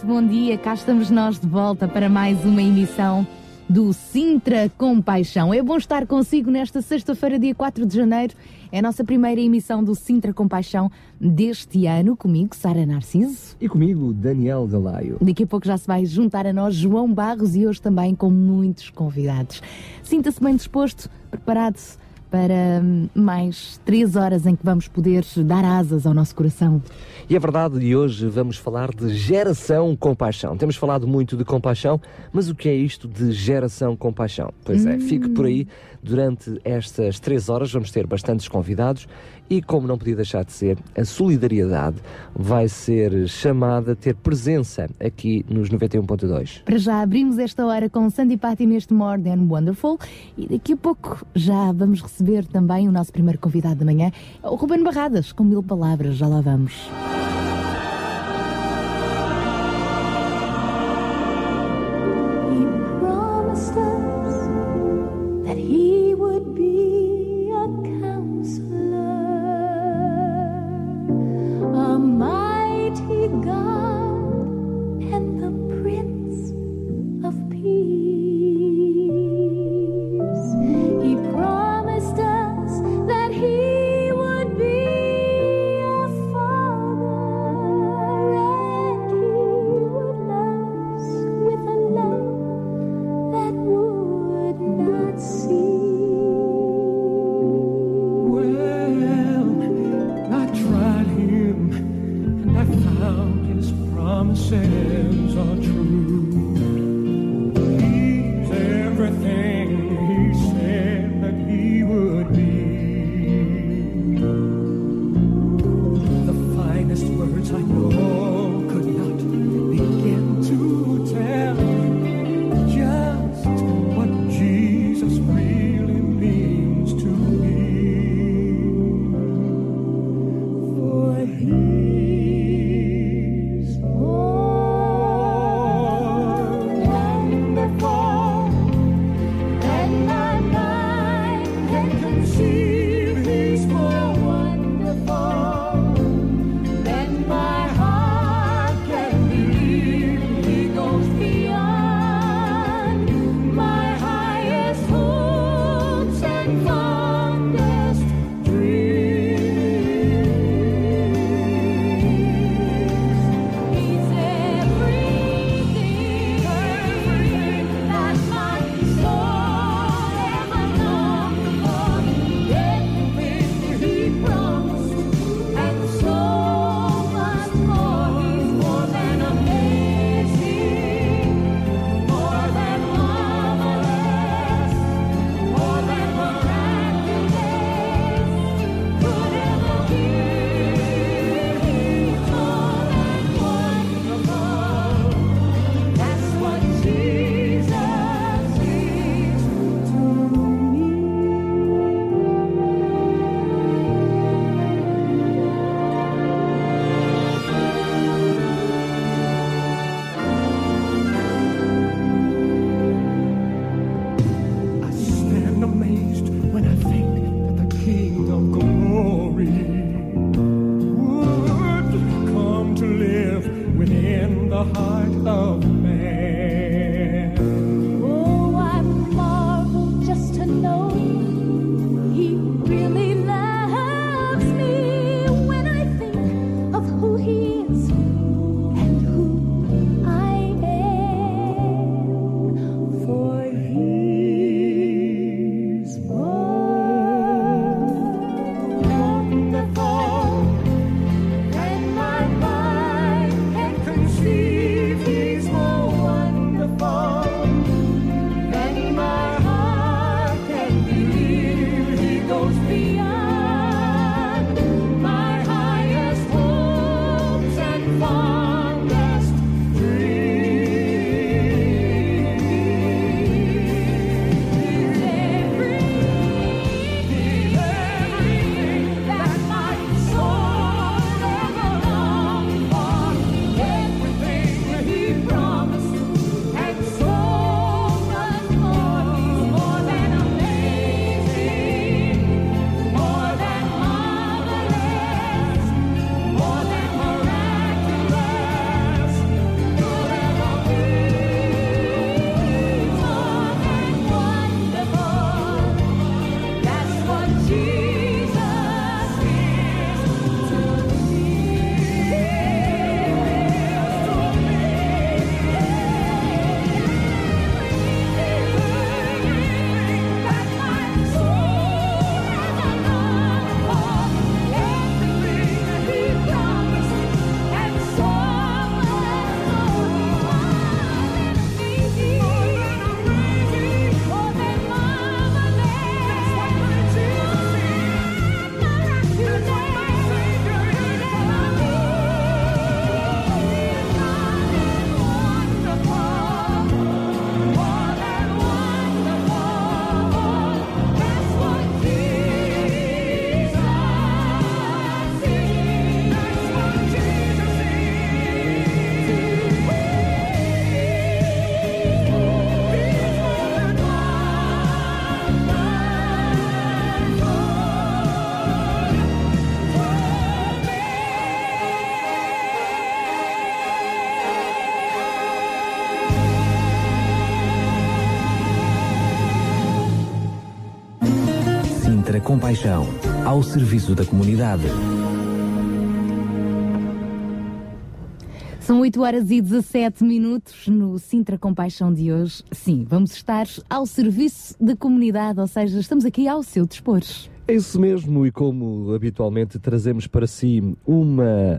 Muito bom dia. Cá estamos nós de volta para mais uma emissão do Sintra Compaixão. É bom estar consigo nesta sexta-feira, dia 4 de janeiro. É a nossa primeira emissão do Sintra Compaixão deste ano. Comigo, Sara Narciso. E comigo, Daniel Galaio. Daqui a pouco já se vai juntar a nós João Barros e hoje também com muitos convidados. Sinta-se bem disposto, preparado para hum, mais três horas em que vamos poder dar asas ao nosso coração. E é verdade, e hoje vamos falar de geração compaixão. Temos falado muito de compaixão, mas o que é isto de geração compaixão? Pois é, fique por aí durante estas três horas, vamos ter bastantes convidados e, como não podia deixar de ser, a solidariedade vai ser chamada a ter presença aqui nos 91.2. Para já abrimos esta hora com Sandy Patty neste More Than Wonderful e daqui a pouco já vamos receber também o nosso primeiro convidado da manhã, o Ruben Barradas, com mil palavras, já lá vamos. Compaixão, ao serviço da comunidade. São 8 horas e 17 minutos no Sintra Compaixão de hoje. Sim, vamos estar ao serviço da comunidade, ou seja, estamos aqui ao seu dispor. É isso mesmo, e como habitualmente trazemos para si uma,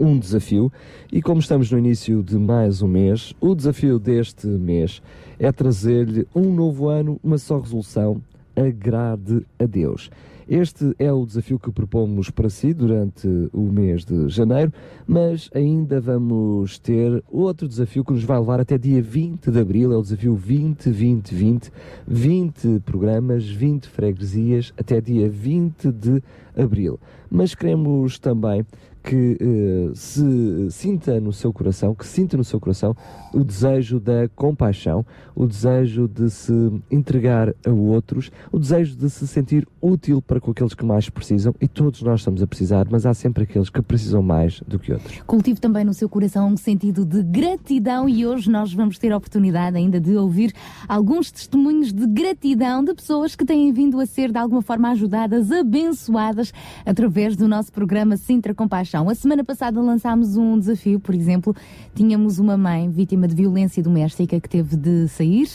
um, um desafio, e como estamos no início de mais um mês, o desafio deste mês é trazer-lhe um novo ano, uma só resolução, agrade a Deus. Este é o desafio que propomos para si durante o mês de janeiro, mas ainda vamos ter outro desafio que nos vai levar até dia 20 de abril, é o desafio 20-20-20, 20 programas, 20 freguesias, até dia 20 de abril. Mas queremos também que eh, se sinta no seu coração, que sinta no seu coração o desejo da compaixão, o desejo de se entregar a outros, o desejo de se sentir útil para com aqueles que mais precisam, e todos nós estamos a precisar, mas há sempre aqueles que precisam mais do que outros. Cultive também no seu coração um sentido de gratidão e hoje nós vamos ter a oportunidade ainda de ouvir alguns testemunhos de gratidão de pessoas que têm vindo a ser de alguma forma ajudadas, abençoadas através do nosso programa Sintra Compaixão. A semana passada lançámos um desafio, por exemplo, tínhamos uma mãe vítima de violência doméstica que teve de sair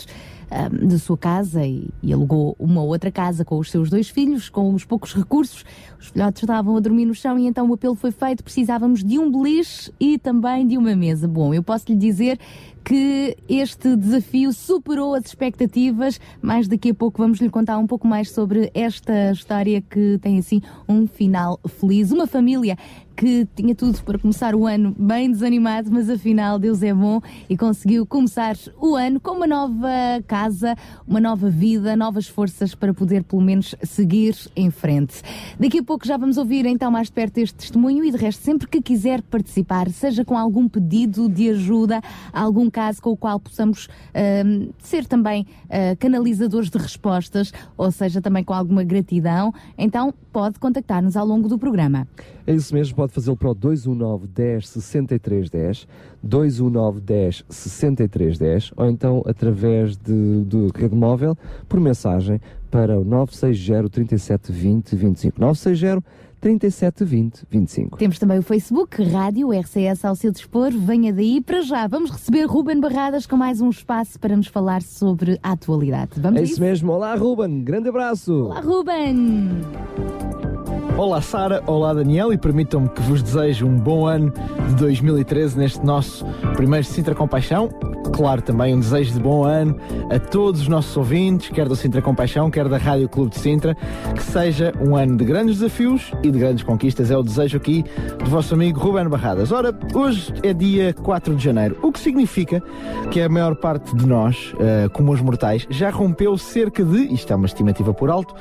ahm, de sua casa e, e alugou uma outra casa com os seus dois filhos, com os poucos recursos. Os filhotes estavam a dormir no chão e então o apelo foi feito. Precisávamos de um beliche e também de uma mesa. Bom, eu posso lhe dizer que este desafio superou as expectativas. Mais daqui a pouco vamos lhe contar um pouco mais sobre esta história que tem assim um final feliz. Uma família que tinha tudo para começar o ano bem desanimado, mas afinal Deus é bom e conseguiu começar o ano com uma nova casa, uma nova vida, novas forças para poder pelo menos seguir em frente. Daqui a pouco já vamos ouvir então mais de perto este testemunho e de resto sempre que quiser participar, seja com algum pedido de ajuda, algum caso com o qual possamos ahm, ser também ah, canalizadores de respostas, ou seja também com alguma gratidão, então pode contactar-nos ao longo do programa. É isso mesmo, pode fazê-lo para o 219 10 63 10, 219 10 63 10, ou então através de, do rede móvel, por mensagem, para o 960 37 20 25. 960 37 20 25. Temos também o Facebook, Rádio RCS ao seu dispor. Venha daí para já. Vamos receber Ruben Barradas com mais um espaço para nos falar sobre a atualidade. Vamos É isso mesmo, olá Ruben, grande abraço! Olá, Ruben! Olá Sara, olá Daniel e permitam-me que vos deseje um bom ano de 2013 neste nosso primeiro Sintra Compaixão. Claro, também um desejo de bom ano a todos os nossos ouvintes, quer do Sintra Compaixão, quer da Rádio Clube de Sintra, que seja um ano de grandes desafios e de grandes conquistas. É o desejo aqui do vosso amigo Ruben Barradas. Ora, hoje é dia 4 de janeiro, o que significa que a maior parte de nós, eh, como os mortais, já rompeu cerca de, isto é uma estimativa por alto,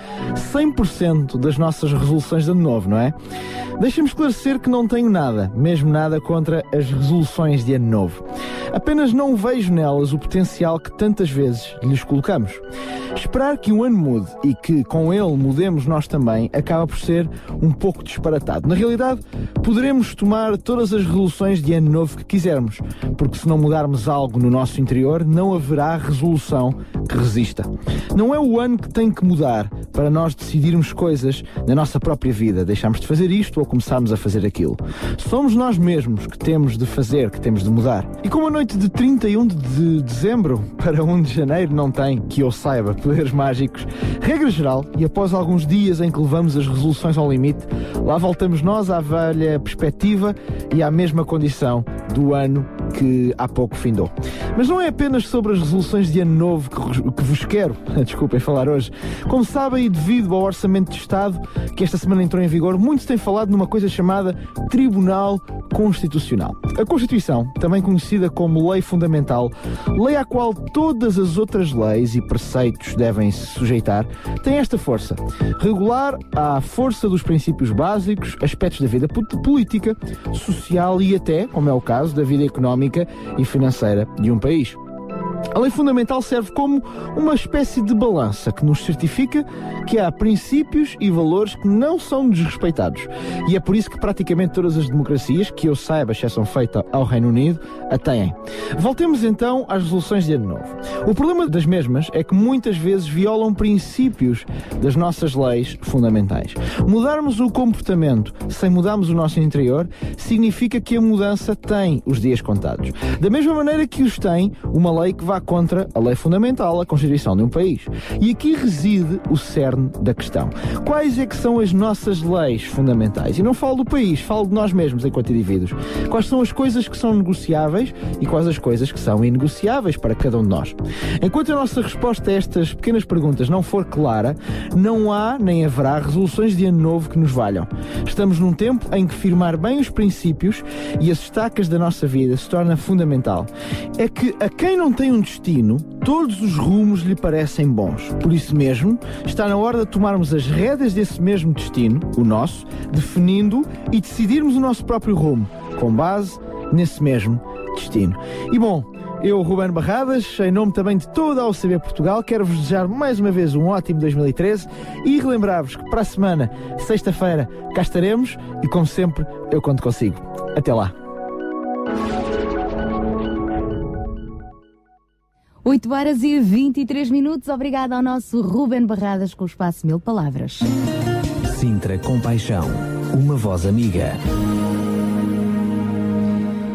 100% das nossas resoluções de ano novo, não é? Deixa-me esclarecer que não tenho nada, mesmo nada contra as resoluções de ano novo. Apenas não vejo nelas o potencial que tantas vezes lhes colocamos. Esperar que um ano mude e que com ele mudemos nós também acaba por ser um pouco disparatado. Na realidade, poderemos tomar todas as resoluções de ano novo que quisermos, porque se não mudarmos algo no nosso interior, não haverá resolução que resista. Não é o ano que tem que mudar para nós decidirmos coisas na nossa própria vida, deixarmos de fazer isto ou começarmos a fazer aquilo. Somos nós mesmos que temos de fazer, que temos de mudar. E como a noite de 31 de dezembro para 1 de janeiro não tem, que eu saiba, poderes mágicos, regra geral, e após alguns dias em que levamos as resoluções ao limite, lá voltamos nós à velha perspectiva e à mesma condição do ano que há pouco findou. Mas não é apenas sobre as resoluções de ano novo que, que vos quero, desculpem falar hoje. Como sabem, e devido ao Orçamento de Estado, que esta semana entrou em vigor, muito se tem falado numa coisa chamada Tribunal Constitucional. A Constituição, também conhecida como Lei Fundamental, lei à qual todas as outras leis e preceitos devem se sujeitar, tem esta força: regular à força dos princípios básicos aspectos da vida po- política, social e até, como é o caso, da vida económica e financeira de um país. A lei fundamental serve como uma espécie de balança que nos certifica que há princípios e valores que não são desrespeitados. E é por isso que praticamente todas as democracias, que eu saiba, exceção feita ao Reino Unido, a têm. Voltemos então às resoluções de ano novo. O problema das mesmas é que muitas vezes violam princípios das nossas leis fundamentais. Mudarmos o comportamento sem mudarmos o nosso interior significa que a mudança tem os dias contados. Da mesma maneira que os tem uma lei que vá contra a lei fundamental, a Constituição de um país. E aqui reside o cerne da questão. Quais é que são as nossas leis fundamentais? E não falo do país, falo de nós mesmos enquanto indivíduos. Quais são as coisas que são negociáveis e quais as coisas que são inegociáveis para cada um de nós? Enquanto a nossa resposta a estas pequenas perguntas não for clara, não há nem haverá resoluções de ano novo que nos valham. Estamos num tempo em que firmar bem os princípios e as estacas da nossa vida se torna fundamental. É que a quem não tem um destino, todos os rumos lhe parecem bons. Por isso mesmo, está na hora de tomarmos as rédeas desse mesmo destino, o nosso, definindo e decidirmos o nosso próprio rumo, com base nesse mesmo destino. E bom, eu, Ruben Barradas, em nome também de toda a OCB Portugal, quero-vos desejar mais uma vez um ótimo 2013 e relembrar-vos que para a semana, sexta-feira, cá estaremos e, como sempre, eu conto consigo. Até lá. 8 horas e 23 minutos. Obrigada ao nosso Ruben Barradas com o espaço Mil Palavras. Sintra Compaixão, uma voz amiga.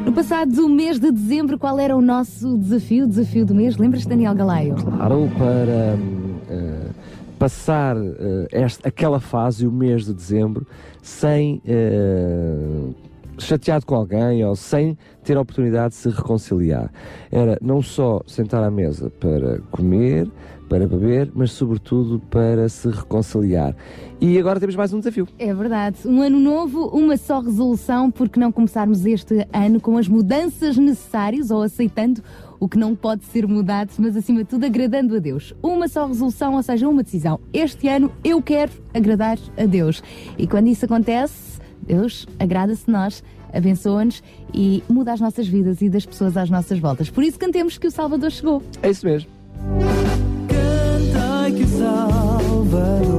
No passado mês de dezembro, qual era o nosso desafio? Desafio do mês? Lembras-te, Daniel Galaio? Claro, para eh, passar eh, esta, aquela fase, o mês de dezembro, sem eh, chateado com alguém ou sem ter a oportunidade de se reconciliar. Era não só sentar à mesa para comer, para beber, mas sobretudo para se reconciliar. E agora temos mais um desafio. É verdade. Um ano novo, uma só resolução, porque não começarmos este ano com as mudanças necessárias ou aceitando o que não pode ser mudado, mas acima de tudo agradando a Deus. Uma só resolução, ou seja, uma decisão. Este ano eu quero agradar a Deus. E quando isso acontece, Deus agrada-se de nós, abençoa-nos e muda as nossas vidas e das pessoas às nossas voltas. Por isso cantemos que o Salvador chegou. É isso mesmo. Cantai que o Salvador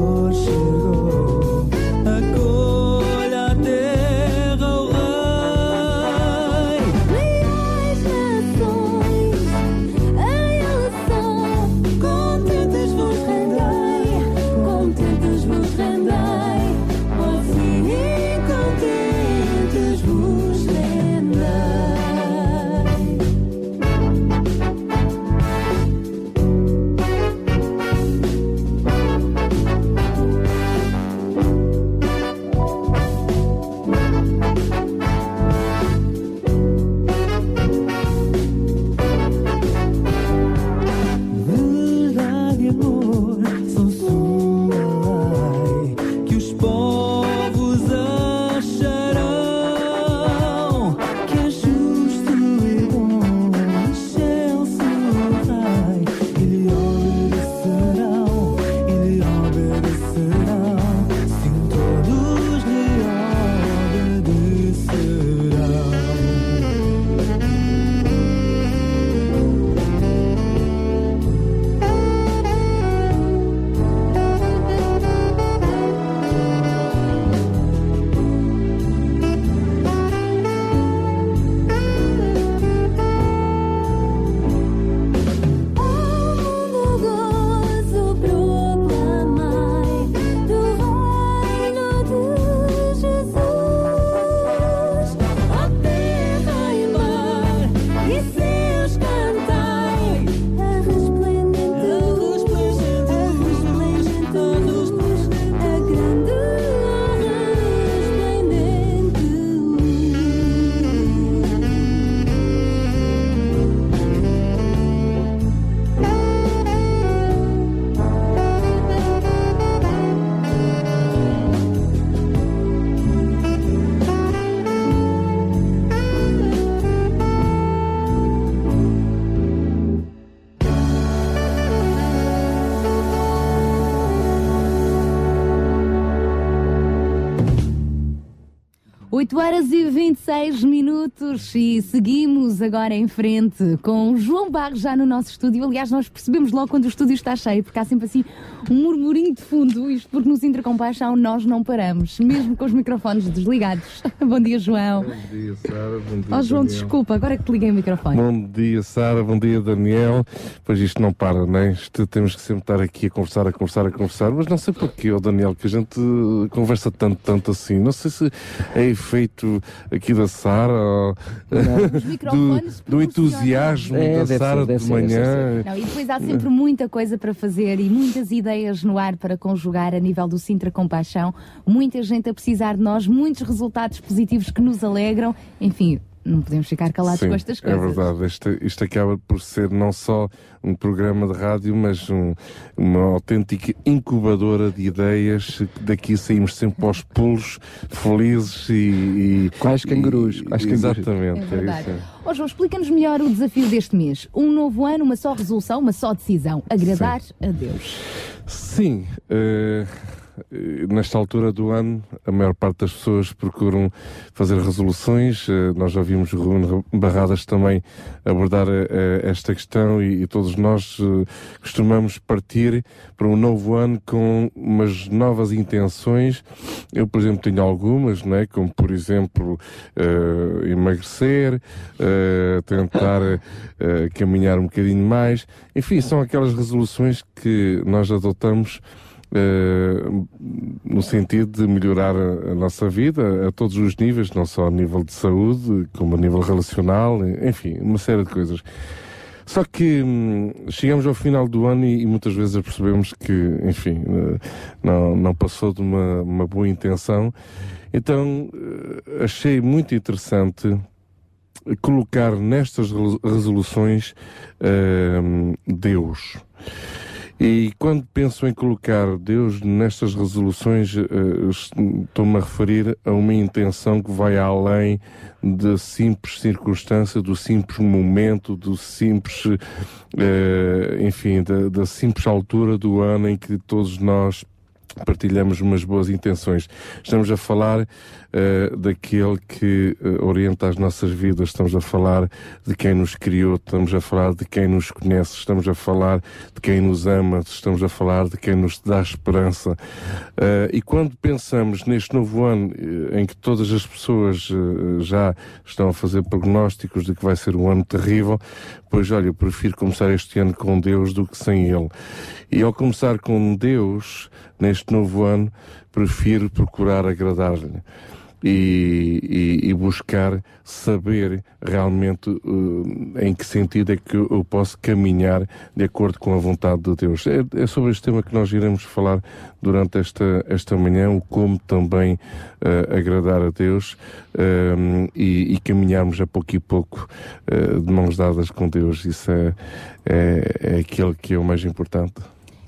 8 horas e 26 minutos e seguimos agora em frente com João Barros já no nosso estúdio. Aliás, nós percebemos logo quando o estúdio está cheio, porque há sempre assim um murmurinho de fundo, isto porque nos Intercompaixão nós não paramos, mesmo com os microfones desligados. Bom dia, João. Bom dia, Sara. Bom dia, Oh, João, Daniel. desculpa, agora que te liguei o microfone. Bom dia, Sara. Bom dia, Daniel. Pois isto não para, não é? Isto temos que sempre estar aqui a conversar, a conversar, a conversar. Mas não sei porquê, oh, Daniel, que a gente conversa tanto, tanto assim. Não sei se é efeito aqui da Sara do, do entusiasmo É, da Sara de manhã. Não, e depois há sempre muita coisa para fazer e muitas ideias no ar para conjugar a nível do Sintra Compaixão. Muita gente a precisar de nós, muitos resultados positivos que nos alegram. Enfim, não podemos ficar calados Sim, com estas é coisas. verdade. Isto, isto acaba por ser não só um programa de rádio, mas um- uma autêntica incubadora de ideias. Daqui saímos sempre aos pulos, felizes e. e Quais cangurus, e- quais cangurus. Exatamente. É é verdade. isso. Ó João, explica-nos melhor o desafio deste mês. Um novo ano, uma só resolução, uma só decisão. Agradar a Deus. Sim, eh, nesta altura do ano, a maior parte das pessoas procuram fazer resoluções. eh, nós já vimos Ruben Barradas também abordar eh, esta questão e, todos nós eh, costumamos partir para um novo ano com umas novas intenções. Eu, por exemplo, tenho algumas, não é? como por exemplo eh, emagrecer, eh, tentar eh, caminhar um bocadinho mais. Enfim, são aquelas resoluções que nós adotamos eh, no sentido de melhorar a, nossa vida a todos os níveis, não só a nível de saúde, como a nível relacional, enfim, uma série de coisas. Só que hum, chegamos ao final do ano e, e muitas vezes percebemos que, enfim, eh, não, não passou de uma, uma boa intenção. Então eh, achei muito interessante colocar nestas re- resoluções hum, Deus. E quando penso em colocar Deus nestas resoluções, eh, estou-me a referir a uma intenção que vai além da simples circunstância, do simples momento, do simples, eh, enfim, da, da simples altura do ano em que todos nós partilhamos umas boas intenções. Estamos a falar eh, daquele que eh, orienta as nossas vidas, estamos a falar de quem nos criou, estamos a falar de quem nos conhece, estamos a falar de quem nos ama, estamos a falar de quem nos dá esperança. Eh, e quando pensamos neste novo ano em que todas as pessoas já estão a fazer prognósticos de que vai ser um ano terrível, pois olha, eu prefiro começar este ano com Deus do que sem Ele. E ao começar com Deus, neste novo ano, prefiro procurar agradar-lhe. E, e- e buscar saber realmente eh, em que sentido é que eu posso caminhar de acordo com a vontade de Deus. É, é sobre este tema que nós iremos falar durante esta, esta manhã, o como também eh, agradar a Deus eh, e, e caminharmos a pouco e pouco eh, de mãos dadas com Deus. Isso é, é, é aquilo que é o mais importante.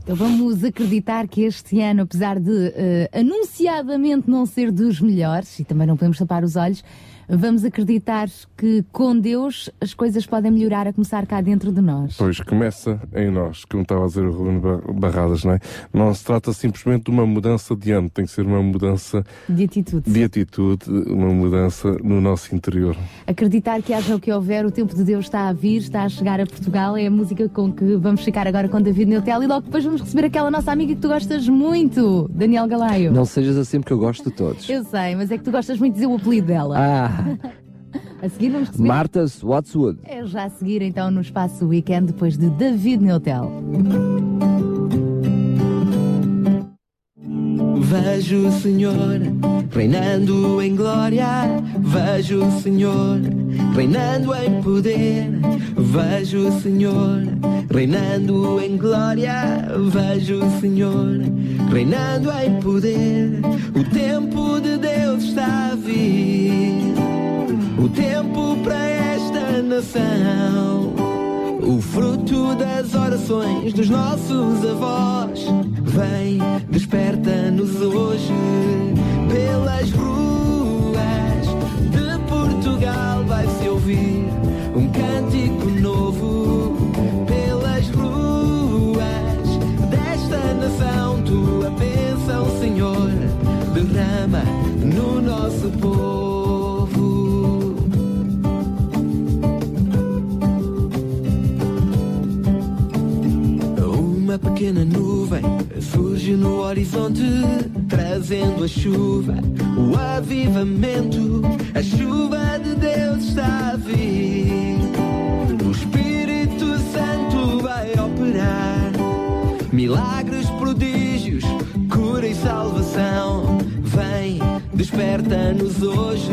Então vamos acreditar que este ano, apesar de eh, anunciadamente não ser dos melhores, e também não podemos tapar os olhos, vamos acreditar que com Deus as coisas podem melhorar a começar cá dentro de nós. Pois começa em nós, como estava a dizer o Ruben Bar- Barradas, não é? Não se trata simplesmente de uma mudança de ano, tem que ser uma mudança De atitude. de atitude, uma mudança no nosso interior. Acreditar que haja o que houver, o tempo de Deus está a vir, está a chegar a Portugal. É a música com que vamos ficar agora com David Neutel e logo depois vamos receber aquela nossa amiga que tu gostas muito, Daniel Galaio. Não sejas assim porque eu gosto de todos. Eu sei, mas é que tu gostas muito de dizer o apelido dela. Ah, A seguir vamos receber. Martha's Watswood. É já a seguir então no espaço weekend depois de David Neutel. Vejo o Senhor reinando em glória. Vejo o Senhor reinando em poder. Vejo o Senhor reinando em glória. Vejo o Senhor reinando em poder. O tempo de Deus está a vir. O tempo para esta nação. O fruto das orações dos nossos avós Vem, desperta-nos hoje Pelas ruas de Portugal. Vai-se ouvir Um cântico novo Pelas ruas desta nação. Tua bênção, Senhor Derrama no nosso povo Uma pequena nuvem surge no horizonte, trazendo a chuva, o avivamento. A chuva de Deus está a vir. O Espírito Santo vai operar. Milagres, prodígios, cura e salvação. Vem, desperta-nos hoje.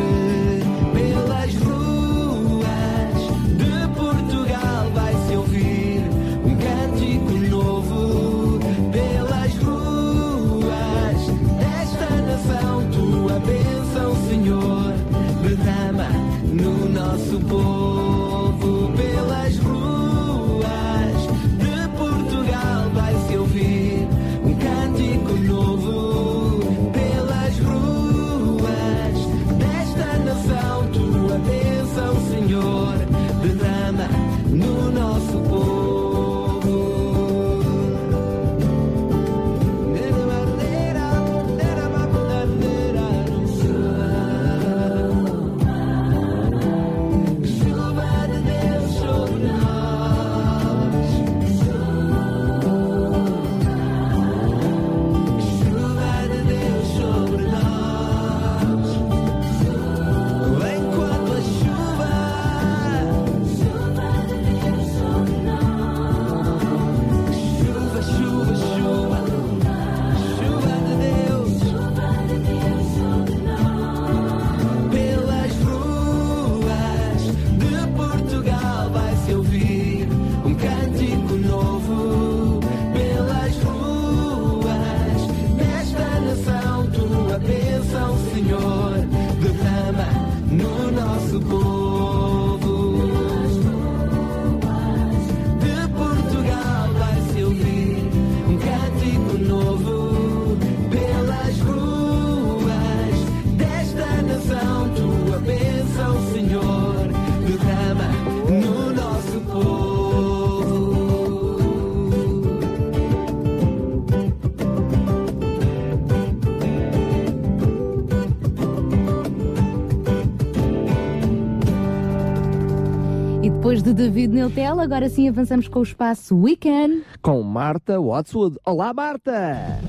De David Neutel, agora sim avançamos com o espaço Weekend. Com Marta Watswood. Olá, Marta!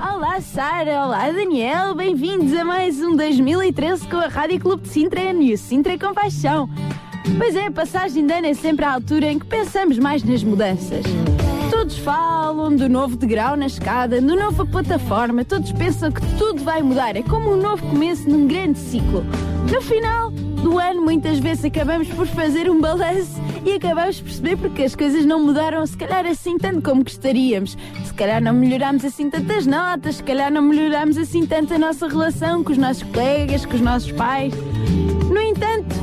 Olá Sara, olá Daniel, bem-vindos a mais um 2013 com a Rádio Clube de Sintra e o Sintra com Paixão. Pois é, a passagem de ano é sempre a altura em que pensamos mais nas mudanças. Todos falam do novo degrau na escada, do nova plataforma, todos pensam que tudo vai mudar, é como um novo começo num grande ciclo. No final do ano, muitas vezes acabamos por fazer um balanço e acabamos por perceber porque as coisas não mudaram, se calhar assim tanto como gostaríamos. Se calhar não melhorámos assim tantas notas, se calhar não melhorámos assim tanto a nossa relação com os nossos colegas, com os nossos pais. No entanto,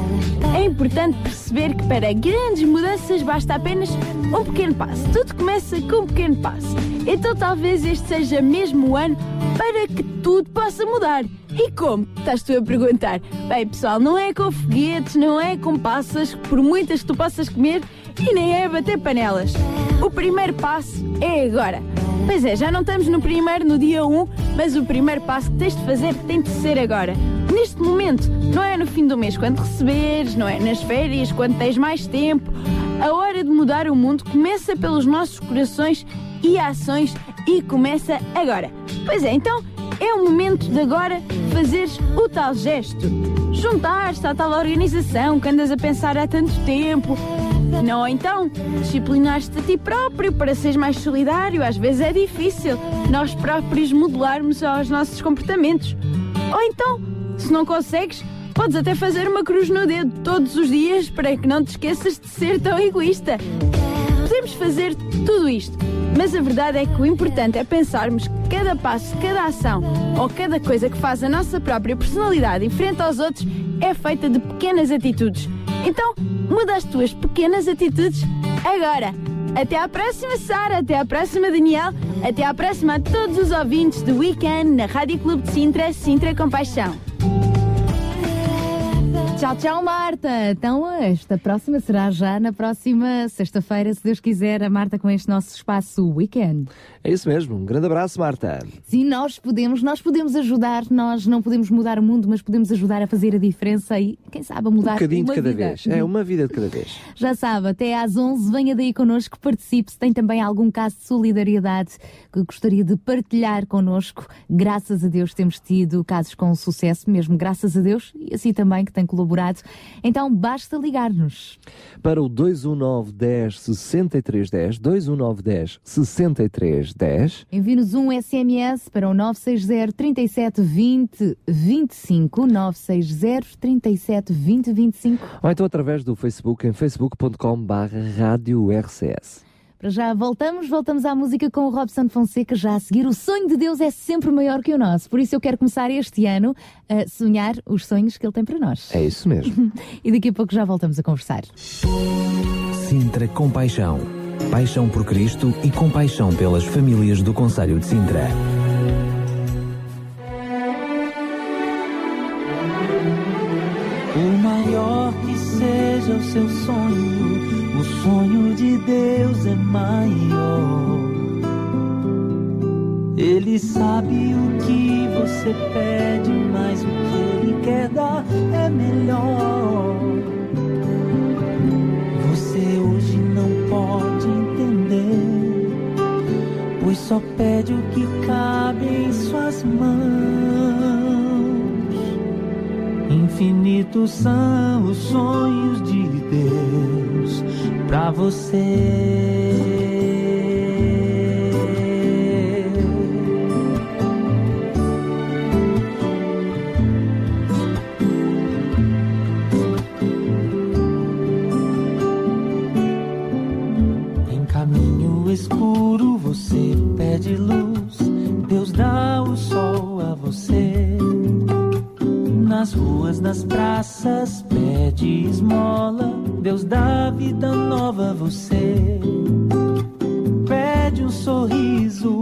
é importante perceber que para grandes mudanças basta apenas um pequeno passo. Tudo começa com um pequeno passo. Então talvez este seja mesmo o ano para que tudo possa mudar. E como? Estás tu a perguntar? Bem, pessoal, não é com foguetes, não é com passas, por muitas que tu possas comer, e nem é bater panelas. O primeiro passo é agora. Pois é, já não estamos no primeiro, no dia 1, mas o primeiro passo que tens de fazer tem de ser agora. Neste momento, não é no fim do mês quando receberes, não é nas férias quando tens mais tempo. A hora de mudar o mundo começa pelos nossos corações e ações e começa agora. Pois é, então é o momento de agora fazeres o tal gesto. Juntar-te à tal organização que andas a pensar há tanto tempo. Não, então, disciplinar-te a ti próprio para seres mais solidário. Às vezes é difícil nós próprios modelarmos os nossos comportamentos. Ou então, se não consegues, podes até fazer uma cruz no dedo todos os dias para que não te esqueças de ser tão egoísta. Podemos fazer tudo isto, mas a verdade é que o importante é pensarmos que cada passo, cada ação ou cada coisa que faz a nossa própria personalidade em frente aos outros é feita de pequenas atitudes. Então, muda as tuas pequenas atitudes agora. Até à próxima, Sara. Até à próxima, Daniel. Até à próxima a todos os ouvintes do Weekend na Rádio Clube de Sintra, Sintra com Paixão. Tchau. Tchau, Marta. Então, esta próxima será já na próxima sexta-feira, se Deus quiser, a Marta com este nosso espaço weekend. É isso mesmo. Um grande abraço, Marta. Sim, nós podemos, nós podemos ajudar, nós não podemos mudar o mundo, mas podemos ajudar a fazer a diferença e, quem sabe, a Um mudar bocadinho uma de cada vida. vez. É uma vida de cada vez. Já sabe, até às 11, venha daí connosco, participe. Se tem também algum caso de solidariedade que gostaria de partilhar connosco, graças a Deus temos tido casos com sucesso, mesmo graças a Deus, e assim também que tem colaborado. Então basta ligar-nos. Para o 219 10 63 10, 219 10 63 10. Envie-nos um SMS para o 960 37 20 25, 960 37 20 25. Ou então através do Facebook em facebook.com barra rádio RCS. Para já voltamos, voltamos à música com o Robson Fonseca já a seguir. O sonho de Deus é sempre maior que o nosso, por isso eu quero começar este ano a sonhar os sonhos que Ele tem para nós. É isso mesmo. E daqui a pouco já voltamos a conversar. Sintra Compaixão. Paixão por Cristo e compaixão pelas famílias do Conselho de Sintra. Por maior que seja o seu sonho, o sonho de Deus é maior. Ele sabe o que você pede, mas o que ele quer dar é melhor. Você hoje não pode entender, pois só pede o que cabe em suas mãos. Infinitos são os sonhos de Deus para você. Ruas, nas praças, pede esmola, Deus dá vida nova a você. Pede um sorriso,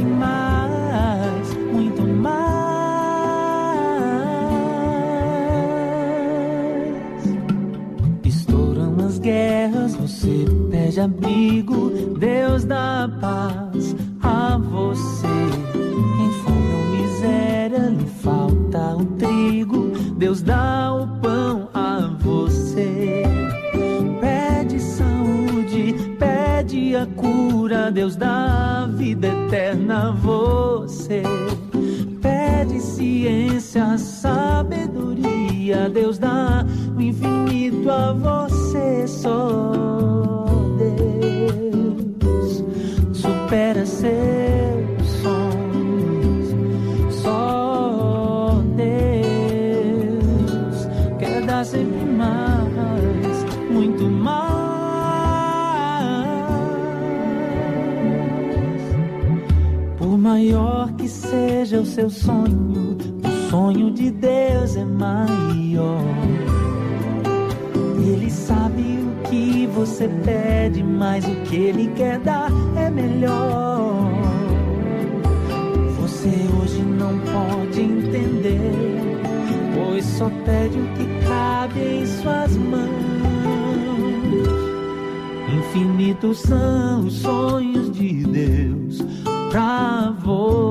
mais, muito mais. Estouram as guerras, você pede abrigo, Deus dá Deus dá a vida eterna você. Pede ciência, sabedoria, Deus dá o infinito a você. Só seu sonho, o sonho de Deus é maior. Ele sabe o que você pede, mas o que ele quer dar é melhor. Você hoje não pode entender, pois só pede o que cabe em suas mãos. Infinitos são os sonhos de Deus pra você.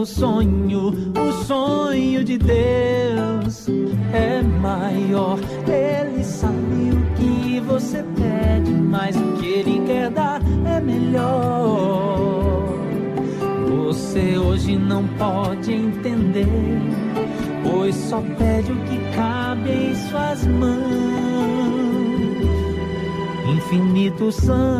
Seu sonho, o sonho de Deus é maior. Ele sabe o que você pede, mas o que ele quer dar é melhor. Você hoje não pode entender, pois só pede o que cabe em suas mãos. Infinitos são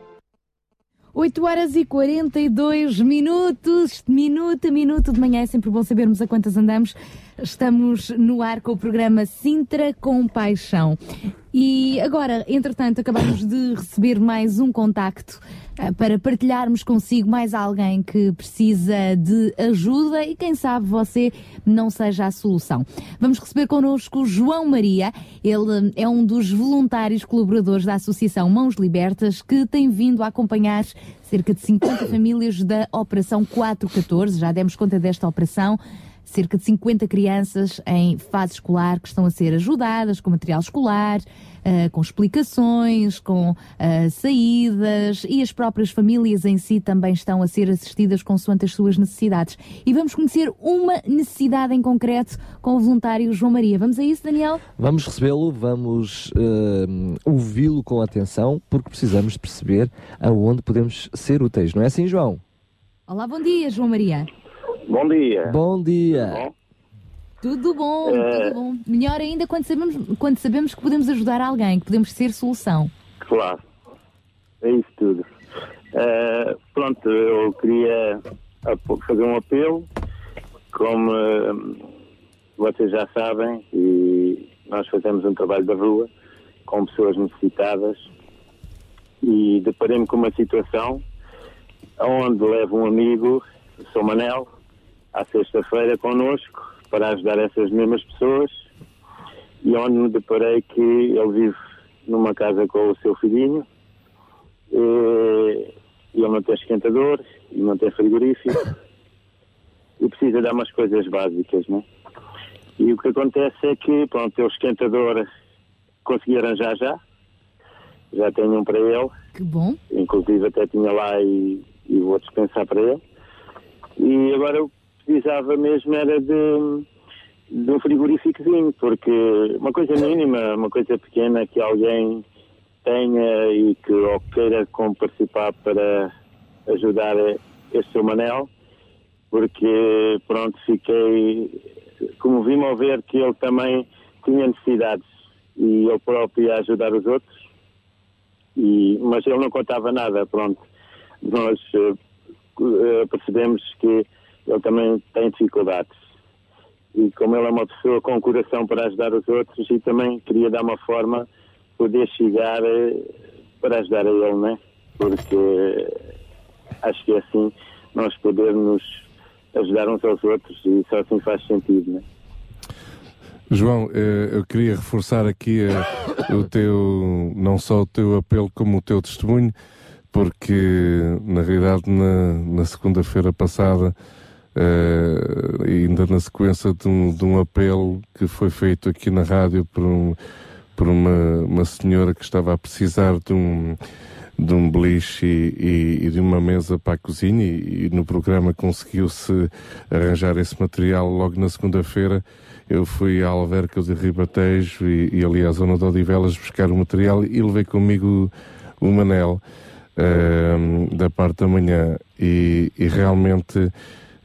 8 horas e 42 minutos, minuto a minuto de manhã, é sempre bom sabermos a quantas andamos. Estamos no ar com o programa Sintra com Paixão. E agora, entretanto, acabamos de receber mais um contacto para partilharmos consigo mais alguém que precisa de ajuda e quem sabe você não seja a solução. Vamos receber connosco João Maria, ele é um dos voluntários colaboradores da Associação Mãos Libertas que tem vindo a acompanhar cerca de 50 famílias da Operação 414, já demos conta desta operação cerca de 50 crianças em fase escolar que estão a ser ajudadas com material escolar, ah, com explicações, com ah, saídas e as próprias famílias em si também estão a ser assistidas consoante as suas necessidades. E vamos conhecer uma necessidade em concreto com o voluntário João Maria. Vamos a isso, Daniel? Vamos recebê-lo, vamos eh, ouvi-lo com atenção, porque precisamos de perceber aonde podemos ser úteis, não é assim, João? Olá, bom dia, João Maria. Bom dia. Bom dia. Bom, Tudo bom, Eh, tudo bom. Melhor ainda quando sabemos, quando sabemos que podemos ajudar alguém, que podemos ser solução. claro. É isso tudo. Eh, pronto, eu queria fazer um apelo. Como eh, vocês já sabem, e nós fazemos um trabalho da rua com pessoas necessitadas e deparei-me com uma situação onde levo um amigo, Sr. Manel, à sexta-feira connosco para ajudar essas mesmas pessoas e onde me deparei que ele vive numa casa com o seu filhinho e ele não tem esquentador e não tem frigorífico e precisa dar umas coisas básicas, né? E o que acontece é que, pronto, o esquentador consegui arranjar já, já tenho um para ele, Que bom. inclusive até tinha lá e, e vou dispensar para ele. E agora precisava mesmo era de, de um frigoríficozinho, porque uma coisa mínima, uma coisa pequena que alguém tenha e que ou queira como participar para ajudar este seu Manel, porque pronto, fiquei comovi-me ao ver que ele também tinha necessidades e ele próprio ia ajudar os outros e, mas ele não contava nada, pronto. Nós eh, percebemos que ele também tem dificuldades. E como ele é uma pessoa com coração para ajudar os outros, e também queria dar uma forma poder chegar eh, para ajudar a ele, né? Porque eh, acho que é assim nós podermos ajudar uns aos outros e só assim faz sentido, né? João, eh, eu queria reforçar aqui o teu, não só o teu apelo como o teu testemunho, porque na realidade na, na segunda-feira passada, eh, ainda na sequência de um, de um apelo que foi feito aqui na rádio por, um, por uma, uma senhora que estava a precisar de um, de um beliche e, e- de uma mesa para a cozinha e, e no programa conseguiu-se arranjar esse material logo na segunda-feira. Eu fui à Alverca de Ribatejo e, e ali à zona de Odivelas buscar o material e levei comigo o Manel ehm, da parte da manhã e, realmente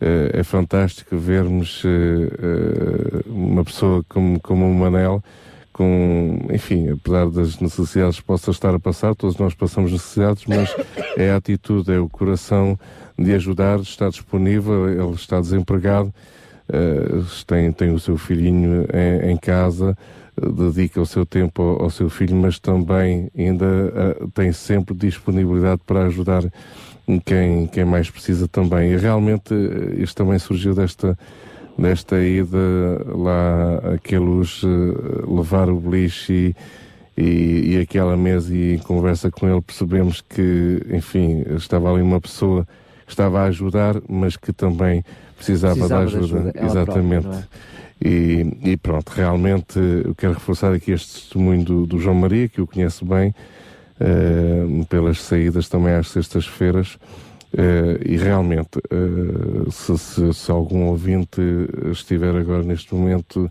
é fantástico vermos eh, eh, uma pessoa como, como o Manel, com, enfim, apesar das necessidades que possa estar a passar, todos nós passamos necessidades, mas é a atitude, é o coração de ajudar, está disponível, ele está desempregado, eh, tem, tem o seu filhinho em, em casa, eh, dedica o seu tempo ao, ao seu filho, mas também ainda eh, tem sempre disponibilidade para ajudar quem, quem mais precisa também. E realmente eh, isto também surgiu desta, desta ida lá aqueles eh, levar o beliche e, e, e aquela mesa e em conversa com ele percebemos que, enfim, estava ali uma pessoa que estava a ajudar, mas que também precisava, Precisava de de ajuda. ajuda, Exatamente. própria, é? E, e pronto, realmente eu quero reforçar aqui este testemunho do, do João Maria, que eu conheço bem, pelas saídas também às sextas-feiras. eh, e realmente, eh, se, se- se algum ouvinte estiver agora neste momento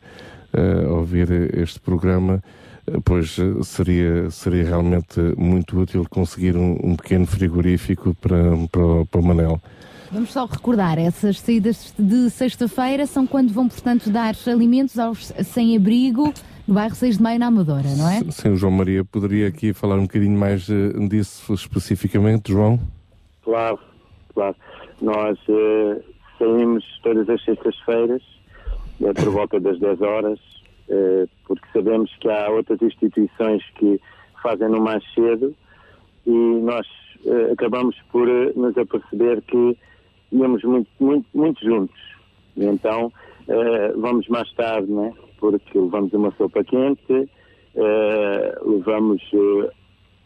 eh, a ouvir este programa, eh, pois eh, seria, seria realmente muito útil conseguir um, um pequeno frigorífico para, para, para o Manel. Vamos só recordar, essas saídas de sexta-feira são quando vão, portanto, dar alimentos aos sem-abrigo no bairro 6 de Maio, na Amadora, não é? Sim, o João Maria poderia aqui falar um bocadinho mais eh, disso especificamente, João? Claro, claro. Nós eh, saímos todas as sextas-feiras, eh, por volta das 10 horas, eh, porque sabemos que há outras instituições que fazem no mais cedo e nós acabamos por nos aperceber que íamos muito, muito, muito juntos. E então vamos mais tarde, né? Porque levamos uma sopa quente, eh, levamos eh,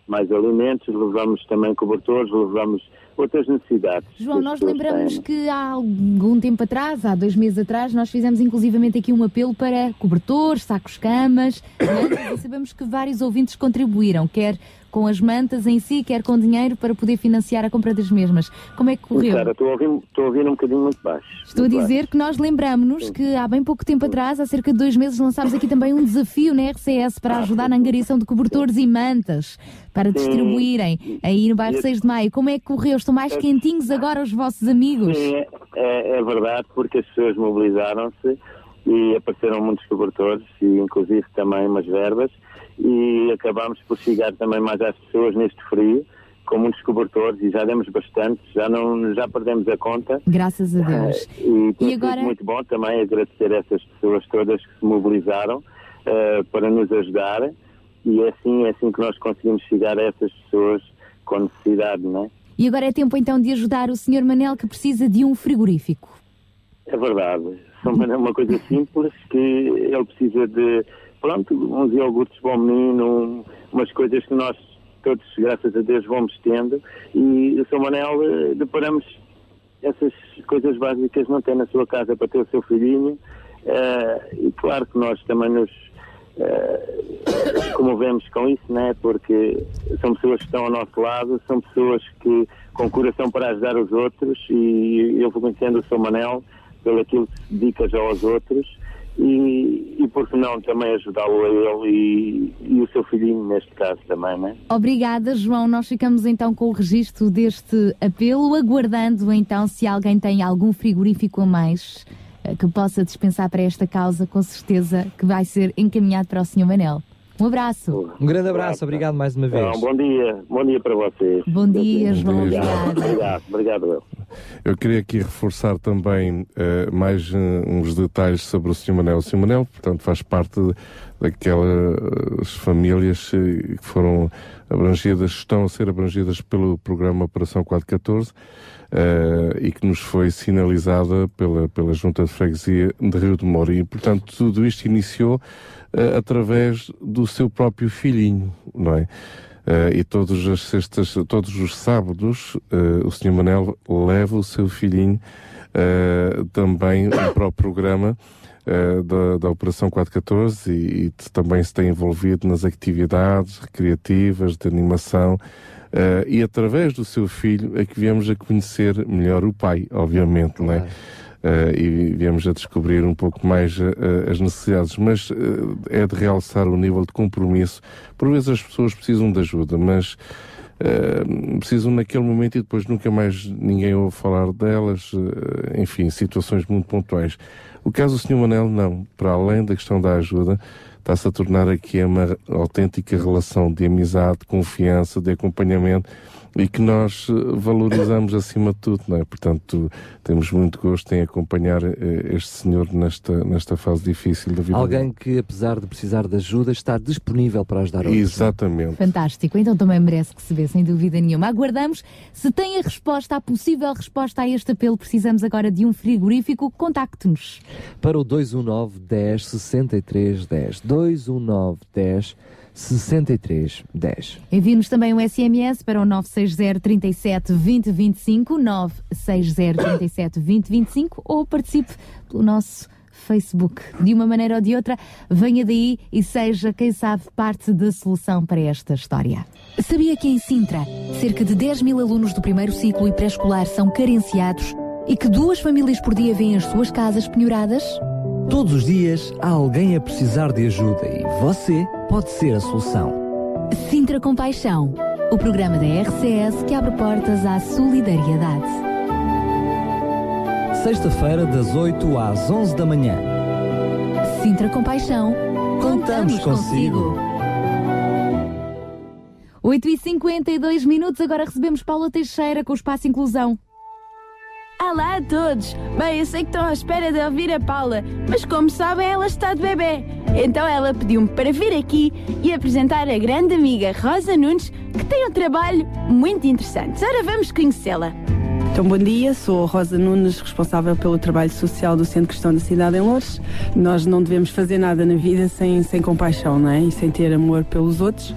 mais alimentos, levamos também cobertores, levamos outras necessidades. João, nós lembramos têm. que há algum tempo atrás, há dois meses atrás, nós fizemos inclusivamente aqui um apelo para cobertores, sacos camas, mantas, e sabemos que vários ouvintes contribuíram, quer com as mantas em si, quer com dinheiro para poder financiar a compra das mesmas. Como é que correu? Cara, estou a ouvir, estou a ouvir um bocadinho muito baixo. Estou a Muito dizer que nós lembramos-nos que há bem pouco tempo atrás, há cerca de dois meses, lançámos aqui também um desafio na RCS para ajudar na angariação de cobertores e mantas para distribuírem aí no bairro 6 de Maio. Como é que correu? Estão mais quentinhos agora os vossos amigos? Sim, é, é- é verdade, porque as pessoas mobilizaram-se e apareceram muitos cobertores e inclusive também umas verbas e acabámos por chegar também mais às pessoas neste frio com muitos cobertores e já demos bastante, já não já perdemos a conta. Graças a Deus. Eh, e E agora- muito bom também agradecer a essas pessoas todas que se mobilizaram eh, para nos ajudar e é assim, é assim que nós conseguimos chegar a essas pessoas com necessidade, não é? E agora é tempo então de ajudar o Sr. Manel que precisa de um frigorífico. É verdade. São uma, coisa simples que ele precisa de, pronto, uns iogurtes o menino, um- umas coisas que nós todos, graças a Deus, vamos tendo. E o Sr. Manel, eh, deparamos essas coisas básicas não tem na sua casa para ter o seu filhinho. Eh, e claro que nós também nos eh, comovemos com isso, né? porque são pessoas que estão ao nosso lado, são pessoas que com coração para ajudar os outros e eu vou conhecendo o Sr. Manel pelo aquilo que dedica já aos outros e, e por que não também ajudá-lo a ele e, e o seu filhinho neste caso também, né? Obrigada, João. Nós ficamos então com o registro deste apelo, aguardando então se alguém tem algum frigorífico a mais eh, que possa dispensar para esta causa, com certeza que vai ser encaminhado para o Sr. Manel. Um abraço. Um grande abraço, obrigado mais uma vez. Então, bom dia, bom dia para vocês. Bom dia, João. Obrigado, obrigado, obrigado eu. Queria aqui reforçar também eh, mais eh, uns detalhes sobre o Sr. Manel. O Sr. Manel, portanto, faz parte daquelas famílias eh, que foram abrangidas, estão a ser abrangidas pelo programa Operação 414 eh, e que nos foi sinalizada pela, pela Junta de Freguesia de Rio de Moro. E, portanto, tudo isto iniciou eh, através do seu próprio filhinho, não é? Eh, e todos as sextas, todos os sábados, o Sr. Manel leva o seu filhinho também para o programa eh, da, da Operação 414 e, e também se tem envolvido nas atividades recreativas, de animação. eh, e através do seu filho é que viemos a conhecer melhor o pai, obviamente, não é? Eh, e viemos a descobrir um pouco mais eh, as necessidades, mas eh, é de realçar o nível de compromisso. Por vezes as pessoas precisam de ajuda, mas eh, precisam naquele momento e depois nunca mais ninguém ouve falar delas, eh, enfim, situações muito pontuais. O caso do Sr. Manel, não. Para além da questão da ajuda, está-se a tornar aqui uma autêntica relação de amizade, de confiança, de acompanhamento e que nós eh, valorizamos acima de tudo, não é? Portanto, temos muito gosto em acompanhar eh, este senhor nesta, nesta fase difícil da vida. Alguém que, apesar de precisar de ajuda, está disponível para ajudar outros. Exatamente. Fantástico, então também merece receber, sem dúvida nenhuma. Aguardamos. Se tem a resposta, a possível resposta a este apelo, precisamos agora de um frigorífico, contacte-nos. Para o 219 10 63 10. 219 10 63 10. Envie-nos também um SMS para o 960 37 20 25, 960 37 20 25 ou participe pelo nosso Facebook. De uma maneira ou de outra, venha daí e seja, quem sabe, parte da solução para esta história. Sabia que em Sintra, cerca de 10 mil alunos do primeiro ciclo e pré-escolar são carenciados e que duas famílias por dia vêm as suas casas penhoradas? Todos os dias há alguém a precisar de ajuda e você pode ser a solução. Sintra Compaixão, o programa da RCS que abre portas à solidariedade. Sexta-feira, das 8 às 11 da manhã. Sintra Compaixão, Contamos consigo. 8 e 52 minutos, agora recebemos Paula Teixeira com o Espaço Inclusão. Olá a todos! Bem, eu sei que estão à espera de ouvir a Paula, mas como sabem, ela está de bebê. Então ela pediu-me para vir aqui e apresentar a grande amiga Rosa Nunes, que tem um trabalho muito interessante. Ora, vamos conhecê-la. Então, bom dia, sou a Rosa Nunes, responsável pelo trabalho social do Centro Cristão da Cidade em Lourdes. Nós não devemos fazer nada na vida sem, sem compaixão, não é? E sem ter amor pelos outros.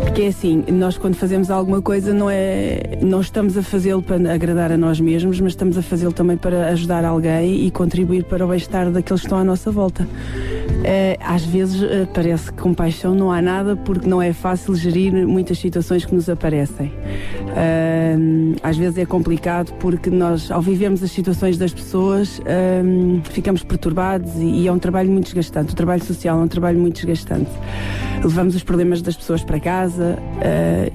Porque é assim, nós quando fazemos alguma coisa não é, não estamos a fazê-lo para agradar a nós mesmos, mas estamos a fazê-lo também para ajudar alguém e contribuir para o bem-estar daqueles que estão à nossa volta. Eh, às vezes eh, parece que compaixão não há nada porque não é fácil gerir muitas situações que nos aparecem. Eh, às vezes é complicado porque nós, ao vivermos as situações das pessoas, ficamos perturbados e, é um trabalho muito desgastante. O trabalho social é um trabalho muito desgastante. Levamos os problemas das pessoas para casa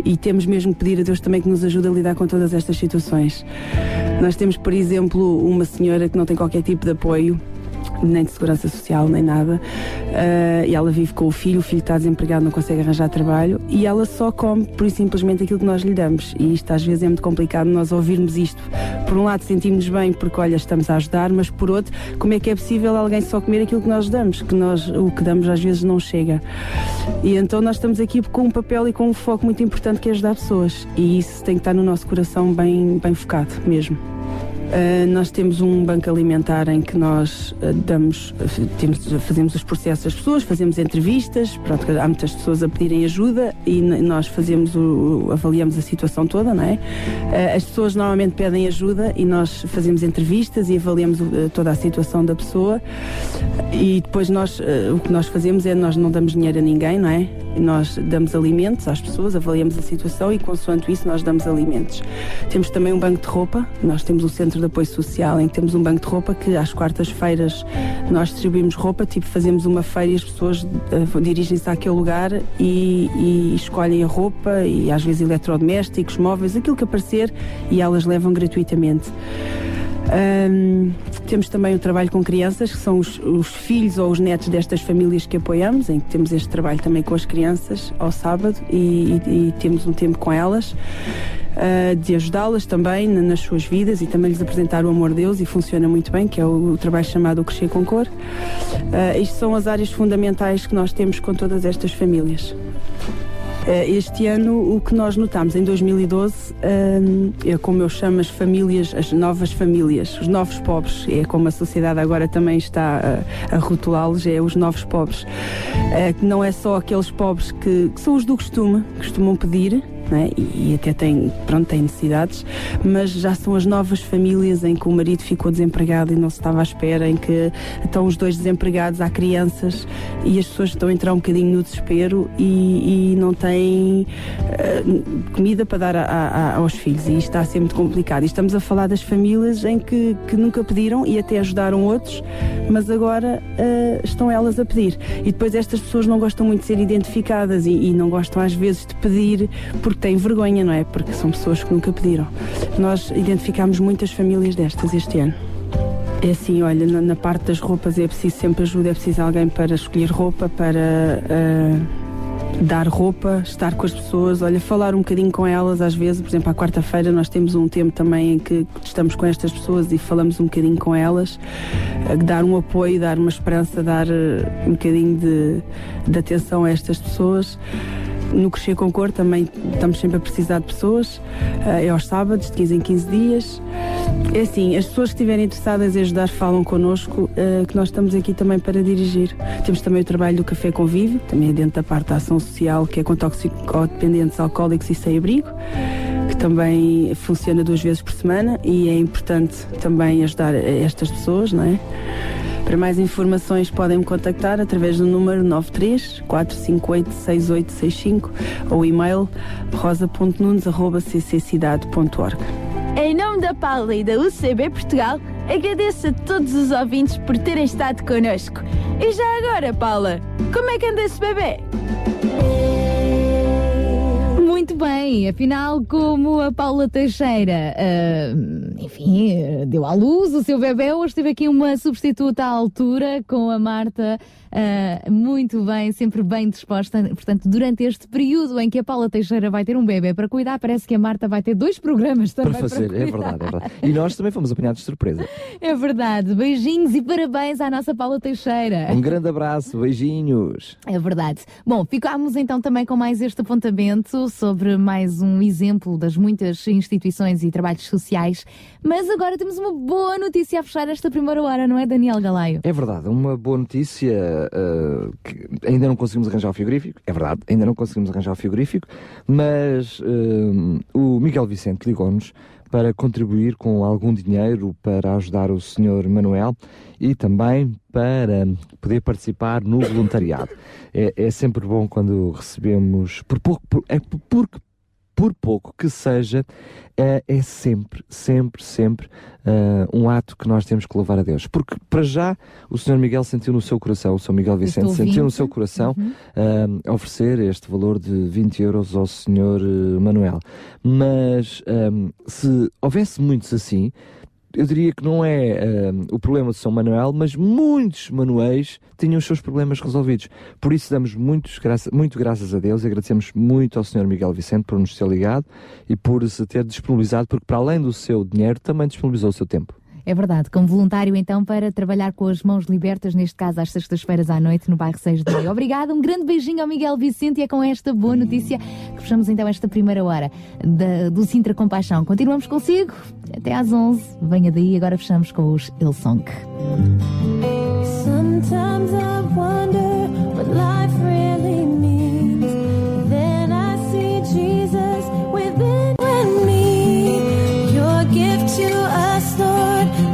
e temos mesmo que pedir a Deus também que nos ajude a lidar com todas estas situações. Nós temos, por exemplo, uma senhora que não tem qualquer tipo de apoio nem de segurança social, nem nada. Ah, e ela vive com o filho, o filho está desempregado, não consegue arranjar trabalho e ela só come, por simplesmente, aquilo que nós lhe damos. E isto às vezes é muito complicado nós ouvirmos isto. Por um lado, sentimos bem porque, olha, estamos a ajudar, mas por outro, como é que é possível alguém só comer aquilo que nós damos? Que nós, o que damos às vezes não chega. E então nós estamos aqui com um papel e com um foco muito importante que é ajudar pessoas. E isso tem que estar no nosso coração bem, bem focado mesmo. Uh, nós temos um banco alimentar em que nós uh, damos, uh, temos, fazemos os processos das pessoas, fazemos entrevistas, pronto, há muitas pessoas a pedirem ajuda e nós fazemos o, avaliamos a situação toda, não é? Uh, as pessoas normalmente pedem ajuda e nós fazemos entrevistas e avaliamos toda a situação da pessoa e depois nós, o que nós fazemos é nós não damos dinheiro a ninguém, não é? Nós damos alimentos às pessoas, avaliamos a situação e consoante isso nós damos alimentos. Temos também um banco de roupa, nós temos o Centro de Apoio Social em que temos um banco de roupa que às quartas-feiras nós distribuímos roupa, tipo fazemos uma feira e as pessoas eh, dirigem-se àquele lugar e, e escolhem a roupa e às vezes eletrodomésticos, móveis, aquilo que aparecer e elas levam gratuitamente. Ahm, temos também o trabalho com crianças, que são os, os filhos ou os netos destas famílias que apoiamos, em que temos este trabalho também com as crianças ao sábado e, e- e temos um tempo com elas. Ah, de ajudá-las também na- nas suas vidas e também lhes apresentar o amor de Deus e funciona muito bem, que é o, o trabalho chamado o Crescer com Cor. Ah, isto são as áreas fundamentais que nós temos com todas estas famílias. Eh, Este ano, o que nós notamos em 2012 hum, é como eu chamo as famílias, as novas famílias, os novos pobres, é como a sociedade agora também está a, rotulá-los, é os novos pobres. Que não é só aqueles pobres que, que são os do costume, costumam pedir, né? e, até têm, pronto, têm necessidades, mas já são as novas famílias em que o marido ficou desempregado e não se estava à espera, em que estão os dois desempregados, há crianças e as pessoas estão a entrar um bocadinho no desespero e, e não têm eh, comida para dar a- a- aos filhos e isto está a ser muito complicado. E estamos a falar das famílias em que, que nunca pediram e até ajudaram outros, mas agora eh, estão elas a pedir. E depois estas pessoas não gostam muito de ser identificadas e, e não gostam às vezes de pedir porque têm vergonha, não é? Porque são pessoas que nunca pediram. Nós identificámos muitas famílias destas este ano. É assim, olha, na, na parte das roupas é preciso sempre ajuda, é preciso alguém para escolher roupa, para ah, dar roupa, estar com as pessoas, olha, falar um bocadinho com elas, às vezes, por exemplo, à quarta-feira nós temos um tempo também em que estamos com estas pessoas e falamos um bocadinho com elas, ah, dar um apoio, dar uma esperança, dar ah, um bocadinho de, de atenção a estas pessoas. No Crescer com Cor também estamos sempre a precisar de pessoas, ah, é aos sábados, de 15 em 15 dias. É assim, as pessoas que estiverem interessadas em ajudar falam connosco, ah, que nós estamos aqui também para dirigir. Temos também o trabalho do Café Convívio, também é dentro da parte da ação social, que é com toxicodependentes alcoólicos e sem abrigo, que também funciona duas vezes por semana e é importante também ajudar estas pessoas, não é? Para mais informações podem me contactar através do número 93 458 6865 ou e-mail rosa.nunes.cccidade.org. Em nome da Paula e da UCB Portugal, agradeço a todos os ouvintes por terem estado connosco. E já agora, Paula, como é que anda esse bebê? Muito bem, afinal, como a Paula Teixeira, ah, enfim, deu à luz o seu bebê, hoje teve aqui uma substituta à altura com a Marta, ah, muito bem, sempre bem disposta. Portanto, durante este período em que a Paula Teixeira vai ter um bebê para cuidar, parece que a Marta vai ter dois programas também Para fazer, é cuidar. verdade, é verdade. E nós também fomos apanhados de surpresa. É verdade. Beijinhos e parabéns à nossa Paula Teixeira. Um grande abraço, beijinhos. É verdade. Bom, ficámos então também com mais este apontamento sobre mais um exemplo das muitas instituições e trabalhos sociais. Mas agora temos uma boa notícia a fechar esta primeira hora, não é, Daniel Galaio? É verdade, uma boa notícia uh, que ainda não conseguimos arranjar o frigorífico, é verdade, ainda não conseguimos arranjar o frigorífico, mas uh, o Miguel Vicente ligou-nos para contribuir com algum dinheiro para ajudar o Sr. Manuel e também para poder participar no voluntariado. É, é sempre bom quando recebemos, por pouco, por, é por- porque por pouco que seja, é, é sempre, sempre, sempre ah, um ato que nós temos que louvar a Deus. Porque, para já, o Sr. Miguel sentiu no seu coração, o Sr. Miguel Vicente sentiu no seu coração ah, oferecer este valor de 20 euros ao Sr. eh, Manuel. Mas, ah, se houvesse muitos assim, eu diria que não é ah, o problema de São Manuel, mas muitos Manuéis tinham os seus problemas resolvidos. Por isso damos muitos graça, muito graças a Deus e agradecemos muito ao Sr. Miguel Vicente por nos ter ligado e por se ter disponibilizado, porque para além do seu dinheiro, também disponibilizou o seu tempo. É verdade, como voluntário então para trabalhar com as mãos libertas, neste caso às sextas-feiras à noite no bairro 6 de Maio. Obrigada, um grande beijinho ao Miguel Vicente e é com esta boa notícia que fechamos então esta primeira hora da- do Sintra Compaixão. Continuamos consigo até às 11. Venha daí, agora fechamos com os Ilsong. Sometimes I wonder to us, Lord,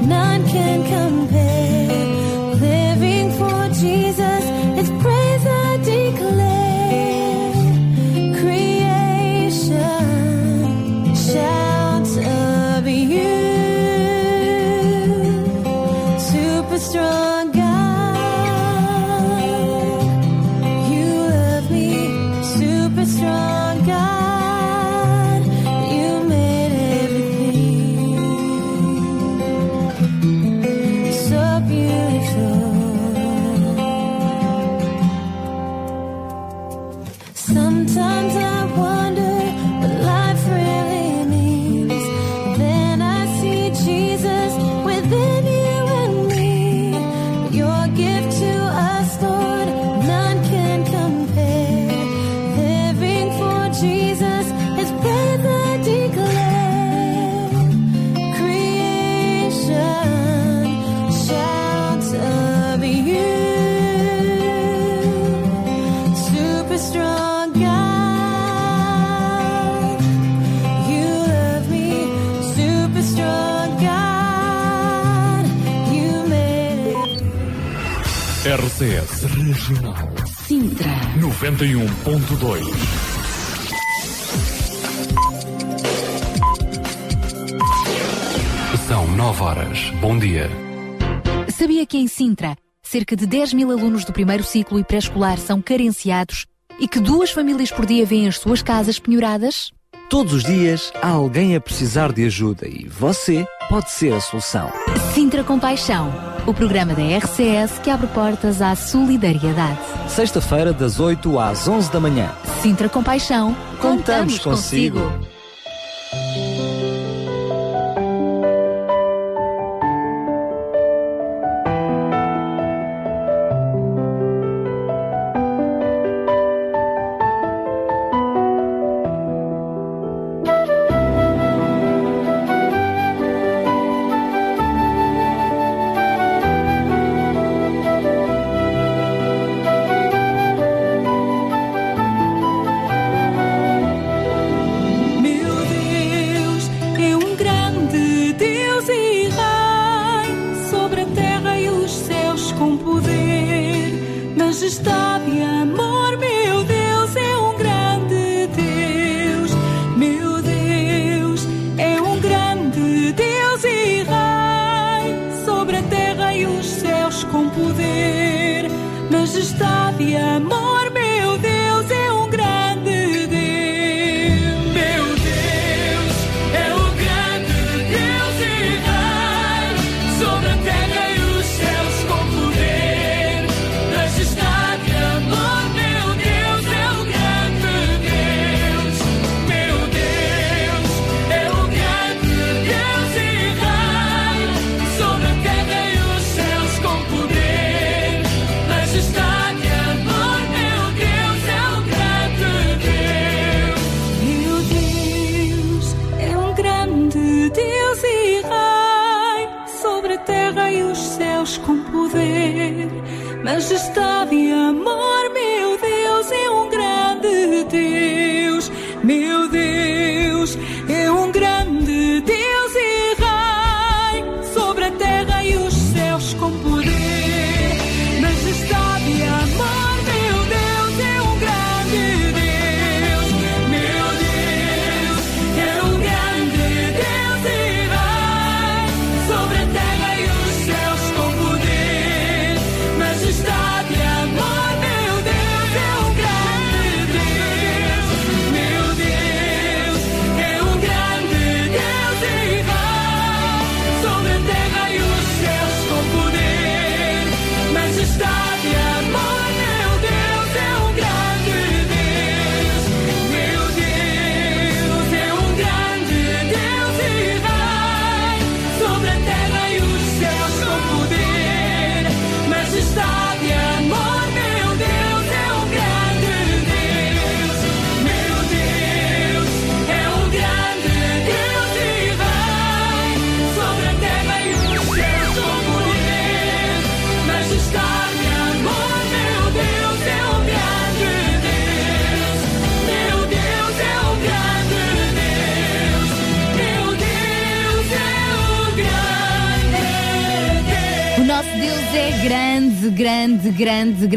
91.2 São 9 horas. Bom dia. Sabia que em Sintra, cerca de 10 mil alunos do primeiro ciclo e pré-escolar são carenciados e que duas famílias por dia vêm as suas casas penhoradas? Todos os dias há alguém a precisar de ajuda e você pode ser a solução. Sintra Compaixão, o programa da RCS que abre portas à solidariedade. Sexta-feira, das 8 às 11 da manhã. Sintra Compaixão, Contamos consigo. Meu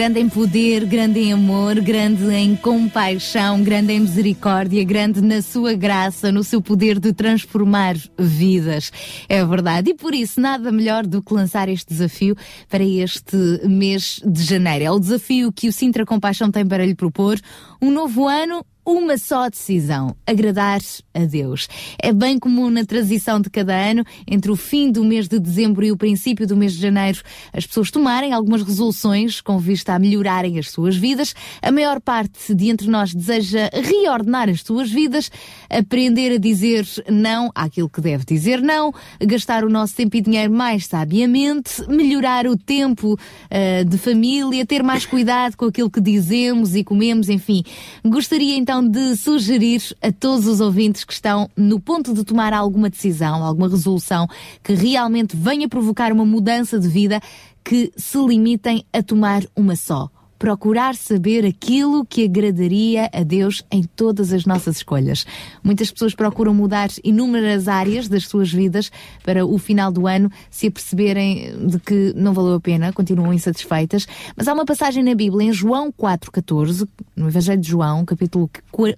grande, em poder, grande em amor, grande em compaixão, grande em misericórdia, grande na sua graça, no seu poder de transformar vidas. É verdade. E por isso, nada melhor do que lançar este desafio para este mês de janeiro. É o desafio que o Sintra Compaixão tem para lhe propor. Um novo ano, uma só decisão: agradar a Deus. É bem comum na transição de cada ano, entre o fim do mês de dezembro e o princípio do mês de janeiro, as pessoas tomarem algumas resoluções com vista a melhorarem as suas vidas. A maior parte de entre nós deseja reordenar as suas vidas, aprender a dizer não àquilo que deve dizer não, gastar o nosso tempo e dinheiro mais sabiamente, melhorar o tempo ah, de família, ter mais cuidado com aquilo que dizemos e comemos, enfim. Gostaria então de sugerir a todos os ouvintes que estão no ponto de tomar alguma decisão, alguma resolução que realmente venha provocar uma mudança de vida, que se limitem a tomar uma só. Procurar saber aquilo que agradaria a Deus em todas as nossas escolhas. Muitas pessoas procuram mudar inúmeras áreas das suas vidas para o final do ano se aperceberem de que não valeu a pena, continuam insatisfeitas. Mas há uma passagem na Bíblia, em João 4,14, no Evangelho de João, capítulo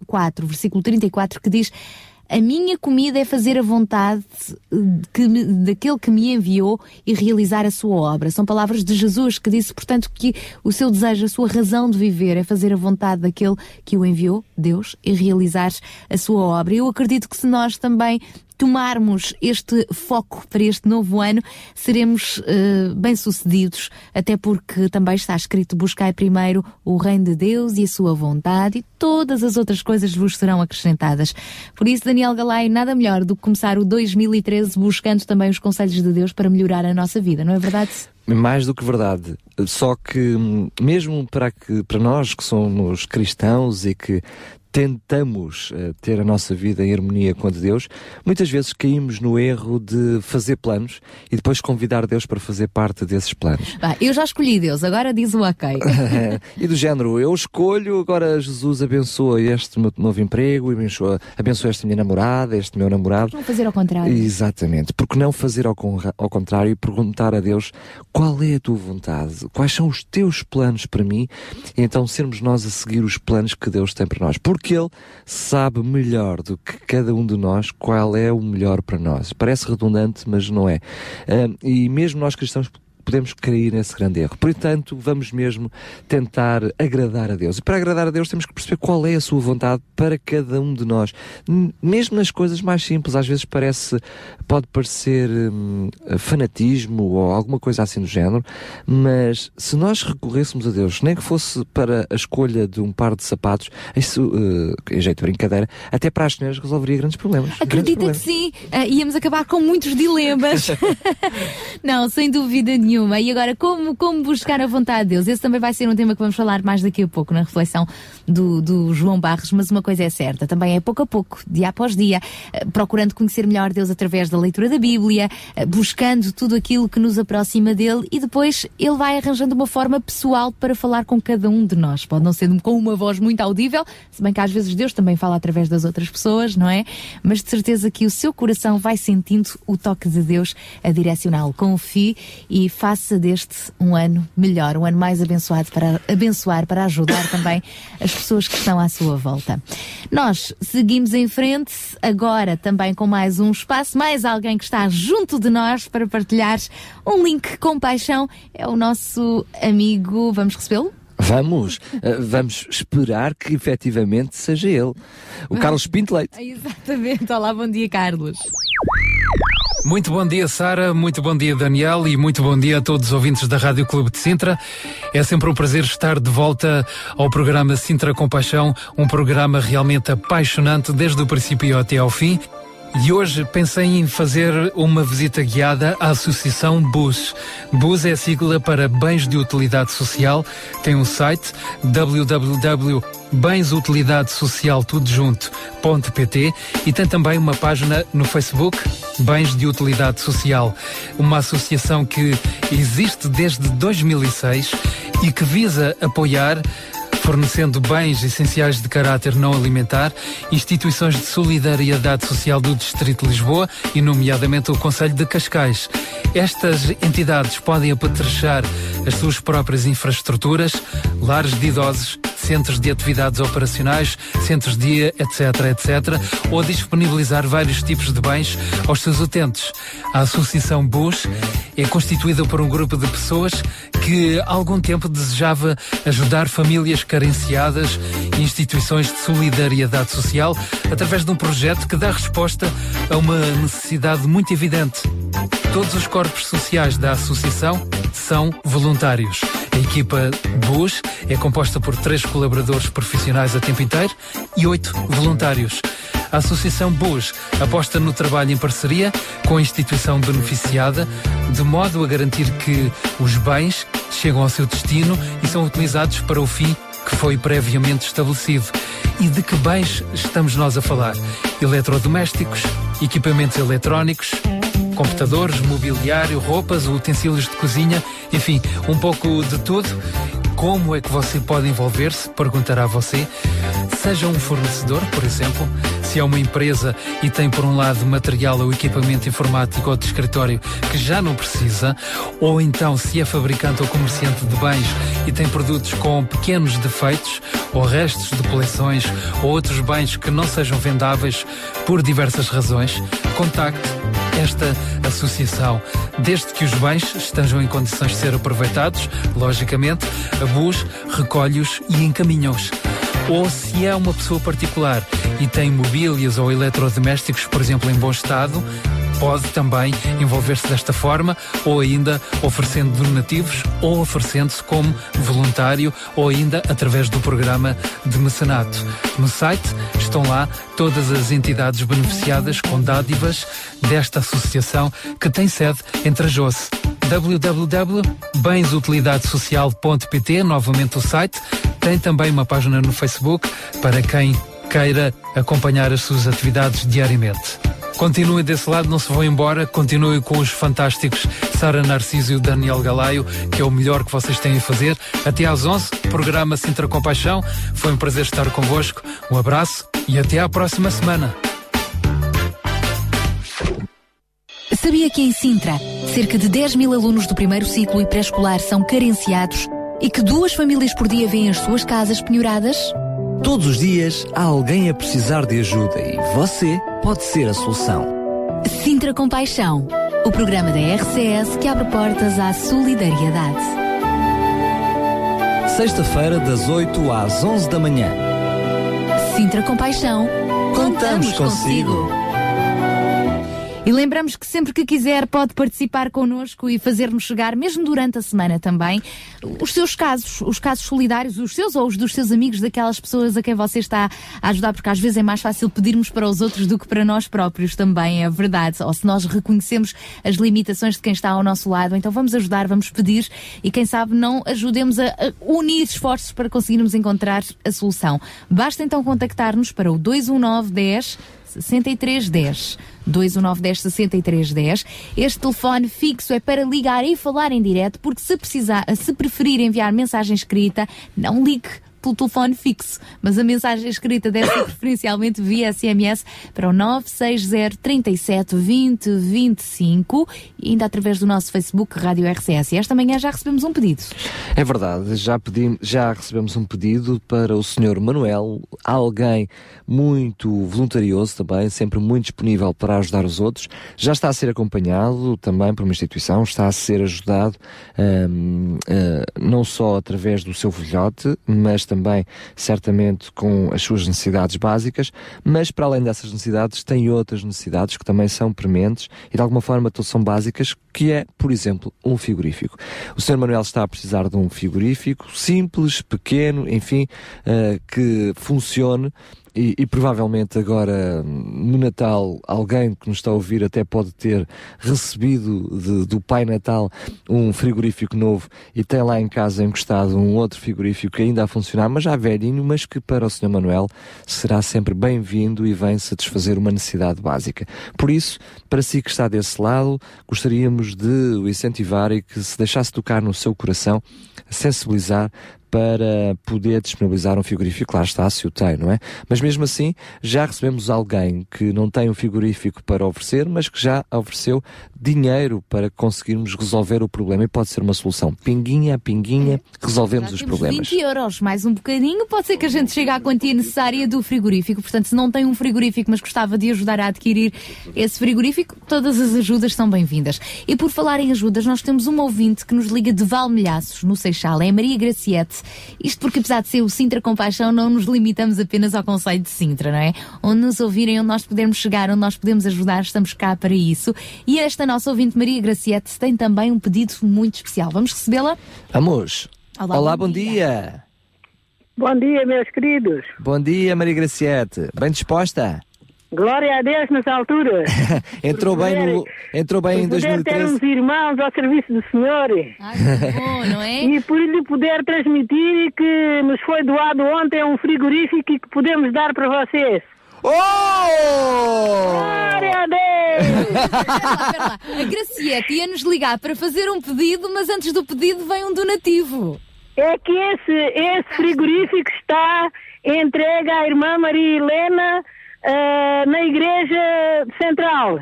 4, versículo 34, que diz A minha comida é fazer a vontade que me- daquele que me enviou e realizar a sua obra. São palavras de Jesus que disse, portanto, que o seu desejo, a sua razão de viver é fazer a vontade daquele que o enviou, Deus, e realizar a sua obra. Eu acredito que se nós também tomarmos este foco para este novo ano, seremos eh, bem-sucedidos, até porque também está escrito: buscai primeiro o reino de Deus e a sua vontade, e todas as outras coisas vos serão acrescentadas. Por isso, Daniel Galay, nada melhor do que começar o 2013 buscando também os conselhos de Deus para melhorar a nossa vida, não é verdade? Mais do que verdade. Só que, hum, mesmo para, que, para nós que somos cristãos e que tentamos eh, ter a nossa vida em harmonia com a de Deus, muitas vezes caímos no erro de fazer planos e depois convidar Deus para fazer parte desses planos. Eu já escolhi Deus, agora diz o ok. e do género, eu escolho, agora Jesus abençoa este meu novo emprego, abençoa, abençoa esta minha namorada, este meu namorado. Vamos fazer ao contrário. Exatamente. Porque não fazer ao, ao contrário e perguntar a Deus qual é a tua vontade, quais são os teus planos para mim, e então sermos nós a seguir os planos que Deus tem para nós. Porque Ele sabe melhor do que cada um de nós qual é o melhor para nós. Parece redundante, mas não é. Ah, e mesmo nós cristãos podemos cair nesse grande erro. Portanto, vamos mesmo tentar agradar a Deus. E para agradar a Deus temos que perceber qual é a sua vontade para cada um de nós. Mesmo nas coisas mais simples, às vezes parece, pode parecer hum, fanatismo ou alguma coisa assim do género, mas se nós recorrêssemos a Deus, nem que fosse para a escolha de um par de sapatos, isso, eh, em jeito de brincadeira, até para as senhoras resolveria grandes problemas. Grandes Acredita que problemas. sim, Ah, íamos acabar com muitos dilemas. Não, sem dúvida nenhuma. E agora, como, como buscar a vontade de Deus? Esse também vai ser um tema que vamos falar mais daqui a pouco na reflexão do, do João Barros, mas uma coisa é certa, também é pouco a pouco, dia após dia, eh, procurando conhecer melhor Deus através da leitura da Bíblia, eh, buscando tudo aquilo que nos aproxima dele e depois ele vai arranjando uma forma pessoal para falar com cada um de nós. Pode não ser com uma voz muito audível, se bem que às vezes Deus também fala através das outras pessoas, não é? Mas de certeza que o seu coração vai sentindo o toque de Deus a direcioná-lo. Confie e faça deste um ano melhor, um ano mais abençoado para abençoar, para ajudar também as pessoas que estão à sua volta. Nós seguimos em frente agora também com mais um espaço, mais alguém que está junto de nós para partilhar um link com paixão. É o nosso amigo, vamos recebê-lo? Vamos, eh, vamos esperar que efetivamente seja ele. O Carlos Pinto Leite. Exatamente. Olá, bom dia, Carlos. Muito bom dia, Sara. Muito bom dia, Daniel. E muito bom dia a todos os ouvintes da Rádio Clube de Sintra. É sempre um prazer estar de volta ao programa Sintra Compaixão, um programa realmente apaixonante desde o princípio até ao fim. E hoje pensei em fazer uma visita guiada à Associação BUS. BUS é a sigla para Bens de Utilidade Social. Tem um site www.bensutilidadesocial.pt e tem também uma página no Facebook Bens de Utilidade Social. Uma associação que existe desde 2006 e que visa apoiar fornecendo bens essenciais de caráter não alimentar, instituições de solidariedade social do Distrito de Lisboa e, nomeadamente, o Conselho de Cascais. Estas entidades podem apetrechar as suas próprias infraestruturas, lares de idosos, centros de atividades operacionais, centros de dia, etc, etc, ou disponibilizar vários tipos de bens aos seus utentes. A Associação BUS é constituída por um grupo de pessoas que há algum tempo desejava ajudar famílias carenciadas e instituições de solidariedade social através de um projeto que dá resposta a uma necessidade muito evidente. Todos os corpos sociais da associação são voluntários. A equipa BUS é composta por três colaboradores profissionais a tempo inteiro e oito voluntários. A Associação BUS aposta no trabalho em parceria com a instituição beneficiada, de modo a garantir que os bens chegam ao seu destino e são utilizados para o fim que foi previamente estabelecido. E de que bens estamos nós a falar? Eletrodomésticos, equipamentos eletrónicos, computadores, mobiliário, roupas, utensílios de cozinha, enfim, um pouco de tudo. Como é que você pode envolver-se? Perguntará você. Seja um fornecedor, por exemplo, se é uma empresa e tem por um lado material ou equipamento informático ou de escritório que já não precisa, ou então se é fabricante ou comerciante de bens e tem produtos com pequenos defeitos ou restos de coleções ou outros bens que não sejam vendáveis por diversas razões, contacte esta associação, desde que os bens estejam em condições de ser aproveitados, logicamente, abus, recolhe-os e encaminha-os. Ou se é uma pessoa particular e tem mobílias ou eletrodomésticos, por exemplo, em bom estado, pode também envolver-se desta forma, ou ainda oferecendo donativos, ou oferecendo-se como voluntário, ou ainda através do programa de mecenato. No site estão lá todas as entidades beneficiadas com dádivas desta associação que tem sede em Trajose www.bensutilidadesocial.pt, novamente o site. Tem também uma página no Facebook para quem queira acompanhar as suas atividades diariamente. Continuem desse lado, não se vão embora. Continuem com os fantásticos Sara Narciso e Daniel Galaio, que é o melhor que vocês têm a fazer. Até às 11, programa Sintra Compaixão. Foi um prazer estar convosco. Um abraço e até à próxima semana. Sabia que em Sintra, cerca de 10 mil alunos do primeiro ciclo e pré-escolar são carenciados e que duas famílias por dia vêm as suas casas penhoradas? Todos os dias há alguém a precisar de ajuda e você pode ser a solução. Sintra Compaixão, o programa da RCS que abre portas à solidariedade. Sexta-feira, das 8 às 11 da manhã. Sintra Compaixão, Contamos consigo. E lembramos que sempre que quiser pode participar connosco e fazer-nos chegar, mesmo durante a semana também, os seus casos, os casos solidários, os seus ou os dos seus amigos, daquelas pessoas a quem você está a ajudar, porque às vezes é mais fácil pedirmos para os outros do que para nós próprios também, é verdade. Ou se nós reconhecemos as limitações de quem está ao nosso lado, então vamos ajudar, vamos pedir e quem sabe não ajudemos a, unir esforços para conseguirmos encontrar a solução. Basta então contactar-nos para o 219 10 6310. 21910 6310. Este telefone fixo é para ligar e falar em direto, porque se precisar, se preferir enviar mensagem escrita, não ligue pelo telefone fixo, mas a mensagem escrita deve ser preferencialmente via SMS para o 960 37 20 25 e ainda através do nosso Facebook Rádio RCS. E esta manhã já recebemos um pedido. É verdade, já, pedimos, já recebemos um pedido para o Sr. Manuel, alguém muito voluntarioso também, sempre muito disponível para ajudar os outros. Já está a ser acompanhado também por uma instituição, está a ser ajudado hum, eh, não só através do seu filhote, mas também certamente com as suas necessidades básicas, mas para além dessas necessidades tem outras necessidades que também são prementes e de alguma forma são básicas, que é, por exemplo, um frigorífico. O Sr. Manuel está a precisar de um frigorífico simples, pequeno, enfim, eh, que funcione e, e provavelmente agora no Natal alguém que nos está a ouvir até pode ter recebido de- do Pai Natal um frigorífico novo e tem lá em casa encostado um outro frigorífico que ainda a funcionar, mas já velhinho, mas que para o Sr. Manuel será sempre bem-vindo e vem satisfazer uma necessidade básica. Por isso, para si que está desse lado, gostaríamos de o incentivar e que se deixasse tocar no seu coração, sensibilizar para poder disponibilizar um frigorífico, lá está, se o tem, não é? Mas mesmo assim, já recebemos alguém que não tem um frigorífico para oferecer, mas que já ofereceu dinheiro para conseguirmos resolver o problema e pode ser uma solução. Pinguinha a pinguinha, resolvemos os Temos problemas. 20 euros, mais um bocadinho, pode ser que a gente chegue à quantia necessária do frigorífico. Portanto, se não tem um frigorífico, mas gostava de ajudar a adquirir esse frigorífico, todas as ajudas são bem-vindas. E por falar em ajudas, nós temos um ouvinte que nos liga de Valmelhaços, no Seixal, é a Maria Graciete. Isto porque, apesar de ser o Sintra Compaixão, não nos limitamos apenas ao Conselho de Sintra, não é? Onde nos ouvirem, onde nós pudermos chegar, onde nós podemos ajudar, estamos cá para isso. E esta nossa ouvinte, Maria Graciete, tem também um pedido muito especial. Vamos recebê-la? Vamos. Olá, Olá, bom bom dia. Bom dia, meus queridos. Bom dia, Maria Graciete. Bem disposta? Glória a Deus nas alturas. entrou bem no, entrou bem em por poder ter 2013. uns irmãos ao serviço do Senhor. bom, não é? E por lhe poder transmitir que nos foi doado ontem um frigorífico e que podemos dar para vocês. Oh! Glória a Deus! Espera lá, espera lá. A Graciete ia nos ligar para fazer um pedido, mas antes do pedido vem um donativo. É que esse, esse frigorífico está entregue à irmã Maria Helena ah, na igreja central.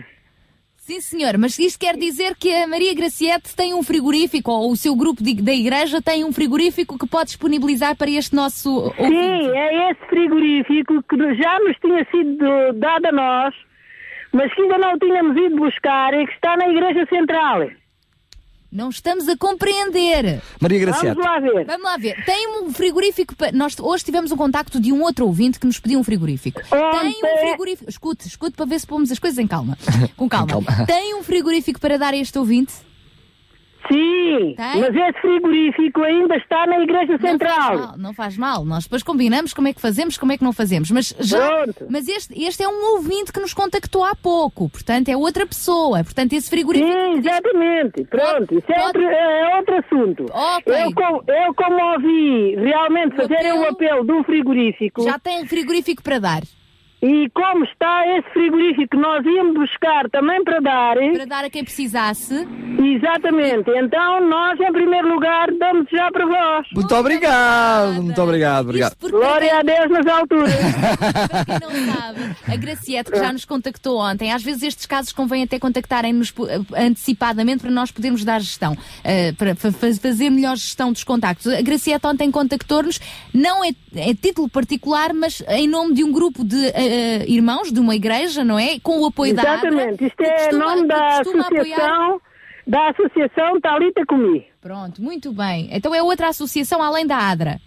Sim, senhor, mas isto quer dizer que a Maria Graciete tem um frigorífico, ou o seu grupo de- da igreja tem um frigorífico que pode disponibilizar para este nosso Sim, é esse frigorífico que já nos tinha sido dado a nós, mas que ainda não tínhamos ido buscar e que está na igreja central. Não estamos a compreender. Maria Graciete. Vamos lá ver. Vamos lá ver. Tem um frigorífico. pa- Nós hoje tivemos um contacto de um outro ouvinte que nos pediu um frigorífico. Tem um frigorífico. Escute, escute para ver se pomos as coisas em calma. Com calma. calma. Tem um frigorífico para dar a este ouvinte? Sim, Tem? mas esse frigorífico ainda está na igreja Não faz central. mal, não faz mal. Nós depois combinamos como é que fazemos, como é que não fazemos. Mas já. Mas este, este é um ouvinte que nos contactou há pouco. Portanto, é outra pessoa. Portanto, esse frigorífico. Sim, exatamente. Pronto, isso é outro, é outro assunto. Ok. Eu, com- eu, como ouvi realmente fazerem o apelo do frigorífico. Já tem frigorífico para dar. E como está esse frigorífico que nós íamos buscar também para dar. Para dar a quem precisasse. Exatamente. Então nós, em primeiro lugar, damos já para vós. Muito obrigado, muito obrigado, obrigado. Glória a Deus nas alturas. A Graciete, que já nos contactou ontem, às vezes estes casos convém até contactarem-nos po- antecipadamente para nós podermos dar gestão, eh, para fa- fa- fazer melhor gestão dos contactos. A Graciete ontem contactou-nos, não é, é título particular, mas em nome de um grupo de eh, irmãos de uma igreja, não é? Com o apoio da ABRA, Exatamente. Isto é costuma- nome da costuma apoiar- associação, da associação Talita Comi. Pronto, muito bem. Então é outra associação além da ADRA.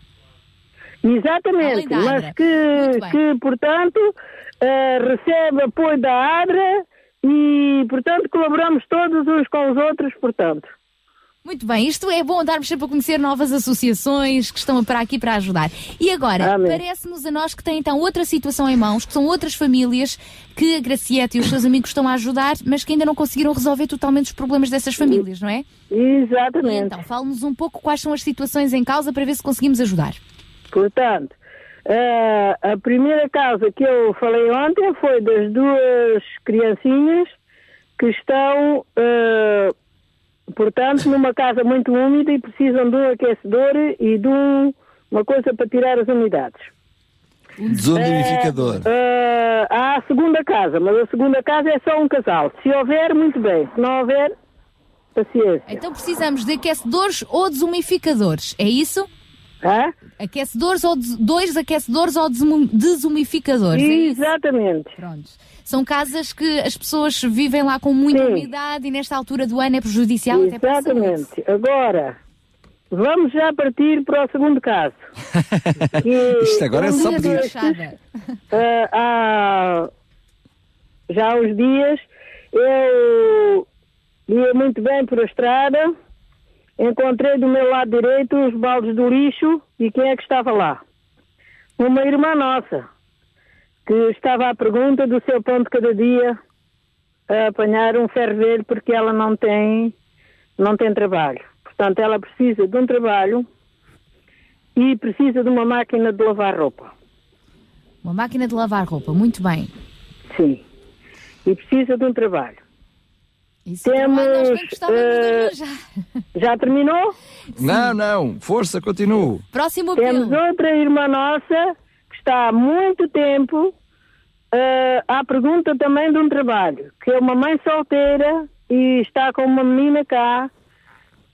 Exatamente, da ADRA. mas que, que portanto, eh, recebe apoio da ADRA e, portanto, colaboramos todos uns com os outros, portanto. Muito bem, isto é bom darmos sempre a conhecer novas associações que estão para aqui para ajudar. E agora, parece-nos a nós que tem então outra situação em mãos, que são outras famílias que a Graciete e os seus amigos estão a ajudar, mas que ainda não conseguiram resolver totalmente os problemas dessas famílias, não é? Exatamente. E então, fale-nos um pouco quais são as situações em causa para ver se conseguimos ajudar. Portanto, eh, a primeira causa que eu falei ontem foi das duas criancinhas que estão, eh, portanto, numa casa muito úmida e precisam de um aquecedor e de um- uma coisa para tirar as umidades. Desumidificador. Eh, há a segunda casa, mas a segunda casa é só um casal. Se houver, muito bem. Se não houver, paciência. Então precisamos de aquecedores ou desumificadores, é isso? Hã? Aquecedores ou des- dois aquecedores ou desum- desumificadores. é isso? Exatamente. São casas que as pessoas vivem lá com muita umidade e nesta altura do ano é prejudicial até para. Exatamente. Agora, vamos já partir para o segundo caso. Que, Isto agora é só pedir. destes, ah, há já há uns dias eu ia muito bem por a estrada, encontrei do meu lado direito os baldes do lixo e quem é que estava lá? Uma irmã nossa, que estava à pergunta do seu pão de cada dia a apanhar um ferro velho porque ela não tem, não tem trabalho. Portanto, ela precisa de um trabalho e precisa de uma máquina de lavar roupa. Uma máquina de lavar roupa, muito bem. Sim. E precisa de um trabalho. Isso de eh, arranjar. já terminou? Não, não, força, continuo. Próximo Temos outra irmã nossa está há muito tempo eh, à pergunta também de um trabalho, que é uma mãe solteira e está com uma menina cá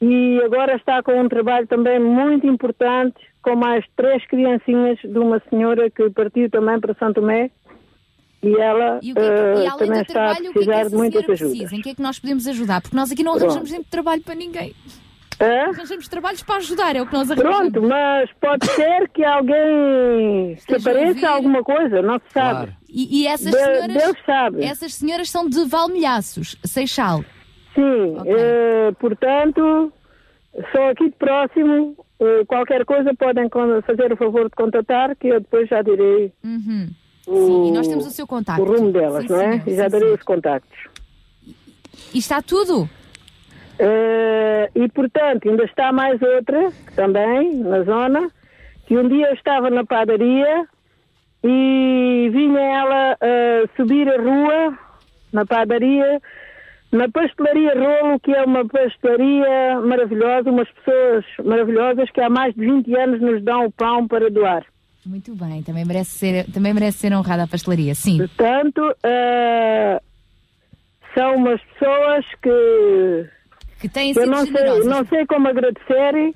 e agora está com um trabalho também muito importante com mais três criancinhas de uma senhora que partiu também para Santo Tomé e ela E, que eh, e também está a trabalho, é que precisar de muitas ajudas. precisa? Em que é que nós podemos ajudar? Porque nós aqui não arranjamos sempre trabalho para ninguém. Arranjamos trabalhos para ajudar, é o que nós arranjamos. Pronto, mas pode ser que alguém se Esteja apareça alguma coisa, não se sabe. E, e essas De- senhoras. Deus sabe. Essas senhoras são de Valmilhaços, Seixal. Sim, eh, portanto, só aqui de próximo, eh, qualquer coisa podem fazer o favor de contatar, que eu depois já direi Uhum. o, Sim, e nós temos o seu contacto. o rumo delas, Sim, não é? senhor, E já sim, darei senhor. os contactos. E está tudo? Eh, e, portanto, ainda está mais outra, também, na zona, que um dia eu estava na padaria e vinha ela eh, subir a rua, na padaria, na pastelaria Rolo, que é uma pastelaria maravilhosa, umas pessoas maravilhosas que há mais de 20 anos nos dão o pão para doar. Muito bem, também merece ser, também merece ser honrada a pastelaria, sim. Portanto, eh, são umas pessoas que, que têm eu sido não sei, generosas. não sei como agradecer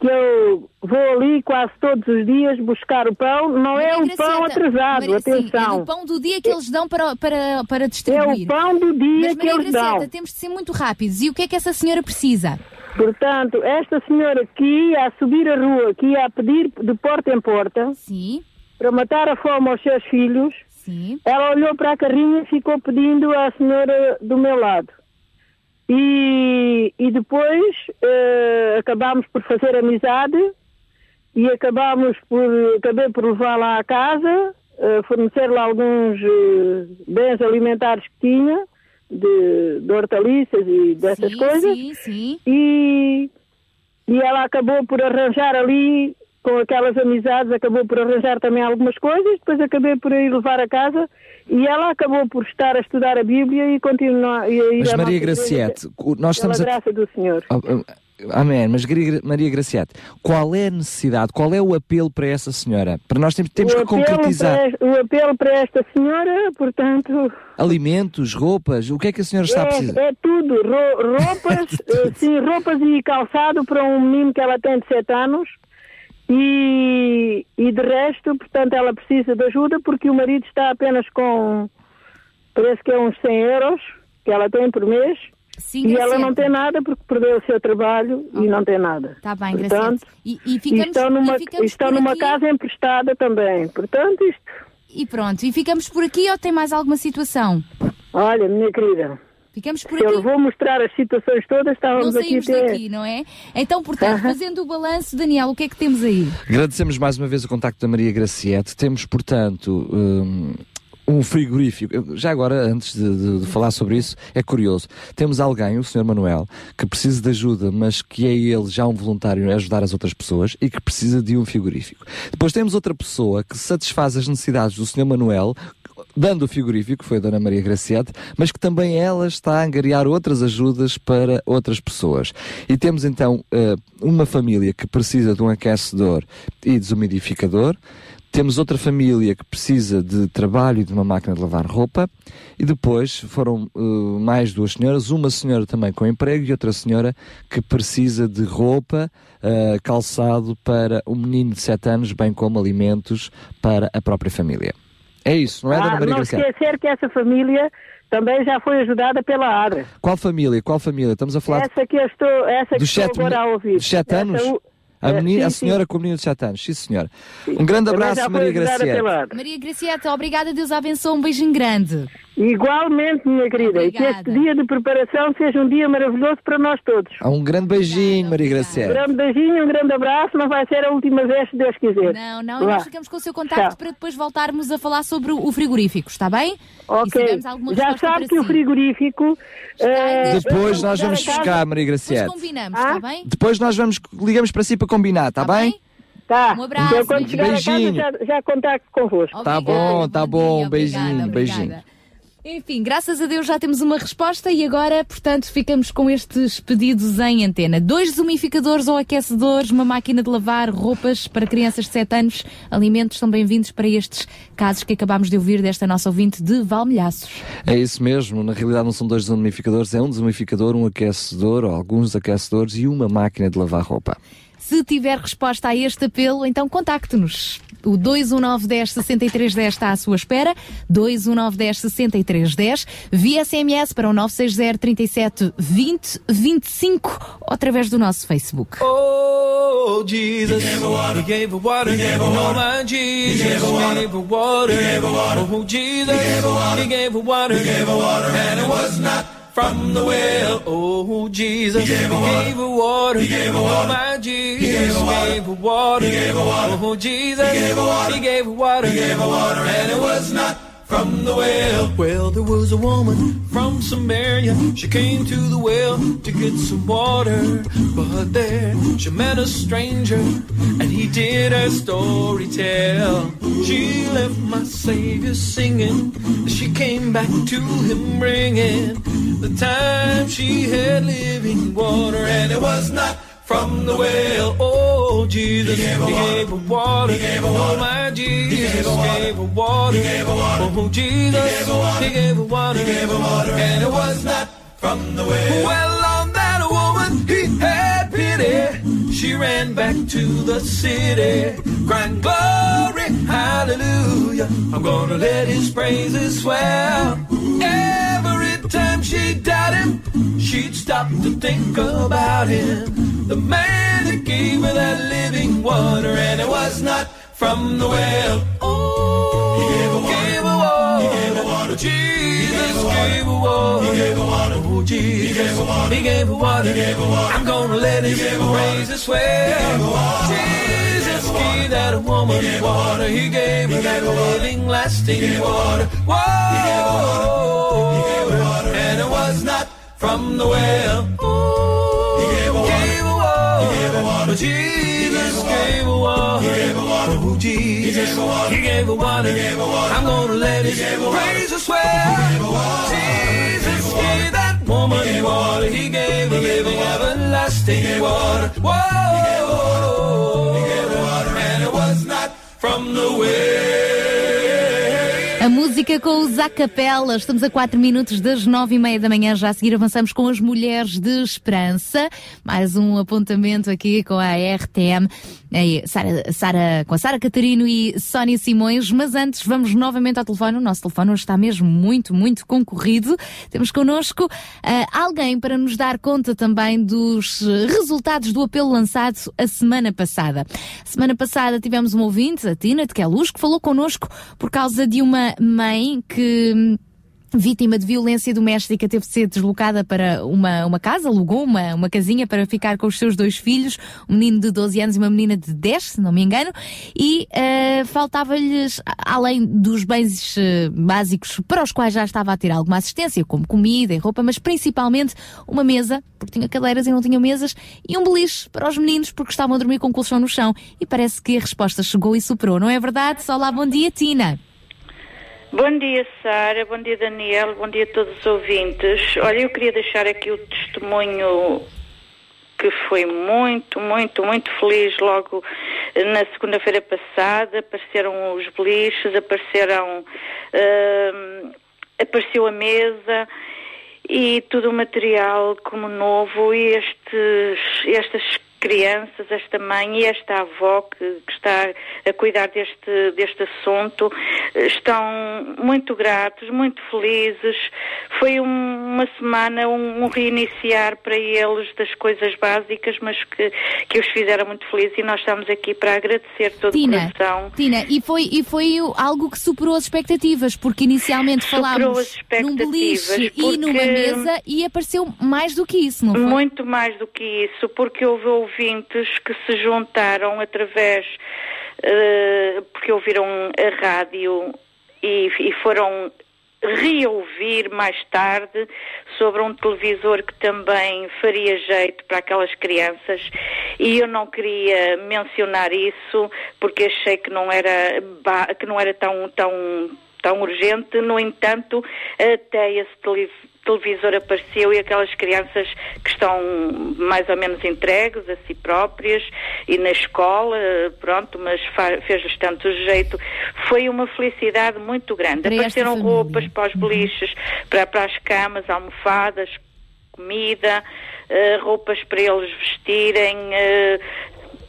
que eu vou ali quase todos os dias buscar o pão. Não é Maria o pão atrasado, Maria- sim, é atenção. do pão do dia que eles dão para, para, para É distribuir. o pão do dia Mas, que Maria eles Gracieta, dão. temos de ser muito rápidos. E o que é que essa senhora precisa? Portanto, esta senhora ia a subir a rua, ia a pedir de porta em porta, para matar a fome aos seus filhos, ela olhou para a carrinha e ficou pedindo à senhora do meu lado. E, e depois eh, acabámos por fazer amizade e acabámos por, acabei por levá-la à casa, eh, fornecer-lhe alguns eh, bens alimentares que tinha, de, de hortaliças e dessas Sim, coisas. sim, sim. E, e ela acabou por arranjar ali, com aquelas amizades, acabou por arranjar também algumas coisas, depois acabei por ir levar a casa e ela acabou por estar a estudar a Bíblia e continuar e a ir Mas Maria Graciete, nós pela estamos a... graça do Senhor. Oh, oh, Amém, mas Maria Graciete, qual é a necessidade, qual é o apelo para essa senhora? Para nós temos, temos que concretizar para o apelo para esta senhora, portanto, alimentos, roupas, o que é que a senhora está a precisar? é, é tudo, ro- roupas, eh, sim, roupas e calçado para um menino que ela tem de 7 anos e, e de resto, portanto, ela precisa de ajuda porque o marido está apenas com, parece que é uns 100 euros que ela tem por mês Sim, e ela não tem nada porque perdeu o seu trabalho e não tem nada. Está bem, Portanto. E, e ficamos, estão numa, e estão numa aqui? casa emprestada também. Portanto, isto. E pronto, e ficamos por aqui ou tem mais alguma situação? Olha, minha querida. Ficamos por se aqui. eu vou mostrar as situações todas, Não estávamos aqui saímos até. daqui, não é? Então, portanto, fazendo o balanço, Daniel, o que é que temos aí? Agradecemos mais uma vez o contacto da Maria Graciete. Temos, portanto, um, um frigorífico. Já agora, antes de, de- de falar sobre isso, é curioso. Temos alguém, o Sr. Manuel, que precisa de ajuda, mas que é ele já um voluntário a ajudar as outras pessoas e que precisa de um frigorífico. Depois temos outra pessoa que satisfaz as necessidades do Sr. Manuel, dando o frigorífico, foi a Dona Maria Graciete, mas que também ela está a angariar outras ajudas para outras pessoas. E temos então eh, uma família que precisa de um aquecedor e desumidificador, temos outra família que precisa de trabalho e de uma máquina de lavar roupa, e depois foram eh, mais duas senhoras, uma senhora também com emprego e outra senhora que precisa de roupa, eh, calçado para um menino de 7 anos, bem como alimentos para a própria família. É isso, não é, Dona Ah, Maria não Graciela? esquecer que essa família também já foi ajudada pela ADRA. Qual família? Qual família? Estamos a falar Essa que eu estou, essa que estou agora a ouvir. dos sete Essa anos? u- A, eh, menina, sim, a sim. senhora com o menino de 7 anos, sim senhora. Um grande abraço, Maria Graciela. Maria Gracieta, obrigada, Deus abençoe, um beijinho grande. Igualmente, minha querida, e que este dia de preparação seja um dia maravilhoso para nós todos. Um grande beijinho, Maria Um Graciela. grande beijinho, um grande abraço, não vai ser a última vez, se Deus quiser. Não, não, e nós ficamos com o seu contacto Tchau. para depois voltarmos a falar sobre o o frigorífico, está bem? Ok, já sabe que o si. frigorífico... eh, Depois nós vamos buscar, Maria Depois Graciela. combinamos, está bem? Depois nós vamos, ligamos para si para combinar, tá bem? Tá. Um abraço, Eu quando chegar a casa beijinho. já, já contacto convosco. Tá bom, tá bom, beijinho, beijinho. Enfim, graças a Deus já temos uma resposta e agora, portanto, ficamos com estes pedidos em antena. Dois desumidificadores ou aquecedores, uma máquina de lavar roupas para crianças de 7 anos, alimentos são bem-vindos para estes casos que acabámos de ouvir desta nossa ouvinte de Valmilhaços. É isso mesmo, na realidade não são dois desumidificadores, é um desumidificador, um aquecedor, alguns aquecedores e uma máquina de lavar roupa. Se tiver resposta a este apelo, então contacte-nos. O 21910 6310 está à sua espera. 21910 6310. Via SMS para o 960 37 20 25 ou através do nosso Facebook. Oh, Jesus. He gave water. He gave water. He gave water. He gave water. He gave water. He gave water. Oh, Jesus. He gave her water. He gave her water. He gave her water. And it was not from the well. Oh, Jesus. He gave her water. He gave her oh, water. He gave her water. Oh, my Jesus. He gave her water. He gave her water. He gave her water. Oh, Jesus. He gave her water. He gave her water. He gave her water. And it was not from the well. Well, there was a woman from Samaria. She came to the well to get some water. But there she met a stranger, and he did her story tell. She left my Savior singing. She came back to him bringing the time she had living water. And it was not from the well. Oh, Jesus, he gave her water. Oh, my Jesus, he gave her water. Oh, Jesus, he gave her water. And it was not from the well. Well, on that woman, he had pity. She ran back to the city, crying, Glory, hallelujah. I'm gonna let his praises swell. Every time she doubted him, she'd stop to think about him. The man that gave her that living water, and it was not from the well. Oh, he gave her water. Gave her water. He gave her water. Jesus gave her water. He gave her water. Oh, Jesus. He gave her water. He gave her water. He gave her water. I'm gonna let him raise his praises swell. Jesus gave that woman water. He gave her that living, lasting water. Whoa. And it was not from the well. He gave her water. He gave her water. Jesus gave her water. He gave her water. Oh, Jesus. He gave her water. I'm gonna let his praises swell. Jesus gave that woman water. He gave her living, everlasting water. Whoa. And it was not from the well. Música com os Acapela. Estamos a 4 minutos das 9 e meia da manhã. Já a seguir avançamos com as Mulheres de Esperança. Mais um apontamento aqui com a RTM. Aí, Sara, Sara, com a Sara Catarino e Sónia Simões. Mas antes, vamos novamente ao telefone. O nosso telefone hoje está mesmo muito, muito concorrido. Temos connosco ah, alguém para nos dar conta também dos resultados do apelo lançado a semana passada. Semana passada tivemos um ouvinte, a Tina de Queluz, que falou connosco por causa de uma mãe que hum, vítima de violência doméstica teve de ser deslocada para uma, uma casa, alugou uma, uma casinha para ficar com os seus dois filhos, um menino de 12 anos e uma menina de 10, se não me engano, e eh, faltava-lhes, além dos bens eh, básicos para os quais já estava a ter alguma assistência, como comida e roupa, mas principalmente uma mesa, porque tinha cadeiras e não tinha mesas, e um beliche para os meninos, porque estavam a dormir com colchão no chão. E parece que a resposta chegou e superou, não é verdade? Olá, bom dia, Tina. Bom dia, Sara. Bom dia, Daniel. Bom dia a todos os ouvintes. Olha, eu queria deixar aqui o testemunho que foi muito, muito, muito feliz logo na segunda-feira passada. Apareceram os beliches, apareceram, hum, apareceu a mesa e todo o material como novo e estes, estas crianças, esta mãe e esta avó que, que está a cuidar deste, deste assunto eh, estão muito gratos, muito felizes. Foi um- uma semana, um, um reiniciar para eles das coisas básicas, mas que, que os fizeram muito felizes e nós estamos aqui para agradecer todo Tina, o coração. Tina, e foi, e foi algo que superou as expectativas, porque inicialmente Superou falámos as expectativas, num beliche e numa mesa e apareceu mais do que isso, não foi? Muito mais do que isso, porque houve ouvintes que se juntaram através, eh, porque ouviram a rádio e, e foram reouvir mais tarde sobre um televisor que também faria jeito para aquelas crianças. E eu não queria mencionar isso porque achei que não era que não era tão tão tão urgente. No entanto até esse televisor apareceu e aquelas crianças que estão mais ou menos entregues a si próprias e na escola, pronto, mas fez-lhes tanto jeito. Foi uma felicidade muito grande. Para Apareceram roupas para os beliches, para, para as camas, almofadas, comida, eh, roupas para eles vestirem. eh,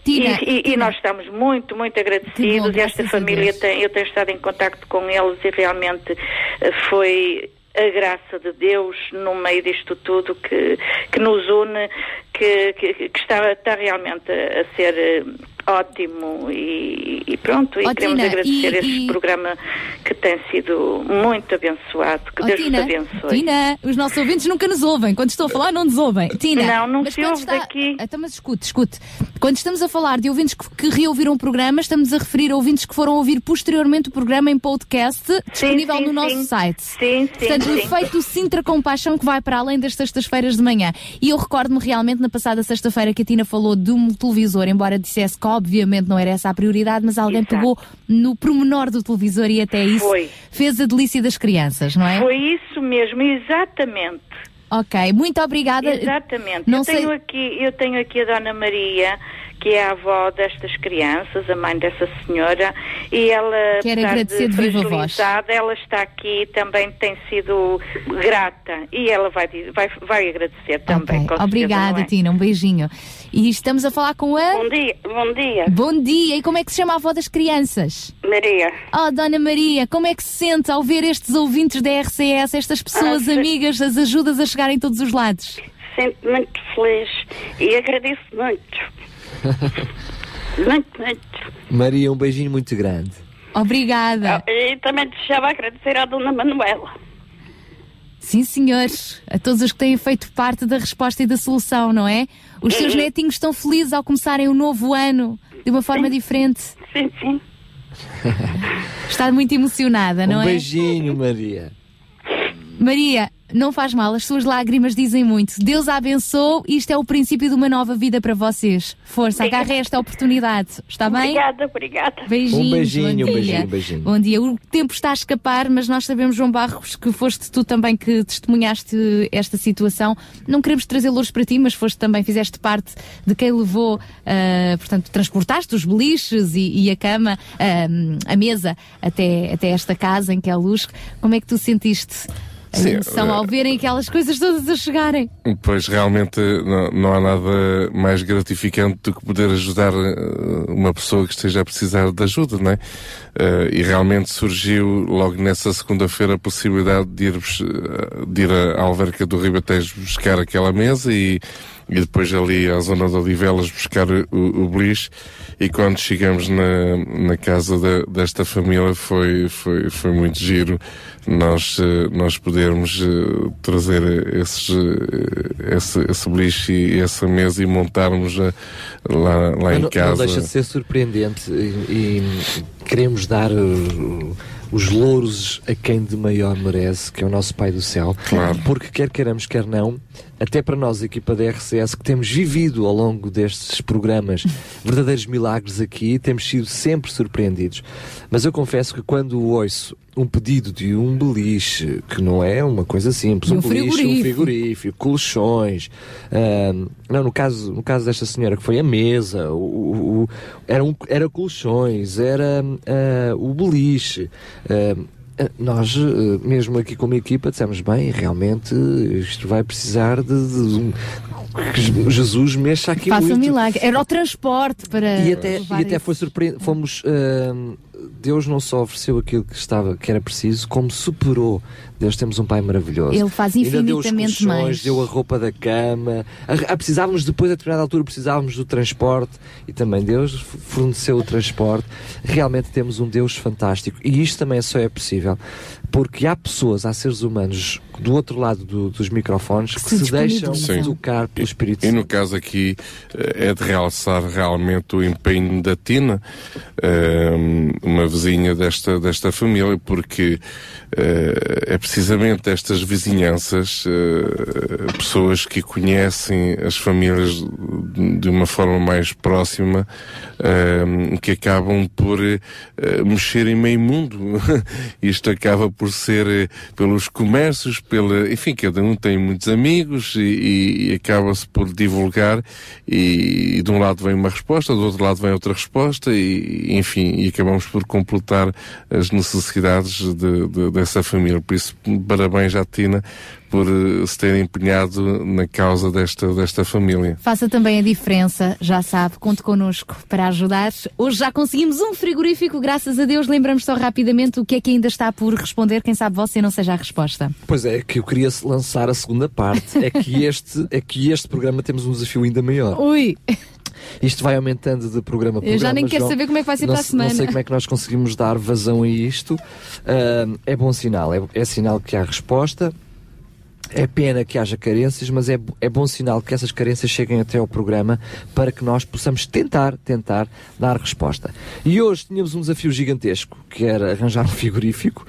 Tina, e, e- e nós estamos muito, muito agradecidos. Bom, Esta família tem, eu tenho estado em contacto com eles e realmente eh, foi a graça de Deus no meio disto tudo que, que nos une, que, que, que está, está realmente a, a ser eh, ótimo e, e pronto, e Ó, queremos Tina, agradecer e- este e- programa que tem sido muito abençoado. Que Oh, Deus Tina, vos abençoe. Tina, os nossos ouvintes nunca nos ouvem. Quando estou a falar, não nos ouvem. Tina, Não, não mas se ouve está... daqui. Então, mas escute, escute. Quando estamos a falar de ouvintes que, que reouviram o programa, estamos a referir a ouvintes que foram ouvir posteriormente o programa em podcast, disponível sim, no nosso sim. site. Sim, sim, Portanto, o efeito Sintra Compaixão que vai para além das sextas-feiras de manhã. E eu recordo-me realmente na passada sexta-feira que a Tina falou de um televisor, embora dissesse obviamente não era essa a prioridade, mas alguém Exato. pegou no promenor do televisor e até isso Foi. fez a delícia das crianças, não é? Foi isso mesmo, exatamente. Ok, muito obrigada. Exatamente. Não eu, sei- tenho aqui, eu tenho aqui a Dona Maria, que é a avó destas crianças, a mãe dessa senhora, e ela, Quero agradecer de viva voz. ela está aqui também tem sido grata e ela vai, vai, vai agradecer também. certeza, Obrigada, é? Tina, um beijinho. E estamos a falar com a. Bom dia, bom dia. Bom dia, e como é que se chama a avó das crianças? Maria. Oh, Dona Maria, como é que se sente ao ver estes ouvintes da RCS, estas pessoas Ah, amigas, as ajudas a chegarem todos os lados? Sinto muito feliz e agradeço muito. muito, muito. Maria, um beijinho muito grande. Obrigada. E também desejava agradecer à Dona Manuela. Sim, senhores, a todos os que têm feito parte da resposta e da solução, não é? Os seus Uhum. netinhos estão felizes ao começarem o novo ano de uma forma diferente. Sim, sim. Está muito emocionada, não um é? beijinho, Maria. Maria, não faz mal, as suas lágrimas dizem muito. Deus a abençoe e isto é o princípio de uma nova vida para vocês. Força, agarre esta oportunidade, está bem? Obrigada, obrigada. Beijinhos, Um beijinho, bom um dia. beijinho, um beijinho. Bom dia. O tempo está a escapar, mas nós sabemos, João Barros, que foste tu também que testemunhaste esta situação. Não queremos trazer louros para ti, mas foste também, fizeste parte de quem levou, ah, portanto, transportaste os beliches e, e a cama, ah, a mesa, até, até esta casa em que é a luz. Como é que tu sentiste? A Sim, emoção eh, ao verem aquelas coisas todas a chegarem. Pois realmente não, não há nada mais gratificante do que poder ajudar eh, uma pessoa que esteja a precisar de ajuda, não é? Eh, e realmente surgiu logo nessa segunda-feira a possibilidade de ir, eh, de ir à alverca do Ribatejo buscar aquela mesa e, e depois ali à zona de Odivelas buscar o, o e quando chegamos na, na casa da- desta família foi, foi, foi muito giro nós, eh, nós podermos eh, trazer esses, eh, esse, esse e essa mesa e montarmos lá, lá Mas em não, casa. não deixa de ser surpreendente e, e queremos dar os louros a quem de maior merece, que é o nosso Pai do Céu. Claro. Porque quer queiramos, quer não, até para nós, a equipa da RCS, que temos vivido ao longo destes programas verdadeiros milagres aqui, temos sido sempre surpreendidos. Mas eu confesso que quando ouço um pedido de um beliche, que não é uma coisa simples, um, um beliche, um frigorífico. colchões, ahm, não, no caso, no caso desta senhora que foi a mesa, o, o- o- era, um, era colchões, era ah, o beliche. ah, nós, ah, mesmo aqui como equipa, dissemos bem, realmente isto vai precisar de, de um- que Jesus mexa aqui Faça um muito. milagre. Era o transporte para. E até, e até foi surpreendente. Fomos. hum, Deus não só ofereceu aquilo que estava, que era preciso, como superou. Deus temos um Pai maravilhoso. Ele faz Ainda deu os infinitamente colchões, mais. deu a roupa da cama. A- a- precisávamos depois, a determinada altura, precisávamos do transporte e também Deus forneceu o transporte. Realmente temos um Deus fantástico e isto também só é possível porque há pessoas, há seres humanos do outro lado do- dos microfones que, se, deixam Sim. tocar pelo Espírito E no caso aqui eh, é de realçar realmente o empenho da Tina, eh, uma vizinha desta, desta família, porque eh, é precisamente estas vizinhanças, pessoas que conhecem as famílias de- uma forma mais próxima, que acabam por mexer em meio mundo. Isto acaba por ser eh, pelos comércios, pela, enfim, cada um tem muitos amigos e- e acaba-se por divulgar e, e de um lado vem uma resposta, do outro lado vem outra resposta e, enfim, e acabamos por completar as necessidades de- de- dessa família. Por isso, parabéns à Tina por eh, se ter empenhado na causa desta, desta família. Faça também a diferença, já sabe, conte connosco para ajudar. Hoje já conseguimos um frigorífico, graças a Deus. Lembramos só rapidamente o que é que ainda está por responder. Quem sabe você não seja a resposta. Pois é, que eu queria lançar a segunda parte. É que este, é que este programa temos um desafio ainda maior. Ui! Isto vai aumentando de programa a Eu já programa. nem quero João. saber como é que vai ser não, para a se- Não semana. sei como é que nós conseguimos dar vazão a isto. Ahm, é bom sinal, é, é sinal que há resposta. É pena que haja carências, mas é, é bom sinal que essas carências cheguem até ao programa para que nós possamos tentar, tentar dar resposta. E hoje tínhamos um desafio gigantesco, que era arranjar um frigorífico.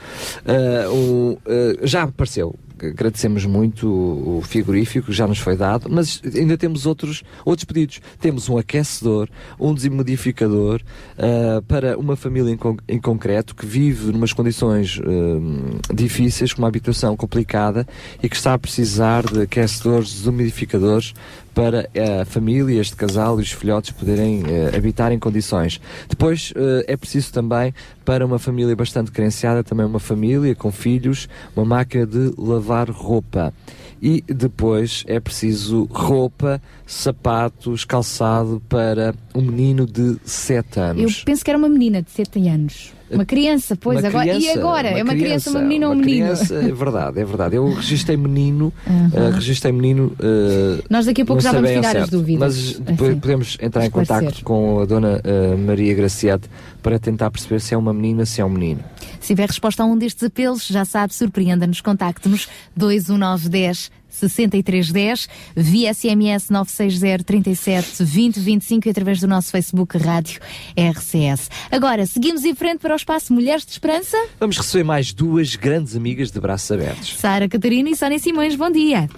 Ah, um, ah, já apareceu. Agradecemos muito o, frigorífico que já nos foi dado, mas ainda temos outros, outros pedidos. Temos um aquecedor, um desmodificador ah, para uma família em, con- em concreto que vive numas condições hum, difíceis, com uma habitação complicada e que está a precisar de aquecedores, desumidificadores para eh, a família, este casal e os filhotes poderem eh, habitar em condições. Depois eh, é preciso também, para uma família bastante carenciada, também uma família com filhos, uma máquina de lavar roupa. E depois é preciso roupa, sapatos, calçado para um menino de 7 Eu anos. penso que era uma menina de 7 anos. Uma criança, pois, Uma agora. e criança, agora? é uma criança, uma menina ou um uma menino? criança, é verdade, é verdade. Eu registrei menino, Uhum. eh, registrei menino. eh, Nós daqui a pouco já vamos tirar as dúvidas. Mas depois Assim, podemos entrar em contacto com a dona eh, Maria Graciete para tentar perceber se é uma menina, se é um menino. Se tiver resposta a um destes apelos, já sabe, surpreenda-nos, contacte-nos 21910 6310, via SMS 960 37 20 25 e através do nosso Facebook Rádio RCS. Agora, seguimos em frente para o espaço Mulheres de Esperança. Vamos receber mais duas grandes amigas de braços abertos. Sara Catarina e Sónia Simões, bom dia.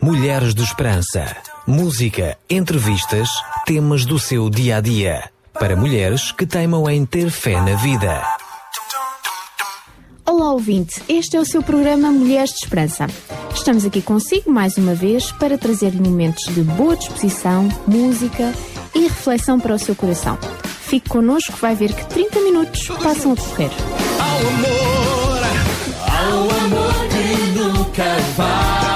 Mulheres de Esperança. Música, entrevistas, temas do seu dia a dia. Para mulheres que teimam em ter fé na vida. Olá, ouvinte. Este é o seu programa Mulheres de Esperança. Estamos aqui consigo mais uma vez para trazer-lhe momentos de boa disposição, música e reflexão para o seu coração. Fique connosco, vai ver que 30 minutos passam a correr. Ao amor, ao amor que nunca vai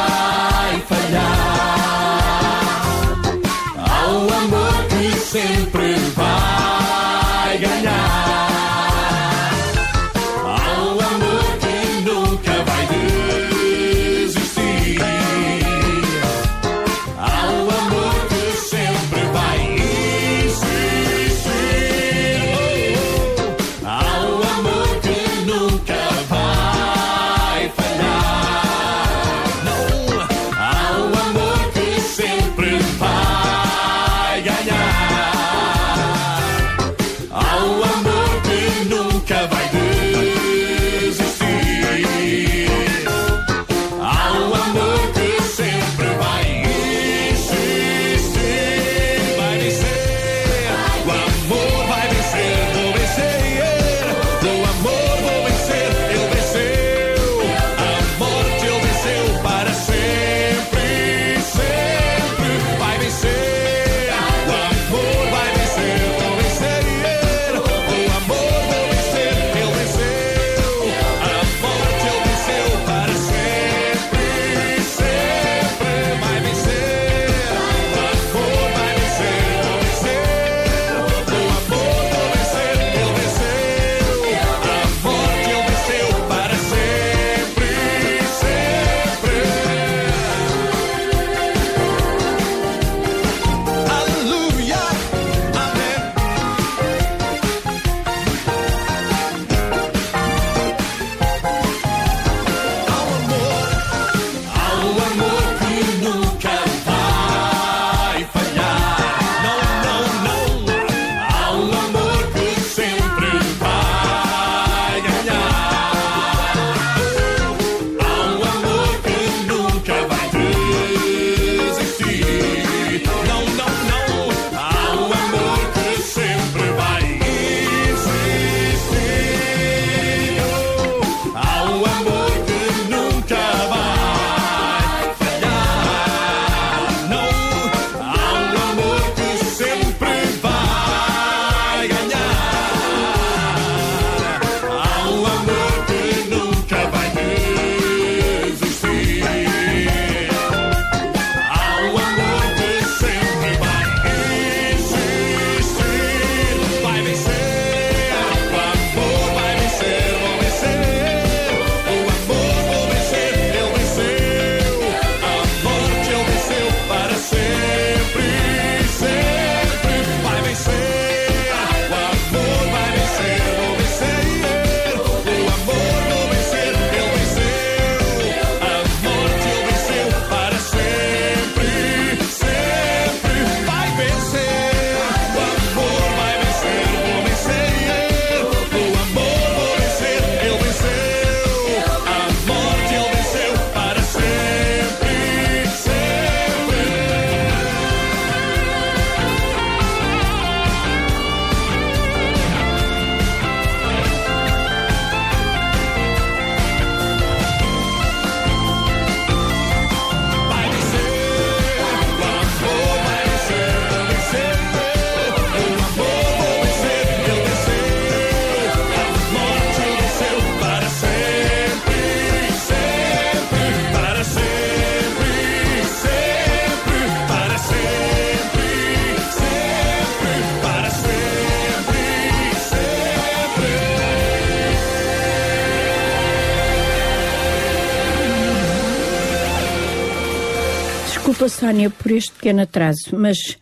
Sónia, por este pequeno atraso, mas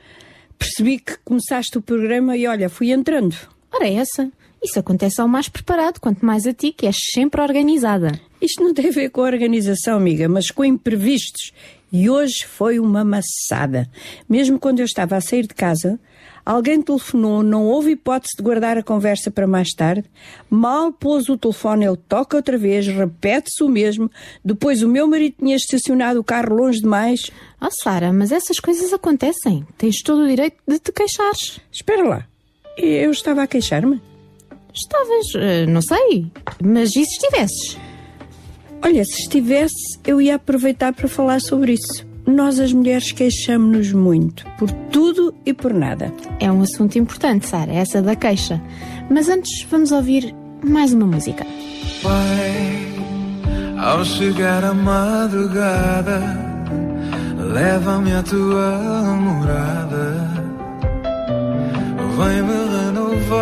percebi que começaste o programa e olha, fui entrando. Ora, essa. Isso acontece ao mais preparado, quanto mais a ti, que és sempre organizada. Isto não tem a ver com a organização, amiga, mas com imprevistos. E hoje foi uma maçada. Mesmo quando eu estava a sair de casa, alguém telefonou, não houve hipótese de guardar a conversa para mais tarde. Mal pôs o telefone, ele toca outra vez, repete-se o mesmo. Depois o meu marido tinha estacionado o carro longe demais. Oh, Sara, mas essas coisas acontecem. Tens todo o direito de te queixares. Espera lá. Eu estava a queixar-me? Estavas, eh, não sei. Mas e se estivesses? Olha, se estivesse, eu ia aproveitar para falar sobre isso. Nós, as mulheres, queixamos-nos muito, por tudo e por nada. É um assunto importante, Sara, essa da queixa. Mas antes, vamos ouvir mais uma música. Pai, ao chegar a madrugada, leva-me à tua morada, vem-me renovar.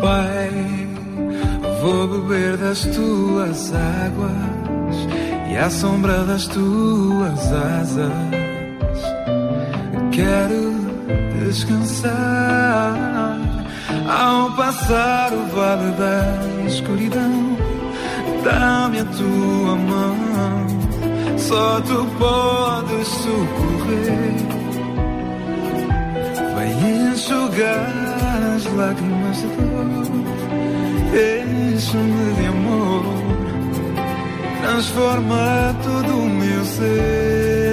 Pai, vou beber das tuas águas e à sombra das tuas asas. Quero descansar ao passar o vale da escuridão. Dá-me a tua mão, só tu podes socorrer. Vem enxugar as lágrimas de dor, enche-me de amor, transforma todo o meu ser.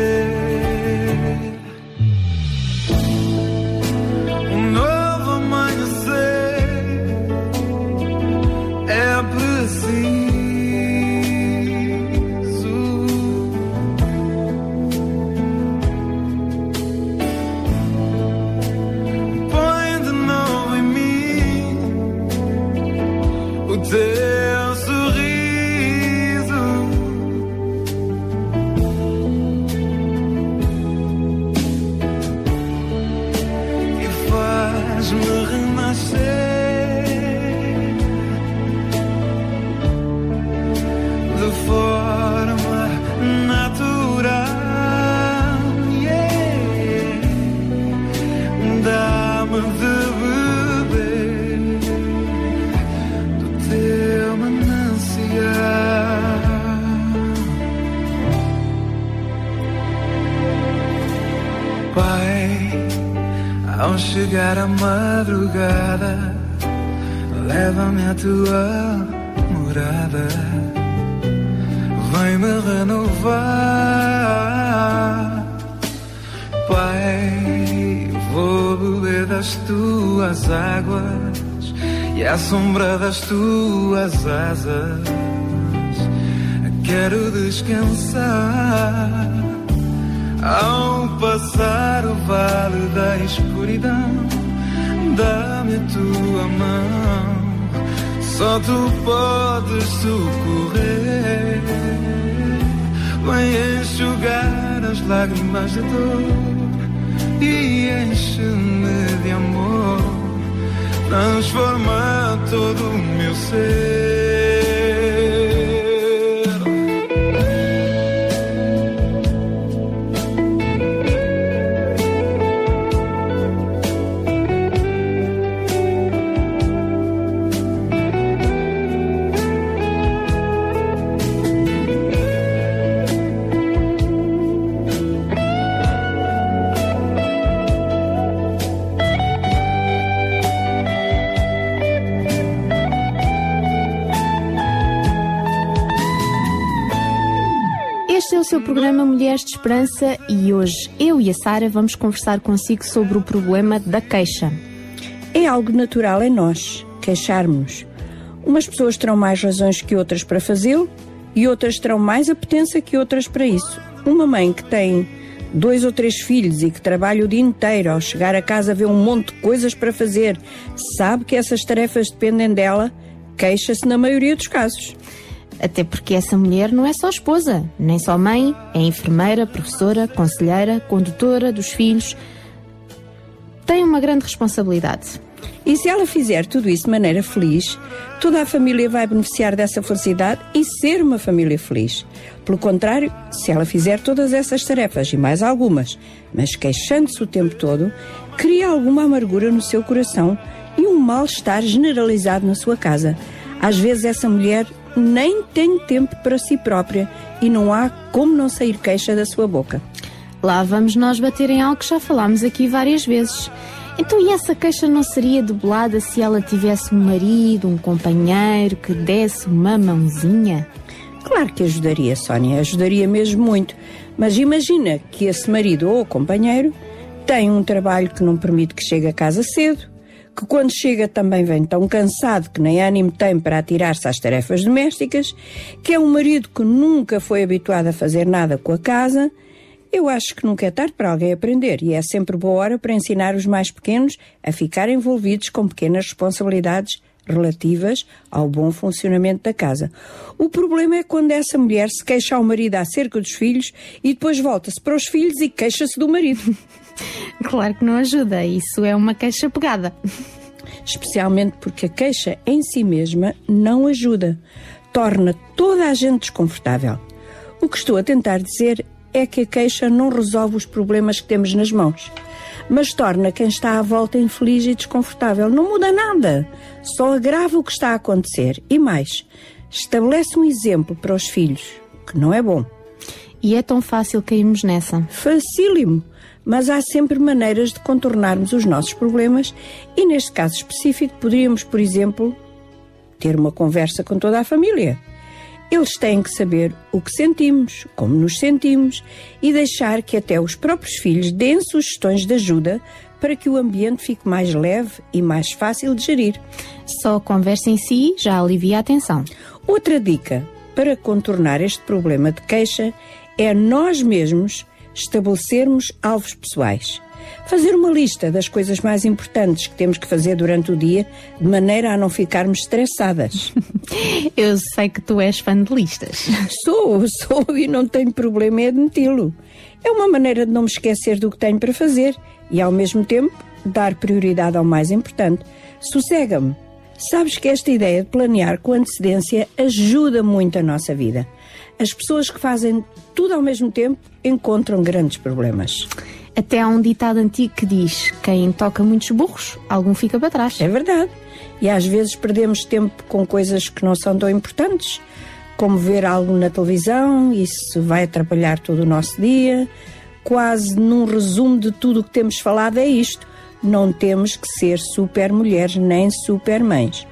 Chegar a madrugada, leva-me à tua morada, vem-me renovar. Pai, vou beber das tuas águas e à sombra das tuas asas. Quero descansar ao passar o vale da escuridão. Dá-me a tua mão, só tu podes socorrer. Vem enxugar as lágrimas de dor e enche-me de amor, transforma todo o meu ser. Seu programa Mulheres de Esperança e hoje eu e a Sara vamos conversar consigo sobre o problema da queixa. É algo natural em nós, queixarmos. Umas pessoas terão mais razões que outras para fazê-lo e outras terão mais apetência que outras para isso. Uma mãe que tem dois ou três filhos e que trabalha o dia inteiro, ao chegar a casa vê um monte de coisas para fazer, sabe que essas tarefas dependem dela, queixa-se na maioria dos casos. Até porque essa mulher não é só esposa, nem só mãe, é enfermeira, professora, conselheira, condutora dos filhos. Tem uma grande responsabilidade. E se ela fizer tudo isso de maneira feliz, toda a família vai beneficiar dessa felicidade e ser uma família feliz. Pelo contrário, se ela fizer todas essas tarefas e mais algumas, mas queixando-se o tempo todo, cria alguma amargura no seu coração e um mal-estar generalizado na sua casa. Às vezes essa mulher nem tem tempo para si própria e não há como não sair queixa da sua boca. Lá vamos nós bater em algo que já falámos aqui várias vezes. Então, e essa queixa não seria debelada se ela tivesse um marido, um companheiro que desse uma mãozinha? Claro que ajudaria, Sónia, ajudaria mesmo muito. Mas imagina que esse marido ou companheiro tem um trabalho que não permite que chegue a casa cedo, que quando chega também vem tão cansado que nem ânimo tem para atirar-se às tarefas domésticas, que é um marido que nunca foi habituado a fazer nada com a casa. Eu acho que nunca é tarde para alguém aprender e é sempre boa hora para ensinar os mais pequenos a ficar envolvidos com pequenas responsabilidades relativas ao bom funcionamento da casa. O problema é quando essa mulher se queixa ao marido acerca dos filhos e depois volta-se para os filhos e queixa-se do marido. Claro que não ajuda, isso é uma queixa pegada. Especialmente porque a queixa em si mesma não ajuda, torna toda a gente desconfortável. O que estou a tentar dizer é que a queixa não resolve os problemas que temos nas mãos, mas torna quem está à volta infeliz e desconfortável. Não muda nada, só agrava o que está a acontecer. E mais, estabelece um exemplo para os filhos, que não é bom. E é tão fácil cairmos nessa. Facílimo, mas há sempre maneiras de contornarmos os nossos problemas e, neste caso específico, poderíamos, por exemplo, ter uma conversa com toda a família. Eles têm que saber o que sentimos, como nos sentimos e deixar que até os próprios filhos deem sugestões de ajuda para que o ambiente fique mais leve e mais fácil de gerir. Só a conversa em si já alivia a tensão. Outra dica para contornar este problema de queixa é nós mesmos estabelecermos alvos pessoais. Fazer uma lista das coisas mais importantes que temos que fazer durante o dia, de maneira a não ficarmos estressadas. Eu sei que tu és fã de listas. Sou, sou e não tenho problema em admiti-lo. É uma maneira de não me esquecer do que tenho para fazer e, ao mesmo tempo, dar prioridade ao mais importante. Sossega-me. Sabes que esta ideia de planear com antecedência ajuda muito a nossa vida. As pessoas que fazem tudo ao mesmo tempo encontram grandes problemas. Até há um ditado antigo que diz: quem toca muitos burros, algum fica para trás. É verdade. E às vezes perdemos tempo com coisas que não são tão importantes, como ver algo na televisão, isso vai atrapalhar todo o nosso dia. Quase num resumo de tudo o que temos falado é isto. Não temos que ser super mulheres nem super mães.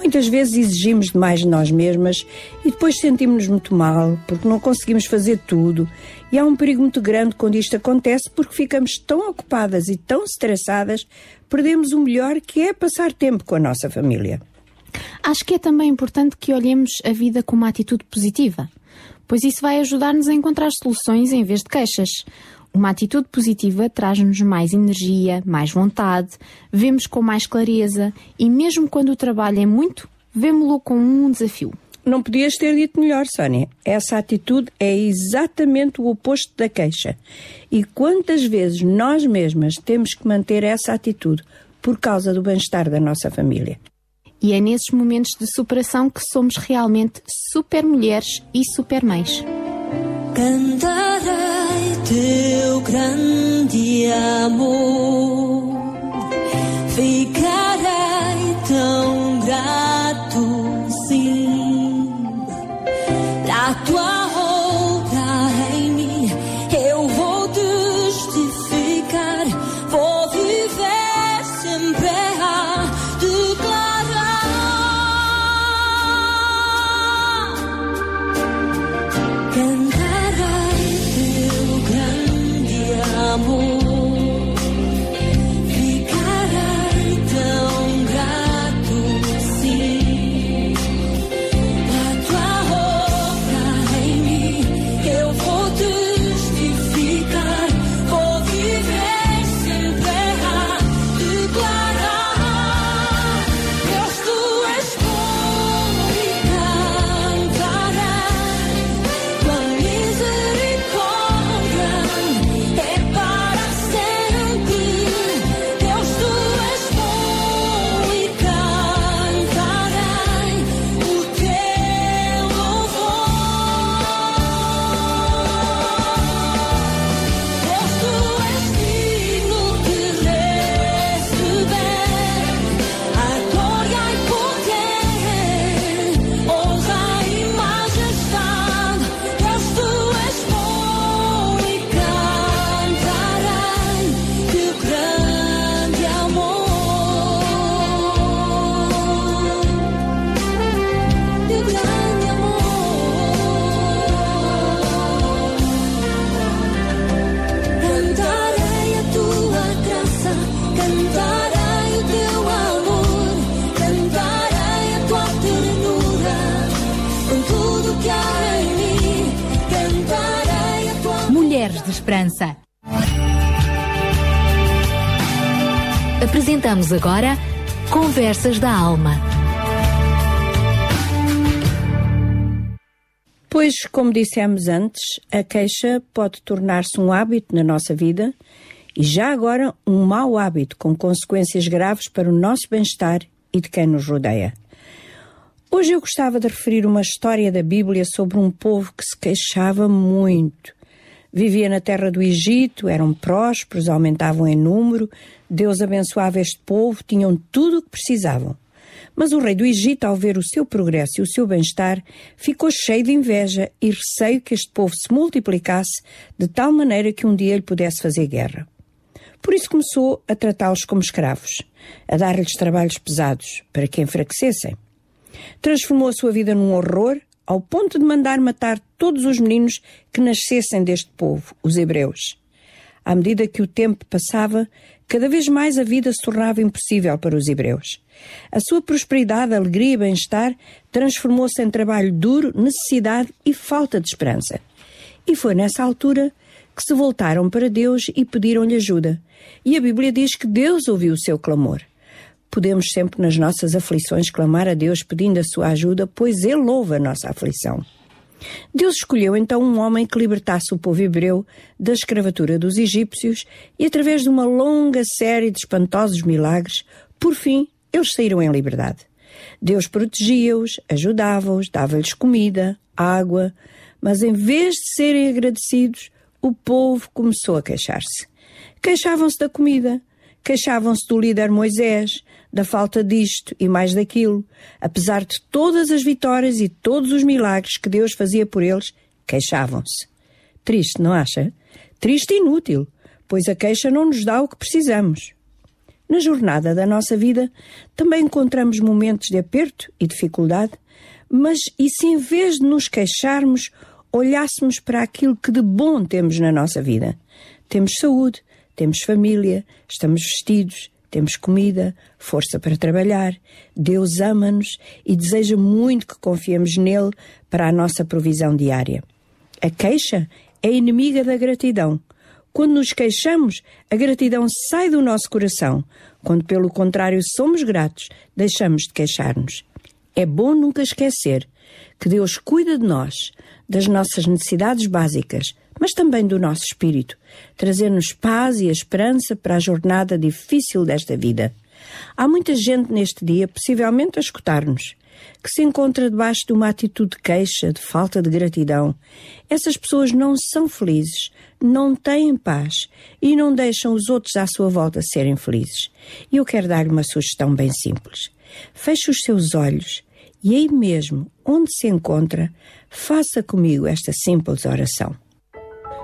Muitas vezes exigimos demais de nós mesmas e depois sentimos-nos muito mal porque não conseguimos fazer tudo. E há um perigo muito grande quando isto acontece porque ficamos tão ocupadas e tão estressadas, perdemos o melhor que é passar tempo com a nossa família. Acho que é também importante que olhemos a vida com uma atitude positiva, pois isso vai ajudar-nos a encontrar soluções em vez de queixas. Uma atitude positiva traz-nos mais energia, mais vontade, vemos com mais clareza e, mesmo quando o trabalho é muito, vemo-lo como um desafio. Não podias ter dito melhor, Sónia. Essa atitude é exatamente o oposto da queixa. E quantas vezes nós mesmas temos que manter essa atitude por causa do bem-estar da nossa família? E é nesses momentos de superação que somos realmente super mulheres e super mães. Teu grande amor, Apresentamos agora Conversas da Alma. Pois, como dissemos antes, a queixa pode tornar-se um hábito na nossa vida e já agora um mau hábito com consequências graves para o nosso bem-estar e de quem nos rodeia. Hoje eu gostava de referir uma história da Bíblia sobre um povo que se queixava muito. Vivia na terra do Egito, eram prósperos, aumentavam em número, Deus abençoava este povo, tinham tudo o que precisavam. Mas o rei do Egito, ao ver o seu progresso e o seu bem-estar, ficou cheio de inveja e receio que este povo se multiplicasse de tal maneira que um dia ele pudesse fazer guerra. Por isso começou a tratá-los como escravos, a dar-lhes trabalhos pesados, para que enfraquecessem. Transformou a sua vida num horror, ao ponto de mandar matar todos os meninos que nascessem deste povo, os hebreus. À medida que o tempo passava, cada vez mais a vida se tornava impossível para os hebreus. A sua prosperidade, alegria e bem-estar transformou-se em trabalho duro, necessidade e falta de esperança. E foi nessa altura que se voltaram para Deus e pediram-lhe ajuda. E a Bíblia diz que Deus ouviu o seu clamor. Podemos sempre nas nossas aflições clamar a Deus pedindo a sua ajuda, pois Ele ouve a nossa aflição. Deus escolheu então um homem que libertasse o povo hebreu da escravatura dos egípcios e, através de uma longa série de espantosos milagres, por fim, eles saíram em liberdade. Deus protegia-os, ajudava-os, dava-lhes comida, água, mas em vez de serem agradecidos, o povo começou a queixar-se. Queixavam-se da comida, queixavam-se do líder Moisés, da falta disto e mais daquilo. Apesar de todas as vitórias e todos os milagres que Deus fazia por eles, queixavam-se. Triste, não acha? Triste e inútil, pois a queixa não nos dá o que precisamos. Na jornada da nossa vida também encontramos momentos de aperto e dificuldade, mas e se em vez de nos queixarmos, olhássemos para aquilo que de bom temos na nossa vida? Temos saúde, temos família, estamos vestidos, temos comida, força para trabalhar. Deus ama-nos e deseja muito que confiemos nele para a nossa provisão diária. A queixa é inimiga da gratidão. Quando nos queixamos, a gratidão sai do nosso coração. Quando, pelo contrário, somos gratos, deixamos de queixar-nos. É bom nunca esquecer que Deus cuida de nós, das nossas necessidades básicas, mas também do nosso espírito, trazer-nos paz e a esperança para a jornada difícil desta vida. Há muita gente neste dia, possivelmente a escutar-nos, que se encontra debaixo de uma atitude de queixa, de falta de gratidão. Essas pessoas não são felizes, não têm paz e não deixam os outros à sua volta serem felizes. E eu quero dar-lhe uma sugestão bem simples. Feche os seus olhos e aí mesmo, onde se encontra, faça comigo esta simples oração.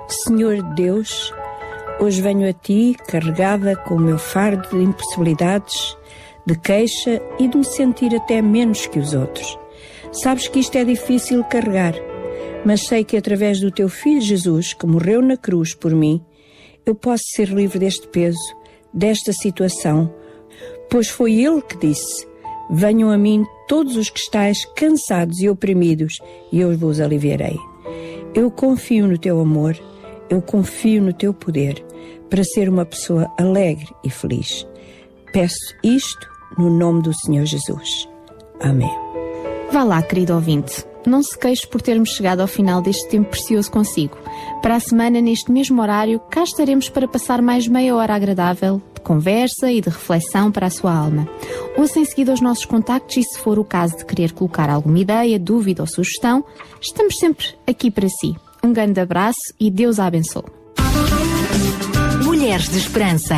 Senhor Deus, hoje venho a Ti carregada com o meu fardo de impossibilidades, de queixa e de me sentir até menos que os outros. Sabes que isto é difícil carregar, mas sei que através do Teu Filho Jesus, que morreu na cruz por mim, eu posso ser livre deste peso, desta situação, pois foi Ele que disse: Venham a mim todos os que estáis cansados e oprimidos, e eu vos aliviarei. Eu confio no Teu amor eu confio no teu poder para ser uma pessoa alegre e feliz. Peço isto no nome do Senhor Jesus. Amém. Vá lá, querido ouvinte. Não se queixe por termos chegado ao final deste tempo precioso consigo. Para a semana, neste mesmo horário, cá estaremos para passar mais meia hora agradável de conversa e de reflexão para a sua alma. Ouça em seguida os nossos contactos e, se for o caso de querer colocar alguma ideia, dúvida ou sugestão, estamos sempre aqui para si. Um grande abraço e Deus a abençoe. Mulheres de Esperança.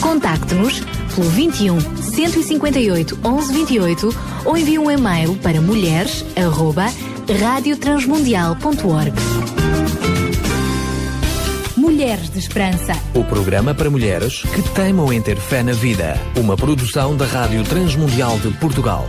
Contacte-nos pelo 21 158 1128 ou envie um e-mail para mulheres@radiotransmundial.org. Mulheres de Esperança. O programa para mulheres que teimam em ter fé na vida. Uma produção da Rádio Transmundial de Portugal.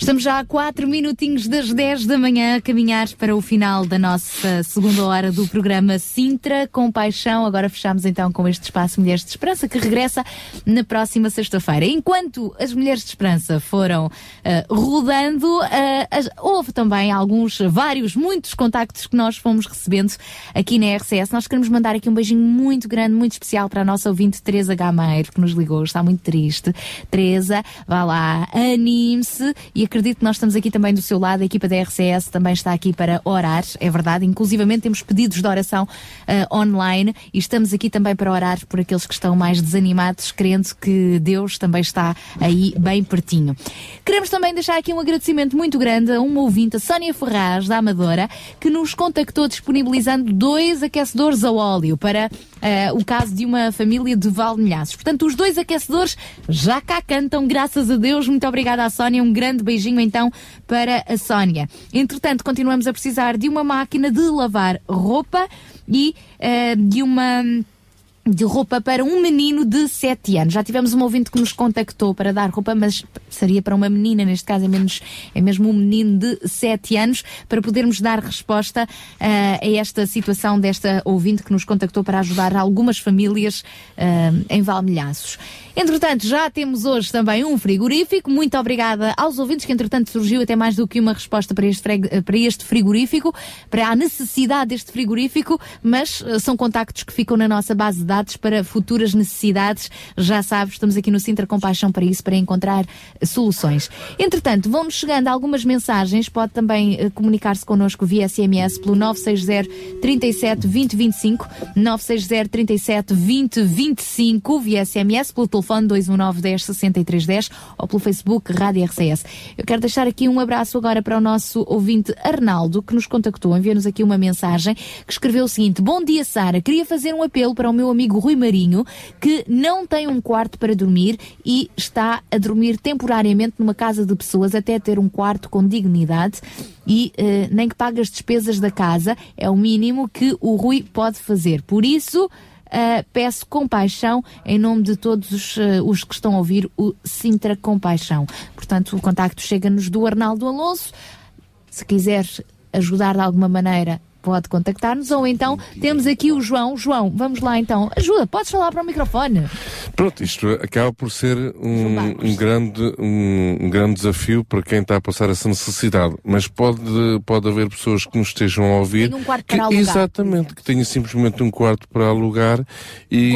Estamos já a 4 minutinhos das 10 da manhã a caminhar para o final da nossa segunda hora do programa Sintra com Paixão. Agora fechamos então com este espaço Mulheres de Esperança que regressa na próxima sexta-feira. Enquanto as Mulheres de Esperança foram eh, rodando, eh, as- houve também alguns, vários, muitos contactos que nós fomos recebendo aqui na RCS. Nós queremos mandar aqui um beijinho muito grande, muito especial para a nossa ouvinte Teresa Gameiro, que nos ligou, está muito triste. Teresa, vá lá, anime-se e acredito que nós estamos aqui também do seu lado, a equipa da RCS também está aqui para orar, é verdade. Inclusivamente temos pedidos de oração eh, online e estamos aqui também para orar por aqueles que estão mais desanimados, crendo que Deus também está aí bem pertinho. Queremos também deixar aqui um agradecimento muito grande a uma ouvinte, a Sónia Ferraz, da Amadora, que nos contactou disponibilizando dois aquecedores a óleo para eh, o caso de uma família de Valmilhaços. Portanto, os dois aquecedores já cá cantam, graças a Deus. Muito obrigada à Sónia. Um grande beijinho então para a Sónia. Entretanto, continuamos a precisar de uma máquina de lavar roupa e eh, de uma de roupa para um menino de 7 anos. Já tivemos um ouvinte que nos contactou para dar roupa, mas seria para uma menina, neste caso é, menos, é mesmo um menino de 7 anos, para podermos dar resposta ah, a esta situação desta ouvinte que nos contactou para ajudar algumas famílias ah, em Valmilhaços. Entretanto, já temos hoje também um frigorífico. Muito obrigada aos ouvintes, que entretanto surgiu até mais do que uma resposta para este, para este frigorífico, para a necessidade deste frigorífico, mas eh, são contactos que ficam na nossa base de dados para futuras necessidades. Já sabes, estamos aqui no Sintra Compaixão para isso, para encontrar soluções. Entretanto, vão-nos chegando algumas mensagens, pode também eh, comunicar-se connosco via SMS pelo 960 37 20 25, 960 37 20 25, via SMS, pelo telefone 219 10 63 10 ou pelo Facebook Rádio RCS. Eu quero deixar aqui um abraço agora para o nosso ouvinte Arnaldo, que nos contactou, enviou-nos aqui uma mensagem que escreveu o seguinte: Bom dia, Sara. Queria fazer um apelo para o meu amigo Rui Marinho, que não tem um quarto para dormir e está a dormir temporariamente numa casa de pessoas até ter um quarto com dignidade e eh, nem que pague as despesas da casa, é o mínimo que o Rui pode fazer. Por isso, Uh, peço compaixão em nome de todos os, uh, os que estão a ouvir o Sintra Compaixão. Portanto, o contacto chega-nos do Arnaldo Alonso. Se quiser ajudar de alguma maneira, pode contactar-nos. Ou então temos aqui o João. João, vamos lá então. Ajuda, podes falar para o microfone. Pronto, isto acaba por ser um, um grande, um, um grande desafio para quem está a passar essa necessidade. Mas pode, pode haver pessoas que nos estejam a ouvir. Tem um quarto que, para alugar, Exatamente, que tenham simplesmente um quarto para alugar e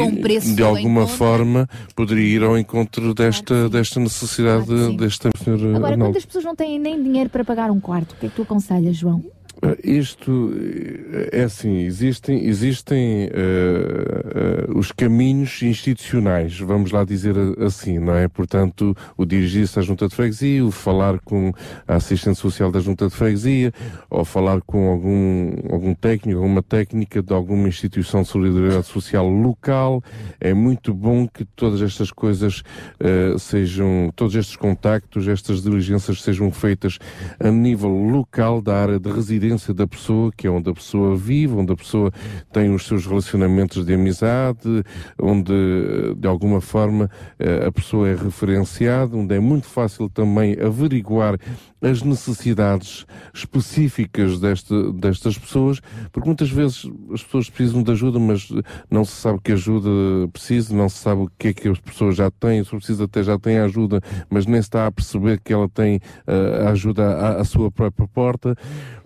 de alguma forma poderia ir ao encontro desta, desta necessidade deste senhor Agora, Arnaldo. quantas pessoas não têm nem dinheiro para pagar um quarto? O que é que tu aconselhas, João? Uh, Isto uh, é assim, existem, existem uh, uh, os caminhos institucionais, vamos lá dizer assim, não é? Portanto, o dirigir-se à junta de freguesia, o falar com a assistente social da junta de freguesia, ou falar com algum, algum técnico, alguma técnica de alguma instituição de solidariedade social local. É muito bom que todas estas coisas uh, sejam, todos estes contactos, estas diligências sejam feitas a nível local da área de residência da pessoa, que é onde a pessoa vive, onde a pessoa tem os seus relacionamentos de amizade, onde de alguma forma eh, a pessoa é referenciada, onde é muito fácil também averiguar as necessidades específicas desta, destas pessoas, porque muitas vezes as pessoas precisam de ajuda, mas não se sabe que ajuda precisa, não se sabe o que é que as pessoas já têm, se precisa até já tem ajuda, mas nem está a perceber que ela tem a ajuda à, à sua própria porta.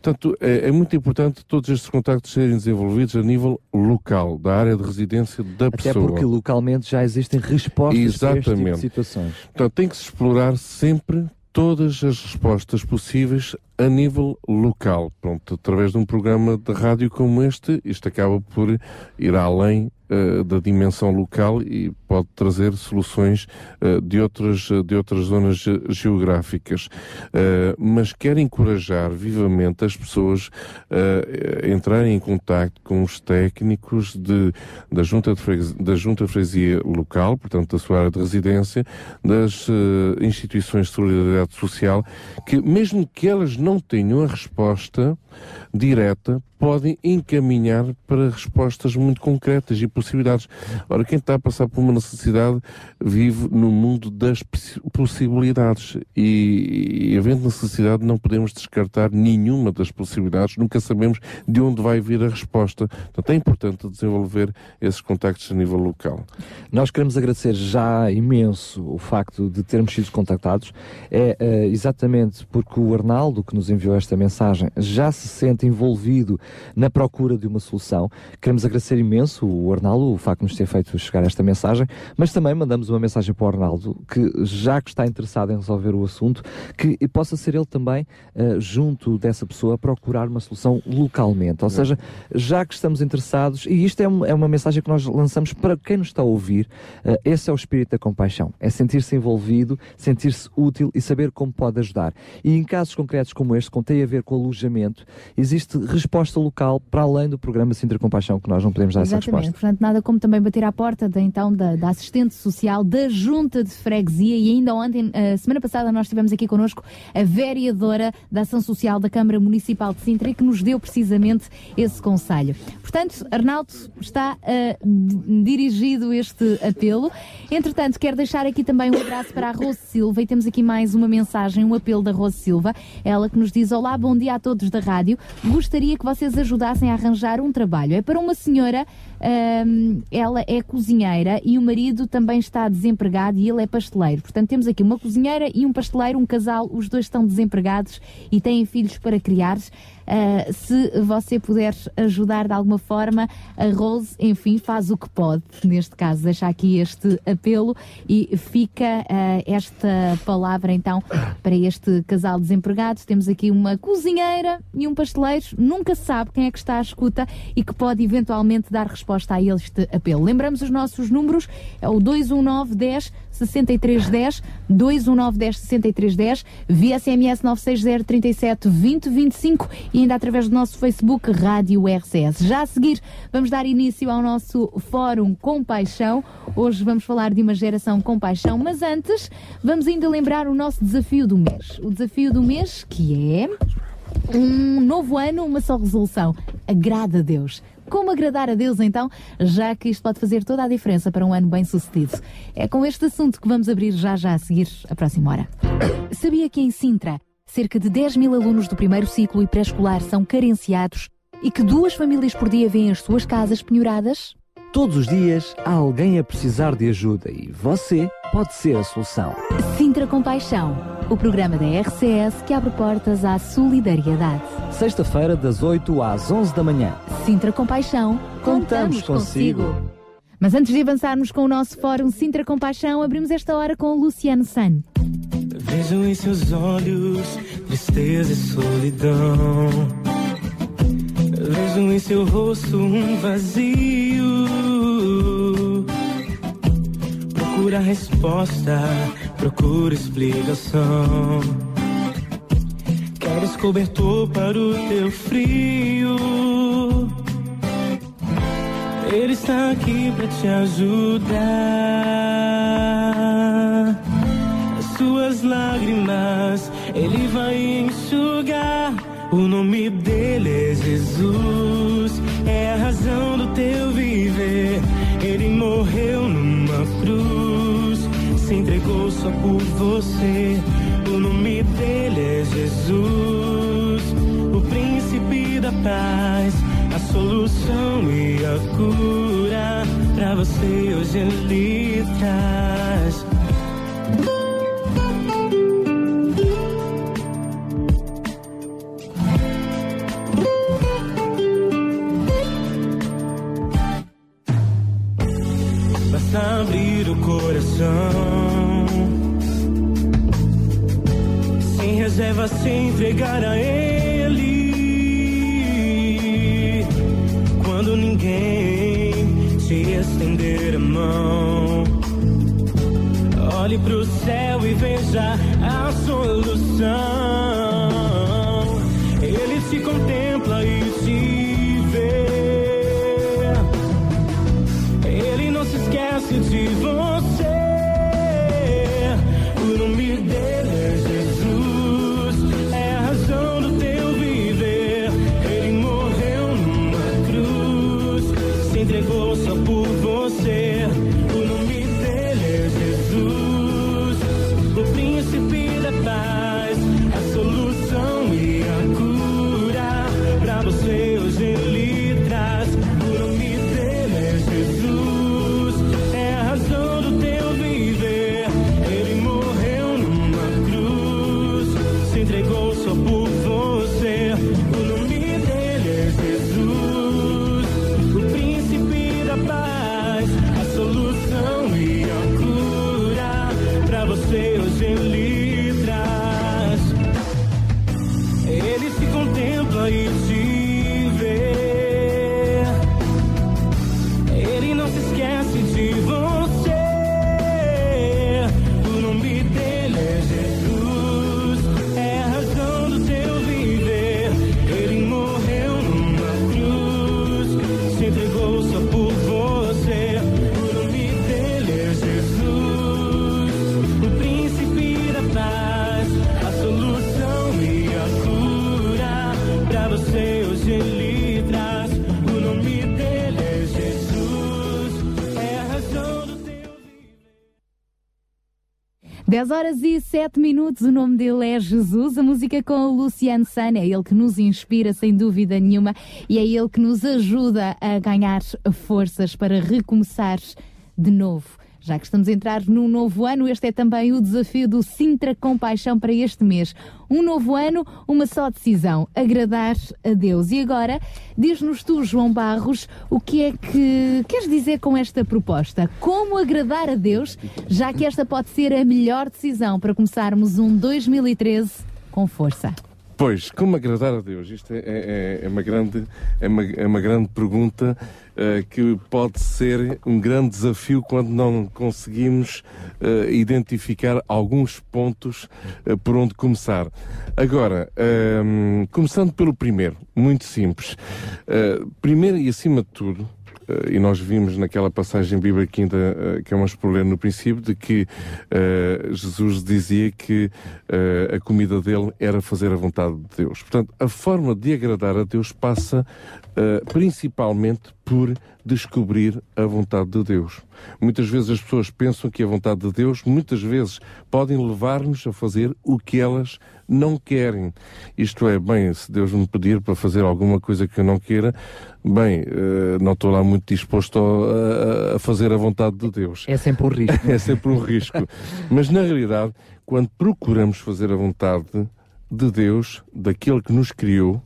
Portanto, é, é muito importante todos estes contactos serem desenvolvidos a nível local, da área de residência da Até pessoa. porque localmente já existem respostas para este tipo de Exatamente. situações. Portanto, tem que se explorar sempre todas as respostas possíveis a nível local. Pronto, através de um programa de rádio como este, isto acaba por ir além eh, da dimensão local e pode trazer soluções eh, de, outras, de outras zonas ge- geográficas. Eh, mas quero encorajar vivamente as pessoas eh, a entrarem em contato com os técnicos de, da, junta de freguesia, da Junta de Freguesia local, portanto da sua área de residência, das eh, instituições de solidariedade social, que mesmo que elas não tenham a resposta direta, podem encaminhar para respostas muito concretas e possibilidades. Ora, quem está a passar por uma uma sociedade vive no mundo das possi- possibilidades e, e havendo necessidade não podemos descartar nenhuma das possibilidades, nunca sabemos de onde vai vir a resposta. Portanto, é importante desenvolver esses contactos a nível local. Nós queremos agradecer já imenso o facto de termos sido contactados. É eh, exatamente porque o Arnaldo, que nos enviou esta mensagem, já se sente envolvido na procura de uma solução. Queremos agradecer imenso o Arnaldo, o facto de nos ter feito chegar esta mensagem, mas também mandamos uma mensagem para o Arnaldo, que já que está interessado em resolver o assunto, que possa ser ele também, eh, junto dessa pessoa, a procurar uma solução localmente. Ou seja, já que estamos interessados, e isto é, um- é uma mensagem que nós lançamos para quem nos está a ouvir, eh, esse é o espírito da compaixão. É sentir-se envolvido, sentir-se útil e saber como pode ajudar. E em casos concretos como este, que tem a ver com alojamento, existe resposta local para além do programa Sintra Compaixão, que nós não podemos dar essa Exatamente, resposta. portanto, nada como também bater à porta da, então, da, da assistente social da Junta de Freguesia e ainda ontem, a semana passada, nós tivemos aqui connosco a vereadora da Ação Social da Câmara Municipal de Sintra que nos deu precisamente esse conselho. Portanto, Arnaldo, está di- dirigido este apelo. Entretanto, quero deixar aqui também um abraço para a Rose Silva e temos aqui mais uma mensagem, um apelo da Rose Silva. Ela que nos diz: Olá, bom dia a todos da rádio. Gostaria que vocês ajudassem a arranjar um trabalho. É para uma senhora, ahm, ela é cozinheira e o marido também está desempregado e ele é pasteleiro. Portanto, temos aqui uma cozinheira e um pasteleiro, um casal, os dois estão desempregados e têm filhos para criar. Ah, se você puder ajudar de alguma forma, a Rose, enfim, faz o que pode. Neste caso, deixa aqui este apelo e fica ah, esta palavra então para este casal desempregado. Temos aqui uma cozinheira e um pasteleiro. Nunca se sabe quem é que está à escuta e que pode eventualmente dar resposta a este apelo. Lembramos os nossos números: é o 219 10 6310, 219 10 6310, via SMS 960 37 20 25 e ainda através do nosso Facebook Rádio RCS. Já a seguir, vamos dar início ao nosso Fórum Compaixão. Hoje vamos falar de uma geração com paixão, mas antes, vamos ainda lembrar o nosso desafio do mês. O desafio do mês que é um novo ano, uma só resolução. Agrada a Deus. Como agradar a Deus, então, já que isto pode fazer toda a diferença para um ano bem sucedido? É com este assunto que vamos abrir já já a seguir a próxima hora. Sabia que em Sintra, cerca de 10 mil alunos do primeiro ciclo e pré-escolar são carenciados e que duas famílias por dia vêm as suas casas penhoradas? Todos os dias há alguém a precisar de ajuda e você pode ser a solução. Sintra Compaixão, o programa da RCS que abre portas à solidariedade. Sexta-feira, das 8 às 11 da manhã. Sintra Compaixão, Contamos consigo. Mas antes de avançarmos com o nosso Fórum Sintra Compaixão, abrimos esta hora com o Luciano San. Vejo em seus olhos tristeza e solidão. Vejo em seu rosto um vazio. Procura resposta, procura explicação. Queres cobertor para o teu frio. Ele está aqui para te ajudar. As suas lágrimas ele vai enxugar. O nome dele é Jesus, é a razão do teu viver. Ele morreu numa cruz, se entregou só por você. O nome dele é Jesus, o príncipe da paz, a solução e a cura. Pra você hoje ele traz. Abrir o coração. Reserva, se entregar a Ele. Quando ninguém te estender a mão. Olhe pro céu e veja a solução. Ele te contempla 10 horas e 7 minutos, o nome dele é Jesus, a música com o Luciano é ele que nos inspira sem dúvida nenhuma e é ele que nos ajuda a ganhar forças para recomeçar de novo. Já que estamos a entrar num novo ano, este é também o desafio do Sintra Compaixão para este mês. Um novo ano, uma só decisão: agradar a Deus. E agora, diz-nos tu, João Barros, o que é que queres dizer com esta proposta? Como agradar a Deus, já que esta pode ser a melhor decisão para começarmos um 2013 com força? Pois, como agradar a Deus? Isto é, é- é uma, grande, é uma, é uma grande pergunta que pode ser um grande desafio quando não conseguimos eh, identificar alguns pontos eh, por onde começar. Agora, ehm, começando pelo primeiro, muito simples. Eh, primeiro e acima de tudo, eh, e nós vimos naquela passagem bíblica ainda eh, que é por ler no princípio, de que eh, Jesus dizia que eh, a comida dele era fazer a vontade de Deus. Portanto, a forma de agradar a Deus passa eh, principalmente por descobrir a vontade de Deus. Muitas vezes as pessoas pensam que a vontade de Deus, muitas vezes, podem levar-nos a fazer o que elas não querem. Isto é, bem, se Deus me pedir para fazer alguma coisa que eu não queira, bem, eh, não estou lá muito disposto a, a- a fazer a vontade de Deus. É sempre um risco. é sempre um risco. Mas na realidade, quando procuramos fazer a vontade de Deus, daquele que nos criou,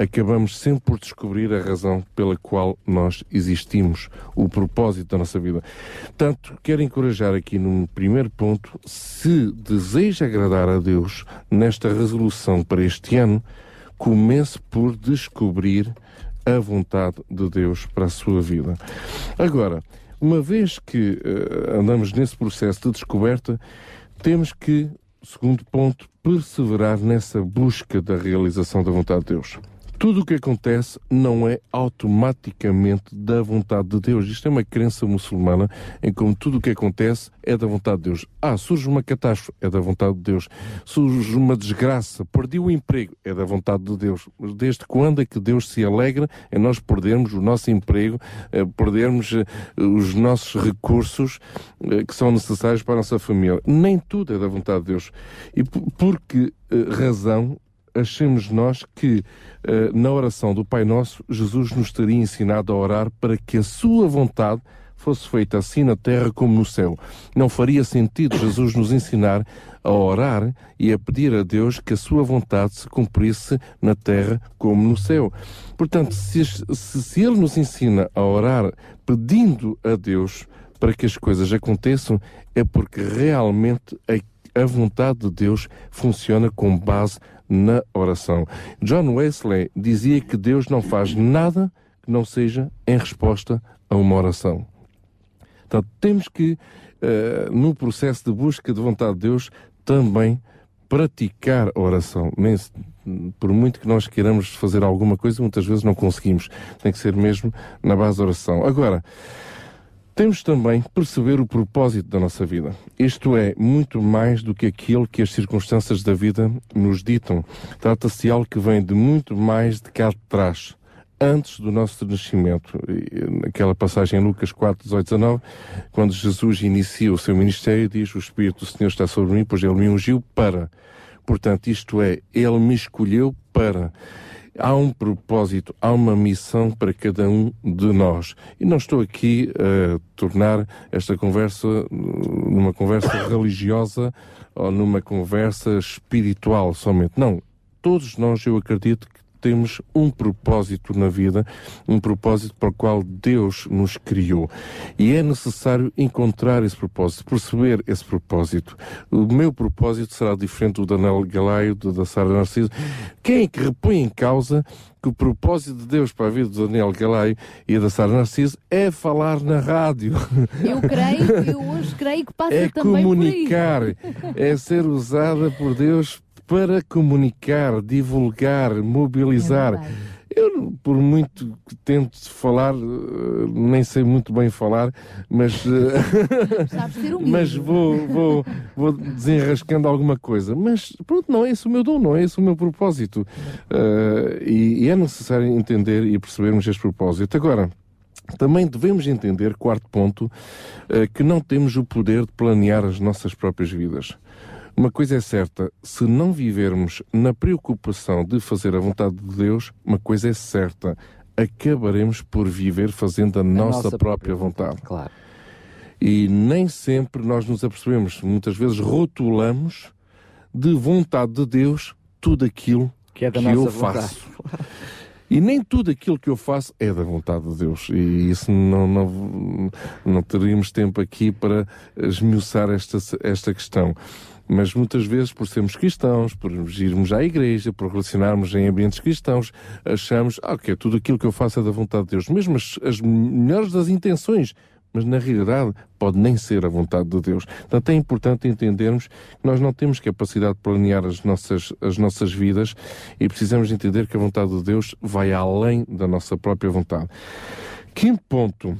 acabamos sempre por descobrir a razão pela qual nós existimos, o propósito da nossa vida. Portanto, quero encorajar aqui num primeiro ponto, se deseja agradar a Deus nesta resolução para este ano, comece por descobrir a vontade de Deus para a sua vida. Agora, uma vez que eh, andamos nesse processo de descoberta, temos que, segundo ponto, perseverar nessa busca da realização da vontade de Deus. Tudo o que acontece não é automaticamente da vontade de Deus. Isto é uma crença muçulmana em como tudo o que acontece é da vontade de Deus. Ah, surge uma catástrofe, é da vontade de Deus. Surge uma desgraça, perdi o emprego, é da vontade de Deus. Mas desde quando é que Deus se alegra em nós perdermos o nosso emprego, eh, perdermos eh, os nossos recursos eh, que são necessários para a nossa família? Nem tudo é da vontade de Deus. E por que razão achemos nós que eh, na oração do Pai Nosso, Jesus nos teria ensinado a orar para que a sua vontade fosse feita assim na terra como no céu. Não faria sentido Jesus nos ensinar a orar e a pedir a Deus que a sua vontade se cumprisse na terra como no céu. Portanto, se, se, Ele nos ensina a orar pedindo a Deus para que as coisas aconteçam, é porque realmente a, a vontade de Deus funciona com base na oração. John Wesley dizia que Deus não faz nada que não seja em resposta a uma oração. Portanto, temos que, eh, no processo de busca de vontade de Deus, também praticar a oração. Por muito que nós queiramos fazer alguma coisa, muitas vezes não conseguimos. Tem que ser mesmo na base da oração. Agora, temos também perceber o propósito da nossa vida. Isto é muito mais do que aquilo que as circunstâncias da vida nos ditam. Trata-se de algo que vem de muito mais de cá de trás, antes do nosso nascimento. Naquela passagem em Lucas 4, 18, 19, quando Jesus inicia o seu ministério, diz: O Espírito do Senhor está sobre mim, pois ele me ungiu para. Portanto, isto é, ele me escolheu para. Há um propósito, há uma missão para cada um de nós. E não estou aqui a tornar esta conversa uh, numa conversa religiosa ou numa conversa espiritual somente. Não. todos nós, eu acredito que temos um propósito na vida, um propósito para o qual Deus nos criou. E é necessário encontrar esse propósito, perceber esse propósito. O meu propósito será diferente do Daniel Galaio, do da Sara Narciso. Quem é que repõe em causa que o propósito de Deus para a vida do Daniel Galaio e da Sara Narciso é falar na rádio. Eu creio, eu hoje creio que passa é também comunicar, por aí. é ser usada por Deus para comunicar, divulgar, mobilizar. eu, por muito que tento falar, eh, nem sei muito bem falar, mas, eh, mas vou, vou, vou desenrascando alguma coisa. Mas pronto, não é esse o meu dom, não é esse o meu propósito. Eh, e, e é necessário entender e percebermos este propósito. Agora, também devemos entender, quarto ponto, que não temos o poder de planear as nossas próprias vidas. Uma coisa é certa, se não vivermos na preocupação de fazer a vontade de Deus, uma coisa é certa, acabaremos por viver fazendo a, nossa, nossa própria, própria vontade. Claro. E nem sempre nós nos apercebemos, muitas vezes rotulamos de vontade de Deus tudo aquilo Que é da eu nossa vontade. faço. E nem tudo aquilo que eu faço é da vontade de Deus. E isso não, não, não teríamos tempo aqui para esmiuçar esta, esta questão. Mas muitas vezes, por sermos cristãos, por irmos à igreja, por relacionarmos em ambientes cristãos, achamos ah, que tudo aquilo que eu faço é da vontade de Deus. Mesmo as, as melhores das intenções, mas na realidade pode nem ser a vontade de Deus. Portanto, é importante entendermos que nós não temos capacidade de planear as nossas, as nossas vidas e precisamos entender que a vontade de Deus vai além da nossa própria vontade. Quinto ponto,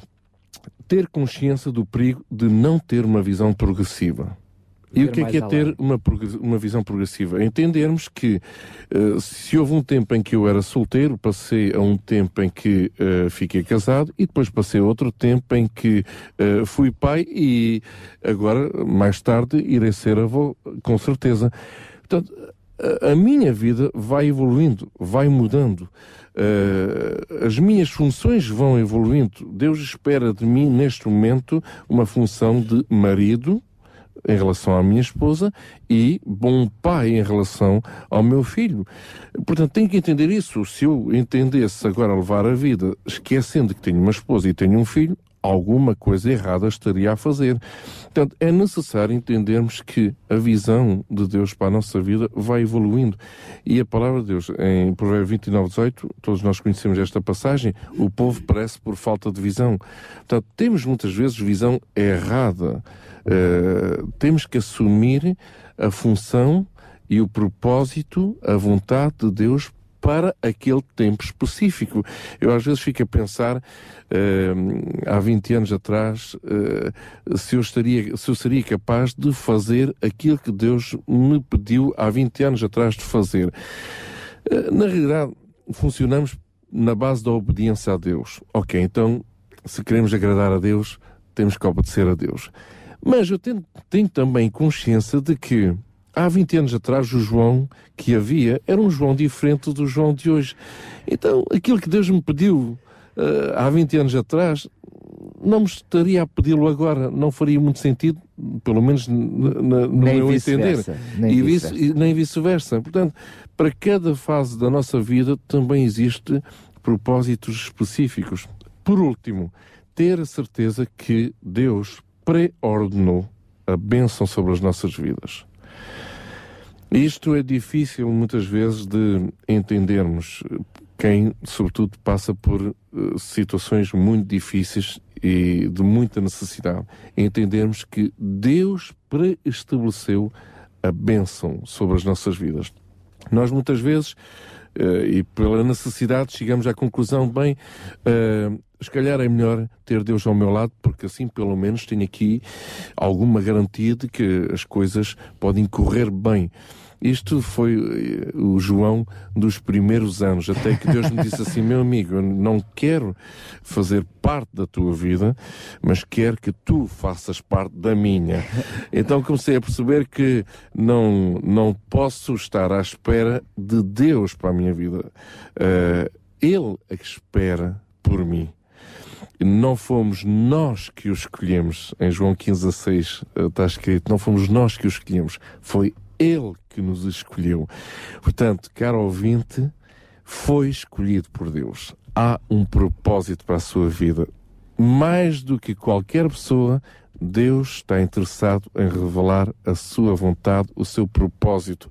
ter consciência do perigo de não ter uma visão progressiva. E o que é que é ter uma, uma visão progressiva? Entendermos que eh, se houve um tempo em que eu era solteiro, passei a um tempo em que eh, fiquei casado e depois passei a outro tempo em que eh, fui pai e agora, mais tarde, irei ser avô, com certeza. Portanto, a- minha vida vai evoluindo, vai mudando. Eh, as minhas funções vão evoluindo. Deus espera de mim, neste momento, uma função de marido, em relação à minha esposa e bom pai em relação ao meu filho. Portanto, tenho que entender isso. Se eu entendesse agora levar a vida esquecendo que tenho uma esposa e tenho um filho, alguma coisa errada estaria a fazer. Portanto, é necessário entendermos que a visão de Deus para a nossa vida vai evoluindo. E a palavra de Deus, em Provérbio 29, 18, todos nós conhecemos esta passagem, o povo parece por falta de visão. Portanto, temos muitas vezes visão errada. Uh, temos que assumir a função e o propósito, a vontade de Deus para aquele tempo específico. Eu às vezes fico a pensar, eh, há 20 anos atrás, eh, se, eu estaria, se eu seria capaz de fazer aquilo que Deus me pediu há 20 anos atrás de fazer. Eh, na realidade, funcionamos na base da obediência a Deus. Ok, então, se queremos agradar a Deus, temos que obedecer a Deus. Mas eu tenho, tenho também consciência de que há 20 anos atrás o João que havia era um João diferente do João de hoje. Então, aquilo que Deus me pediu eh, há 20 anos atrás, não me estaria a pedi-lo agora, não faria muito sentido, pelo menos no Nem meu entender. nem e vice- vice-versa. e nem vice-versa. Portanto, para cada fase da nossa vida também existe propósitos específicos. Por último, ter a certeza que Deus pré-ordenou a bênção sobre as nossas vidas. Isto é difícil muitas vezes de entendermos. Quem, sobretudo, passa por eh, situações muito difíceis e de muita necessidade, entendermos que Deus pré-estabeleceu a bênção sobre as nossas vidas. Nós muitas vezes, eh, e pela necessidade, chegamos à conclusão, bem, eh, se calhar é melhor ter Deus ao meu lado, porque assim pelo menos tenho aqui alguma garantia de que as coisas podem correr bem. Isto foi eh, o João dos primeiros anos, até que Deus me disse assim: meu amigo, eu não quero fazer parte da tua vida, mas quero que tu faças parte da minha. Então comecei a perceber que não, não posso estar à espera de Deus para a minha vida. Eh, ele é que espera por mim. Não fomos nós que o escolhemos. Em João 15 a 6 eh, está escrito: não fomos nós que o escolhemos, foi Ele que nos escolheu. Portanto, caro ouvinte, foi escolhido por Deus. Há um propósito para a sua vida. Mais do que qualquer pessoa, Deus está interessado em revelar a sua vontade, o seu propósito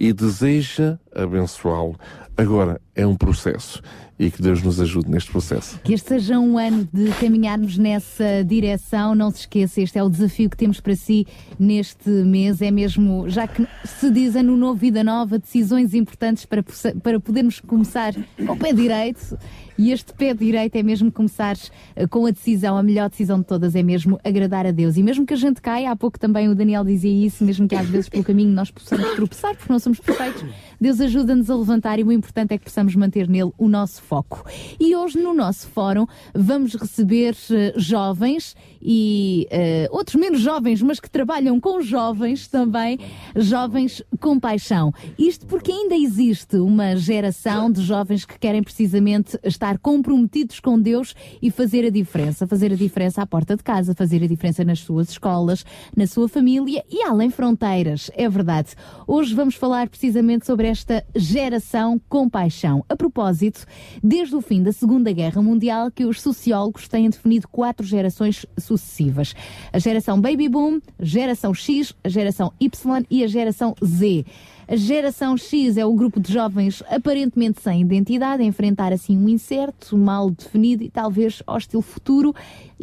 e deseja abençoá-lo. Agora, é um processo e que Deus nos ajude neste processo. Que este seja um ano de caminharmos nessa direção. Não se esqueça, este é o desafio que temos para si neste mês. É mesmo, já que se diz ano novo, vida nova, decisões importantes para, para podermos começar com o pé direito. E este pé direito é mesmo começar eh, com a decisão, a melhor decisão de todas é mesmo agradar a Deus. E mesmo que a gente caia, há pouco também o Daniel dizia isso, mesmo que às vezes pelo caminho nós possamos tropeçar, porque não somos perfeitos, Deus ajuda-nos a levantar e o importante é que possamos manter nele o nosso foco. E hoje no nosso fórum vamos receber eh, jovens e eh, outros menos jovens, mas que trabalham com jovens também, jovens com paixão. Isto porque ainda existe uma geração de jovens que querem precisamente estar comprometidos com Deus e fazer a diferença, fazer a diferença à porta de casa, fazer a diferença nas suas escolas, na sua família e além fronteiras. É verdade. Hoje vamos falar precisamente sobre esta geração com paixão. A propósito, desde o fim da Segunda Guerra Mundial, que os sociólogos têm definido quatro gerações sucessivas: a geração Baby Boom, geração X, a geração Y e a geração Z. A geração X é o grupo de jovens aparentemente sem identidade, a enfrentar assim um incerto, mal definido e talvez hostil futuro.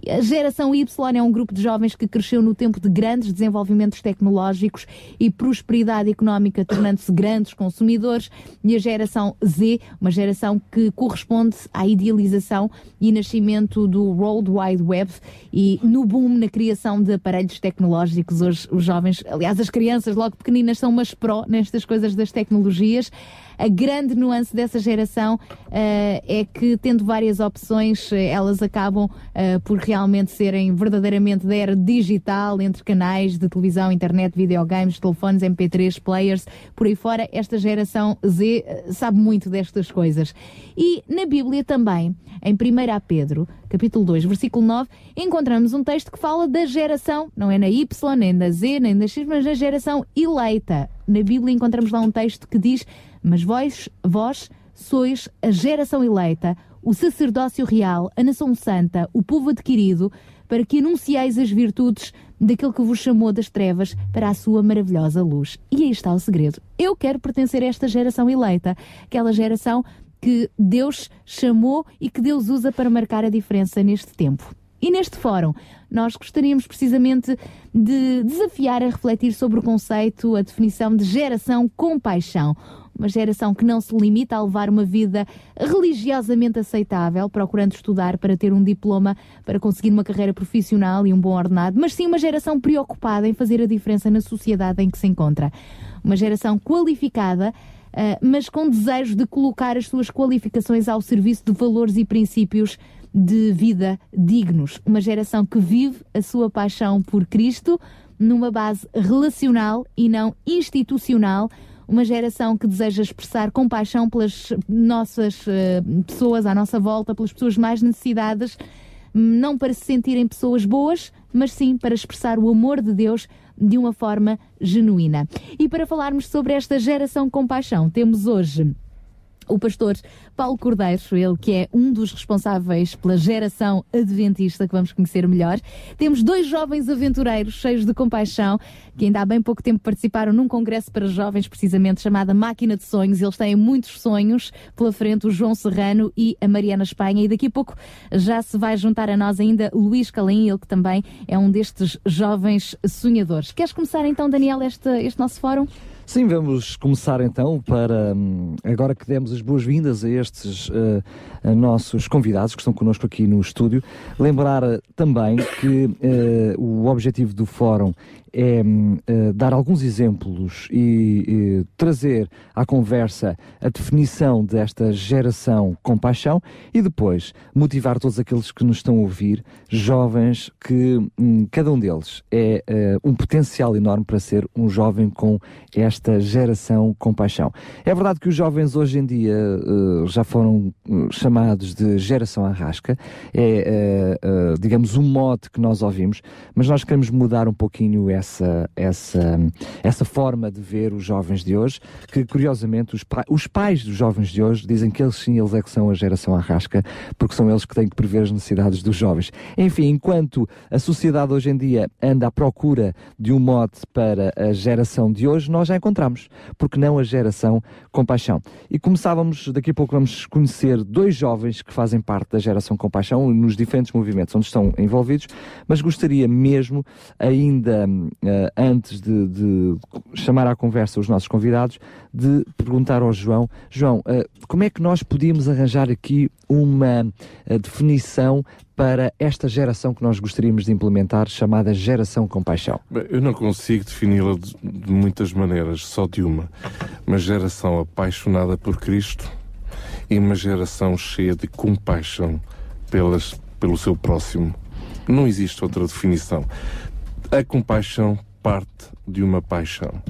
A geração Y é um grupo de jovens que cresceu no tempo de grandes desenvolvimentos tecnológicos e prosperidade económica, tornando-se grandes consumidores. E a geração Z, uma geração que corresponde à idealização e nascimento do World Wide Web e no boom na criação de aparelhos tecnológicos. Hoje os jovens, aliás, as crianças logo pequeninas são umas pró nestas coisas das tecnologias. A grande nuance dessa geração eh, é que, tendo várias opções, eh, elas acabam eh, por realmente serem verdadeiramente da era digital, entre canais de televisão, internet, videogames, telefones, MP3, players, por aí fora. Esta geração Z sabe muito destas coisas. E na Bíblia também, em 1 Pedro, capítulo 2, versículo 9, encontramos um texto que fala da geração, não é na Y, nem na Z, nem na X, mas na geração eleita. Na Bíblia encontramos lá um texto que diz: Mas vós, vós sois a geração eleita, o sacerdócio real, a nação santa, o povo adquirido, para que anuncieis as virtudes daquele que vos chamou das trevas para a sua maravilhosa luz. E aí está o segredo. Eu quero pertencer a esta geração eleita, aquela geração que Deus chamou e que Deus usa para marcar a diferença neste tempo. E neste fórum, nós gostaríamos precisamente de desafiar a refletir sobre o conceito, a definição de geração com paixão. Uma geração que não se limita a levar uma vida religiosamente aceitável, procurando estudar para ter um diploma, para conseguir uma carreira profissional e um bom ordenado, mas sim uma geração preocupada em fazer a diferença na sociedade em que se encontra. Uma geração qualificada Uh, mas com desejo de colocar as suas qualificações ao serviço de valores e princípios de vida dignos. Uma geração que vive a sua paixão por Cristo numa base relacional e não institucional. Uma geração que deseja expressar compaixão pelas nossas uh, pessoas à nossa volta, pelas pessoas mais necessitadas, não para se sentirem pessoas boas, mas sim para expressar o amor de Deus de uma forma genuína. E para falarmos sobre esta geração com paixão, temos hoje o pastor Paulo Cordeiro, ele que é um dos responsáveis pela geração adventista que vamos conhecer melhor. Temos dois jovens aventureiros cheios de compaixão que ainda há bem pouco tempo participaram num congresso para jovens, precisamente chamada Máquina de Sonhos. Eles têm muitos sonhos pela frente, o João Serrano e a Mariana Espanha. E daqui a pouco já se vai juntar a nós ainda Luís Calim, ele que também é um destes jovens sonhadores. Queres começar então, Daniel, este, este nosso fórum? Sim, vamos começar então para, hum, agora que demos as boas-vindas a estes uh, a nossos convidados que estão connosco aqui no estúdio, lembrar uh, também que uh, o objetivo do fórum é dar alguns exemplos e, trazer à conversa a definição desta geração com paixão e depois motivar todos aqueles que nos estão a ouvir, jovens, que hum, cada um deles é uh, um potencial enorme para ser um jovem com esta geração com paixão. É verdade que os jovens hoje em dia já foram chamados de geração arrasca, é, digamos, um mote que nós ouvimos, mas nós queremos mudar um pouquinho essa essa, essa, essa forma de ver os jovens de hoje, que curiosamente os, pa- os pais dos jovens de hoje dizem que eles sim, eles é que são a geração arrasca, porque são eles que têm que prever as necessidades dos jovens. Enfim, enquanto a sociedade hoje em dia anda à procura de um mote para a geração de hoje, nós já encontramos, porque não a geração compaixão. E começávamos, daqui a pouco vamos conhecer dois jovens que fazem parte da geração compaixão nos diferentes movimentos onde estão envolvidos, mas gostaria mesmo, ainda antes de, de chamar à conversa os nossos convidados, de perguntar ao João, João, eh, como é que nós podíamos arranjar aqui uma eh, definição para esta geração que nós gostaríamos de implementar, chamada geração compaixão? Eu não consigo defini-la de, de muitas maneiras, só de uma. Uma geração apaixonada por Cristo e uma geração cheia de compaixão pelas, pelo seu próximo. Não existe outra definição. A compaixão parte de uma paixão.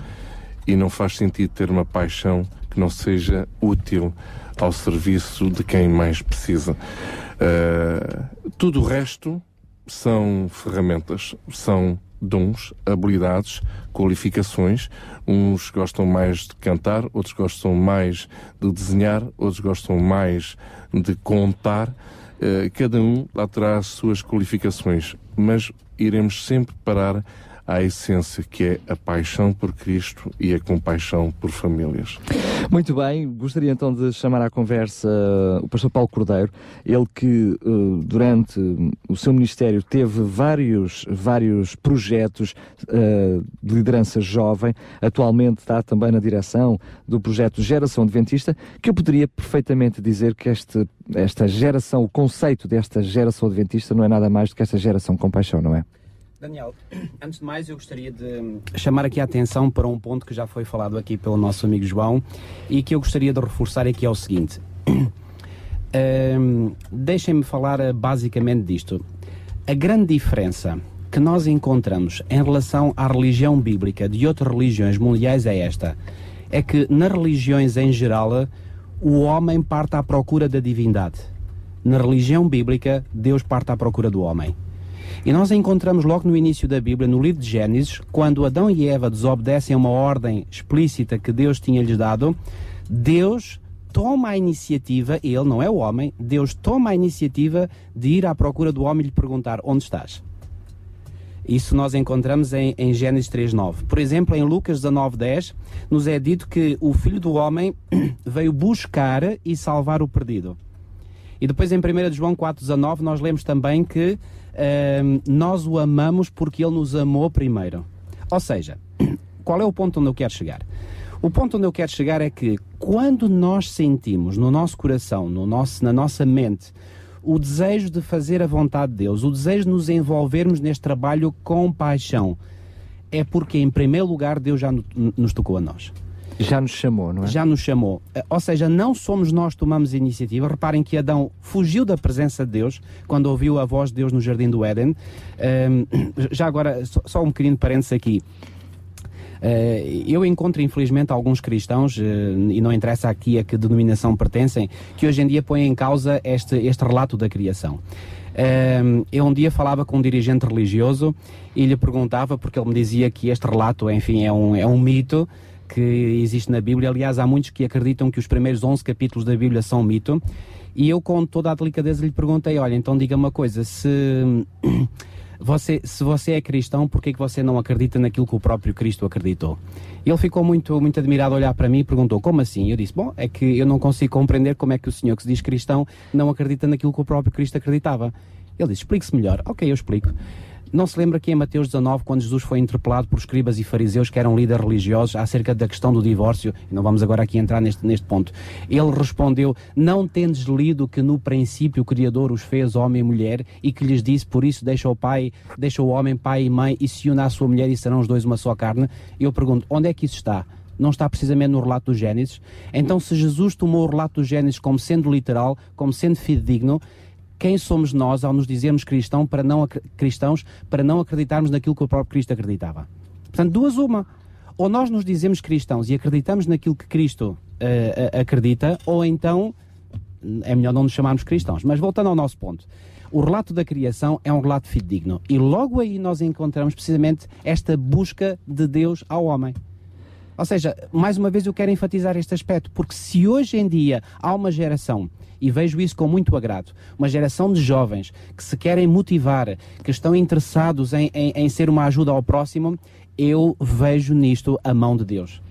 E não faz sentido ter uma paixão que não seja útil ao serviço de quem mais precisa. Uh, tudo o resto são ferramentas, são dons, habilidades, qualificações. Uns gostam mais de cantar, outros gostam mais de desenhar, outros gostam mais de contar. Uh, cada um lá terá as suas qualificações, mas iremos sempre parar à essência que é a paixão por Cristo e a compaixão por famílias. Muito bem, gostaria então de chamar à conversa uh, o pastor Paulo Cordeiro, ele que uh, durante o seu ministério teve vários, vários projetos uh, de liderança jovem, atualmente está também na direção do projeto Geração Adventista, que eu poderia perfeitamente dizer que este, esta geração, o conceito desta geração adventista não é nada mais do que esta geração compaixão, não é? Daniel, antes de mais eu gostaria de chamar aqui a atenção para um ponto que já foi falado aqui pelo nosso amigo João e que eu gostaria de reforçar aqui é o seguinte. Ahm, Deixem-me falar eh, basicamente disto. A grande diferença que nós encontramos em relação à religião bíblica de outras religiões mundiais é esta: é que nas religiões em geral o homem parte à procura da divindade. Na religião bíblica, Deus parte à procura do homem. E nós encontramos logo no início da Bíblia, no livro de Gênesis, quando Adão e Eva desobedecem a uma ordem explícita que Deus tinha lhes dado, Deus toma a iniciativa, ele não é o homem, Deus toma a iniciativa de ir à procura do homem e lhe perguntar: onde estás? Isso nós encontramos em, em Gênesis 3.9. Por exemplo, em Lucas 19.10, nos é dito que o Filho do Homem veio buscar e salvar o perdido. E depois em 1 João 4.19 nós lemos também que nós o amamos porque ele nos amou primeiro. Ou seja, qual é o ponto onde eu quero chegar? O ponto onde eu quero chegar é que quando nós sentimos no nosso coração, no nosso, na nossa mente, o desejo de fazer a vontade de Deus, o desejo de nos envolvermos neste trabalho com paixão, é porque, em primeiro lugar, Deus já no- nos tocou a nós. Já nos chamou, não é? Já nos chamou. Eh, Ou seja, não somos nós que tomamos iniciativa. Reparem que Adão fugiu da presença de Deus quando ouviu a voz de Deus no jardim do Éden. Ehm, já agora, só, um de parênteses aqui. Eh, eu encontro, infelizmente, alguns cristãos, eh, e não interessa aqui a que denominação pertencem, que hoje em dia põem em causa este, este relato da criação. Ehm, eu um dia falava com um dirigente religioso e lhe perguntava, porque ele me dizia que este relato, enfim, é um, é um mito que existe na Bíblia. Aliás, há muitos que acreditam que os primeiros 11 capítulos da Bíblia são mito. E eu, com toda a delicadeza, lhe perguntei: olha, então diga uma coisa, se. Você, se você é cristão, por que você não acredita naquilo que o próprio Cristo acreditou? Ele ficou muito, muito admirado a olhar para mim e perguntou, como assim? Eu disse, bom, é que eu não consigo compreender como é que o senhor que se diz cristão não acredita naquilo que o próprio Cristo acreditava. Ele disse, explique-se melhor. Ok, eu explico. Não se lembra que em Mateus 19, quando Jesus foi interpelado por escribas e fariseus que eram líderes religiosos acerca da questão do divórcio, e não vamos agora aqui entrar neste, neste ponto, ele respondeu: Não tendes lido que no princípio o Criador os fez homem e mulher e que lhes disse: Por isso deixa o pai, deixa o homem, pai e mãe e se une à sua mulher e serão os dois uma só carne? Eu pergunto: onde é que isso está? Não está precisamente no relato do Gênesis? Então, se Jesus tomou o relato do Gênesis como sendo literal, como sendo fidedigno, quem somos nós ao nos dizermos cristão para não, cristãos para não acreditarmos naquilo que o próprio Cristo acreditava? Portanto, duas uma. Ou nós nos dizemos cristãos e acreditamos naquilo que Cristo eh, acredita, ou então é melhor não nos chamarmos cristãos. Mas voltando ao nosso ponto. o relato da criação é um relato fidedigno. E logo aí nós encontramos precisamente esta busca de Deus ao homem. Ou seja, mais uma vez eu quero enfatizar este aspecto, porque se hoje em dia há uma geração, e vejo isso com muito agrado, uma geração de jovens que se querem motivar, que estão interessados em, em, em ser uma ajuda ao próximo, eu vejo nisto a mão de Deus.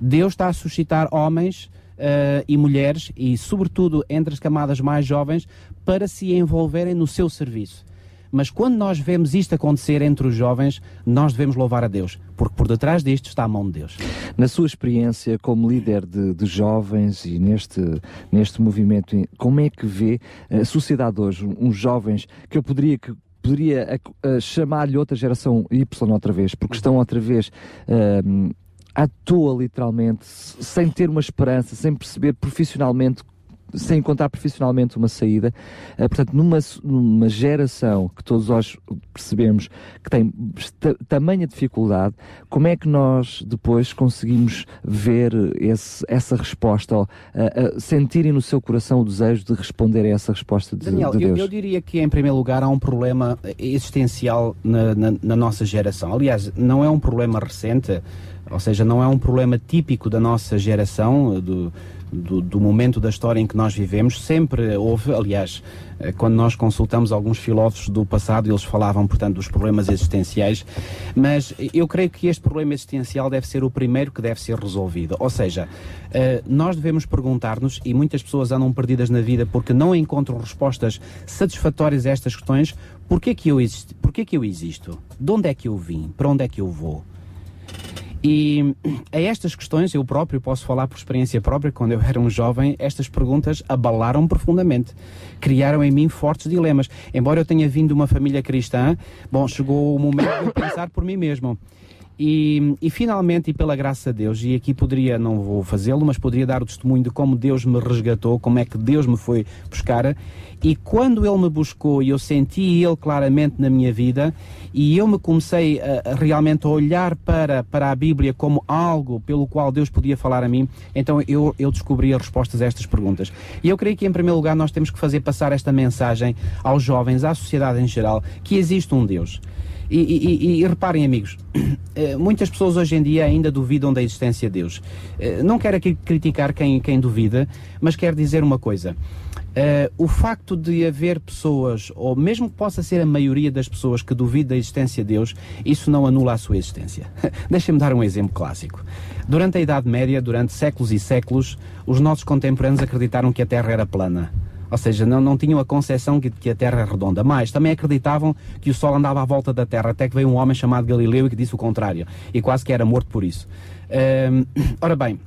Deus está a suscitar homens eh, e mulheres, e sobretudo entre as camadas mais jovens, para se envolverem no seu serviço. Mas quando nós vemos isto acontecer entre os jovens, nós devemos louvar a Deus, porque por detrás disto está a mão de Deus. Na sua experiência como líder de, de jovens e neste, neste movimento, como é que vê a sociedade hoje, uns jovens que eu poderia que poderia chamar-lhe outra geração Y outra vez, porque estão outra vez eh, à toa literalmente, sem ter uma esperança, sem perceber profissionalmente sem encontrar profissionalmente uma saída. Eh, portanto, numa, numa geração que todos nós percebemos que tem ta- tamanha dificuldade, como é que nós depois conseguimos ver esse- essa resposta, ou, a- a sentirem no seu coração o desejo de responder a essa resposta de, Daniel, de eu, Deus? eu diria que em primeiro lugar há um problema existencial na, na- na nossa geração. Aliás, não é um problema recente, ou seja, não é um problema típico da nossa geração, do, do, do momento da história em que nós vivemos. Sempre houve, aliás, eh, quando nós consultamos alguns filósofos do passado, eles falavam, portanto, dos problemas existenciais, mas eu creio que este problema existencial deve ser o primeiro que deve ser resolvido. Ou seja, eh, nós devemos perguntar-nos, e muitas pessoas andam perdidas na vida porque não encontram respostas satisfatórias a estas questões: porquê que eu existo? Porquê que eu existo? De onde é que eu vim? Para onde é que eu vou? E a estas questões, eu próprio posso falar por experiência própria, quando eu era um jovem, estas perguntas abalaram profundamente. Criaram em mim fortes dilemas. Embora eu tenha vindo de uma família cristã, bom, chegou o momento de pensar por mim mesmo. E, e finalmente, e pela graça de Deus, e aqui poderia, não vou fazê-lo, mas poderia dar o testemunho de como Deus me resgatou, como é que Deus me foi buscar. E quando Ele me buscou e eu senti Ele claramente na minha vida, e eu me comecei a, a realmente a olhar para, para a Bíblia como algo pelo qual Deus podia falar a mim, então eu, eu descobri as respostas a estas perguntas. E eu creio que, em primeiro lugar, nós temos que fazer passar esta mensagem aos jovens, à sociedade em geral, que existe um Deus. E, e- e- reparem, amigos, eh, muitas pessoas hoje em dia ainda duvidam da existência de Deus. Eh, Não quero aqui criticar quem, quem duvida, mas quero dizer uma coisa. Eh, o facto de haver pessoas, ou mesmo que possa ser a maioria das pessoas que duvidam da existência de Deus, isso não anula a sua existência. Deixem-me dar um exemplo clássico. Durante a Idade Média, durante séculos e séculos, os nossos contemporâneos acreditaram que a Terra era plana. Ou seja, não, não tinham a concepção que, que a Terra é redonda. Mas também acreditavam que o Sol andava à volta da Terra, até que veio um homem chamado Galileu e que disse o contrário. E quase que era morto por isso. Ora bem,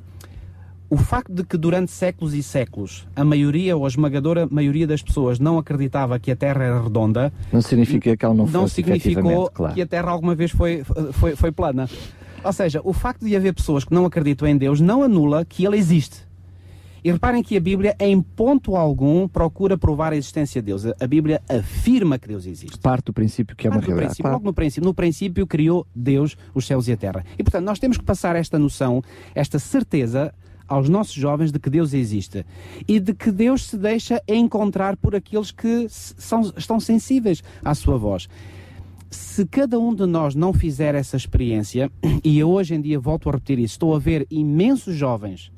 o facto de que durante séculos e séculos a maioria ou a esmagadora maioria das pessoas não acreditava que a Terra era redonda, Não significa que ela não, não fosse significou claro. que a Terra alguma vez foi, foi, foi plana. Ou seja, o facto de haver pessoas que não acreditam em Deus não anula que Ele existe. E reparem que a Bíblia, em ponto algum, procura provar a existência de Deus. A- Bíblia afirma que Deus existe. Parte do princípio que é uma Parte realidade. claro. Logo no princípio, no princípio criou Deus os céus e a terra. E portanto, nós temos que passar esta noção, esta certeza aos nossos jovens de que Deus existe e de que Deus se deixa encontrar por aqueles que são, estão sensíveis à sua voz. Se cada um de nós não fizer essa experiência, e eu hoje em dia volto a repetir isso, estou a ver imensos jovens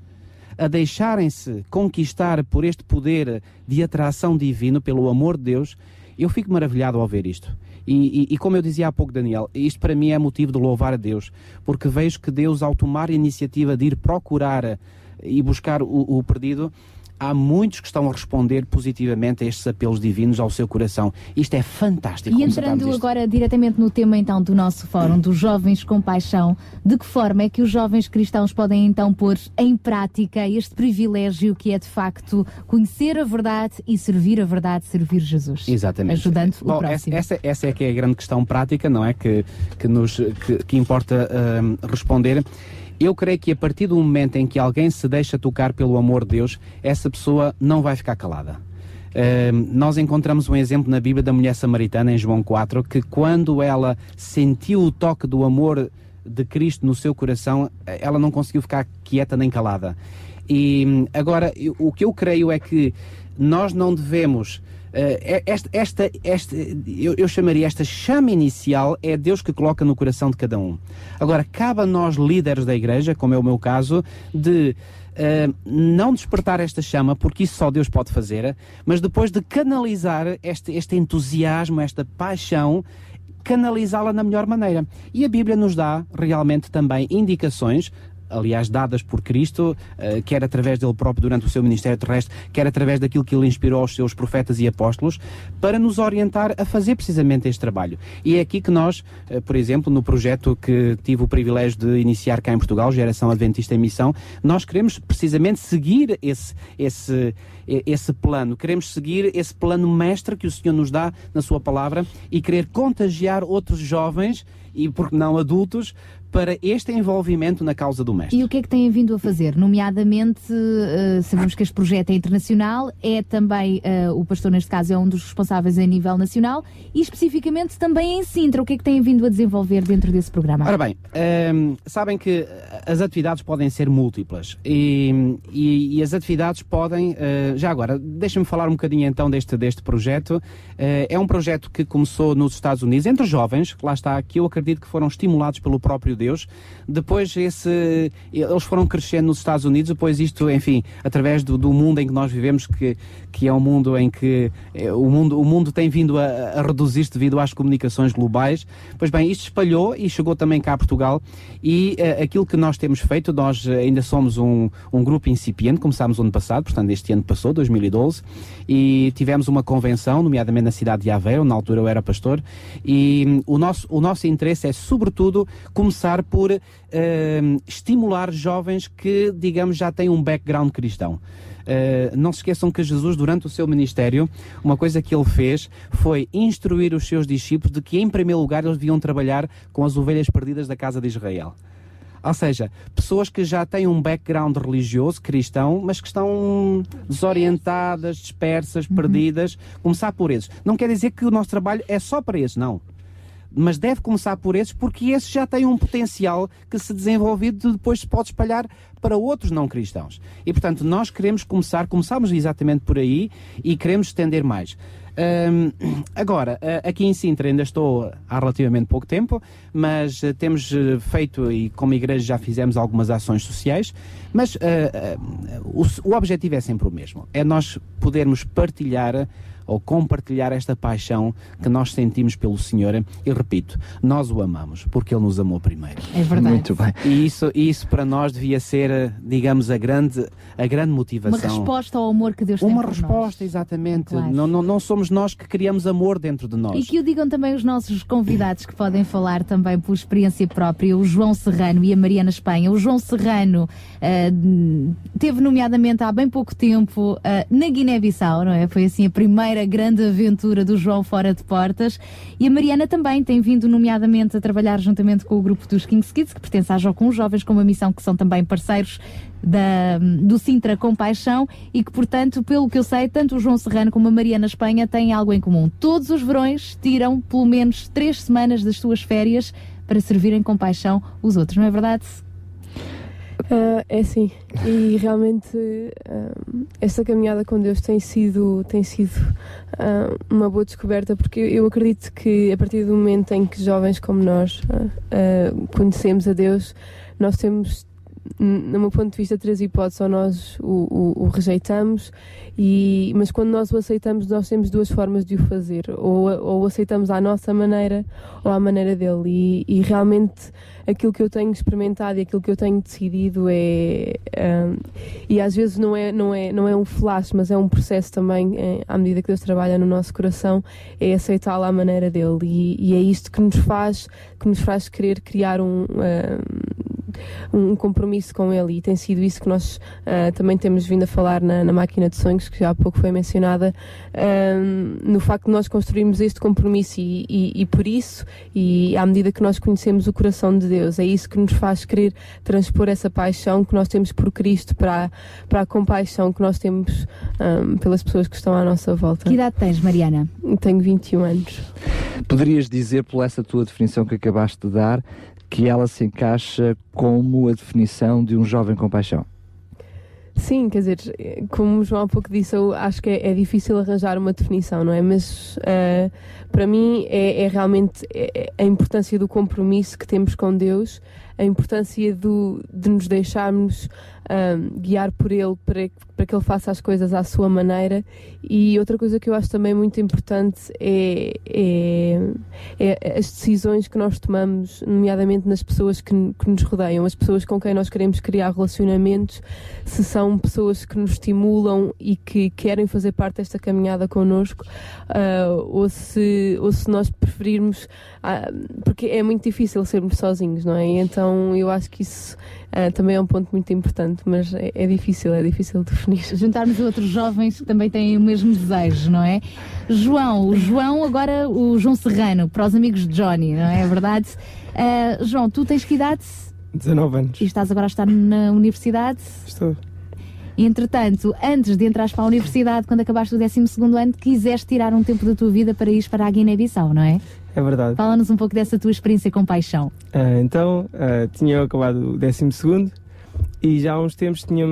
a deixarem-se conquistar por este poder de atração divino, pelo amor de Deus, eu fico maravilhado ao ver isto. E, e- e como eu dizia há pouco, Daniel, isto para mim é motivo de louvar a Deus, porque vejo que Deus, ao tomar a iniciativa de ir procurar e buscar o, o perdido, há muitos que estão a responder positivamente a estes apelos divinos ao seu coração. Isto é fantástico. E entrando agora diretamente no tema então do nosso fórum, dos jovens com paixão, de que forma é que os jovens cristãos podem então pôr em prática este privilégio que é de facto conhecer a verdade e servir a verdade, servir Jesus? Exatamente. Ajudando o Bom, próximo. essa, essa, é que é a grande questão prática, não é? Que, que, nos, que, que importa ahm, responder. Eu creio que a partir do momento em que alguém se deixa tocar pelo amor de Deus, essa pessoa não vai ficar calada. Ahm, nós encontramos um exemplo na Bíblia da mulher samaritana, em João 4, que quando ela sentiu o toque do amor de Cristo no seu coração, ela não conseguiu ficar quieta nem calada. E hum, agora, o que eu creio é que nós não devemos esta, esta, esta, eu, eu chamaria esta chama inicial é Deus que coloca no coração de cada um. Agora, cabe a nós, líderes da igreja, como é o meu caso, de Uh, não despertar esta chama, porque isso só Deus pode fazer, mas depois de canalizar este, este entusiasmo, esta paixão, canalizá-la na melhor maneira. E a Bíblia nos dá realmente também indicações aliás, dadas por Cristo, uh, quer através dele próprio durante o seu ministério terrestre, quer através daquilo que ele inspirou aos seus profetas e apóstolos, para nos orientar a fazer precisamente este trabalho. E é aqui que nós, uh, por exemplo, no projeto que tive o privilégio de iniciar cá em Portugal, Geração Adventista em Missão, nós queremos precisamente seguir esse, esse, esse plano, queremos seguir esse plano mestre que o Senhor nos dá na Sua palavra e querer contagiar outros jovens e, por que não, adultos para este envolvimento na causa do mestre. E o que é que têm vindo a fazer? Nomeadamente, uh, sabemos que este projeto é internacional, é também, uh, o pastor neste caso é um dos responsáveis a nível nacional e especificamente também em Sintra. O que é que têm vindo a desenvolver dentro desse programa? Ora bem, um, sabem que as atividades podem ser múltiplas e, e, e as atividades podem, uh, já agora, deixem-me falar um bocadinho então deste, deste projeto. é um projeto que começou nos Estados Unidos, entre jovens, lá está, que eu acredito que foram estimulados pelo próprio Deus. Depois esse, eles foram crescendo nos Estados Unidos, depois isto, enfim, através do, do mundo em que nós vivemos, que, que é um mundo em que eh, o mundo, o mundo tem vindo a, a reduzir-se devido às comunicações globais. Pois bem, isto espalhou e chegou também cá a Portugal e uh, aquilo que nós temos feito, nós ainda somos um, um grupo incipiente, começámos ano passado, portanto este ano passou, 2012, e tivemos uma convenção, nomeadamente na cidade de Aveiro, na altura eu era pastor, e hum, o nosso, o nosso interesse é sobretudo começar por uh, estimular jovens que, digamos, já têm um background cristão. Uh, não se esqueçam que Jesus, durante o seu ministério, uma coisa que ele fez foi instruir os seus discípulos de que, em primeiro lugar, eles deviam trabalhar com as ovelhas perdidas da casa de Israel. Ou seja, pessoas que já têm um background religioso, cristão, mas que estão desorientadas, dispersas, perdidas. Começar por esses. Não quer dizer que o nosso trabalho é só para esses, não mas deve começar por esses porque esses já têm um potencial que se desenvolvido depois se pode espalhar para outros não cristãos. E portanto nós queremos começar, começamos exatamente por aí e queremos estender mais. Hum, agora, aqui em Sintra ainda estou há relativamente pouco tempo, mas uh, temos uh, feito e como igreja já fizemos algumas ações sociais, mas uh, o, o objetivo é sempre o mesmo, é nós podermos partilhar ou compartilhar esta paixão que nós sentimos pelo Senhor. E repito, nós o amamos porque Ele nos amou primeiro. É verdade. Muito bem. E isso, isso para nós devia ser, digamos, a grande, a grande motivação. Uma resposta ao amor que Deus tem Uma resposta, exatamente. Não, não, não somos nós que criamos amor dentro de nós. E que o digam também os nossos convidados que podem falar também por experiência própria, o João Serrano e a Mariana Espanha. O João Serrano uh, teve nomeadamente há bem pouco tempo uh, na Guiné-Bissau, não é? Foi assim a primeira grande aventura do João fora de portas. E a Mariana também tem vindo nomeadamente a trabalhar juntamente com o grupo dos Kings Kids, que pertence à Jocum Jovens, com uma missão que são também parceiros da, do Sintra Compaixão e que, portanto, pelo que eu sei, tanto o João Serrano como a Mariana Espanha têm algo em comum. Todos os verões tiram pelo menos três semanas das suas férias para servirem com paixão os outros, não é verdade? Uh, é sim, e realmente uh, esta caminhada com Deus tem sido, tem sido uh, uma boa descoberta, porque eu acredito que a partir do momento em que jovens como nós conhecemos a Deus, nós temos no meu ponto de vista, três hipóteses, ou nós o, o, o, rejeitamos, e, mas quando nós o aceitamos, nós temos duas formas de o fazer, ou, ou o aceitamos à nossa maneira ou à maneira dele, e, e, realmente aquilo que eu tenho experimentado e aquilo que eu tenho decidido é, um, e às vezes não é, não, é, não é um flash, mas é um processo também, é, à medida que Deus trabalha no nosso coração, é aceitá-lo à maneira dele, e, e, é isto que nos faz, que nos faz querer criar um, um, um compromisso com ele e tem sido isso que nós uh, também temos vindo a falar na, na, máquina de sonhos, que já há pouco foi mencionada, uh, no facto de nós construirmos este compromisso e, e, e, por isso, e à medida que nós conhecemos o coração de Deus, é isso que nos faz querer transpor essa paixão que nós temos por Cristo para, a, para a compaixão que nós temos um, pelas pessoas que estão à nossa volta. Que idade tens, Mariana? Tenho 21 anos. Poderias dizer, por essa tua definição que acabaste de dar, que ela se encaixa como a definição de um jovem com paixão? Sim, quer dizer, como o João há pouco disse, eu acho que é, é difícil arranjar uma definição, não é? Mas eh, para mim é, é realmente é- é a importância do compromisso que temos com Deus, a importância do, de nos deixarmos ahm, guiar por Ele para, para que Ele faça as coisas à sua maneira. E outra coisa que eu acho também muito importante é, é, é as decisões que nós tomamos, nomeadamente nas pessoas que, que nos rodeiam, as pessoas com quem nós queremos criar relacionamentos, se são pessoas que nos estimulam e que querem fazer parte desta caminhada connosco, ah, ou, se, ou se nós preferirmos, ah, porque é muito difícil sermos sozinhos, não é? Então eu acho que isso ah, também é um ponto muito importante, mas é, é difícil, é difícil definir. Juntarmos outros jovens que também têm o mesmo desejo, não é? João, o João, agora o João Serrano, para os amigos de Johnny, não é verdade? Ah, João, tu tens que idade? 19 anos. E estás agora a estar na universidade? Estou. Entretanto, antes de entrares para a universidade, quando acabaste o 12 ano, quiseste tirar um tempo da tua vida para ir para a Guiné-Bissau, não é? É verdade. Fala-nos um pouco dessa tua experiência com paixão. Ah, então, ah, tinha acabado o 12 e já há uns tempos tinha,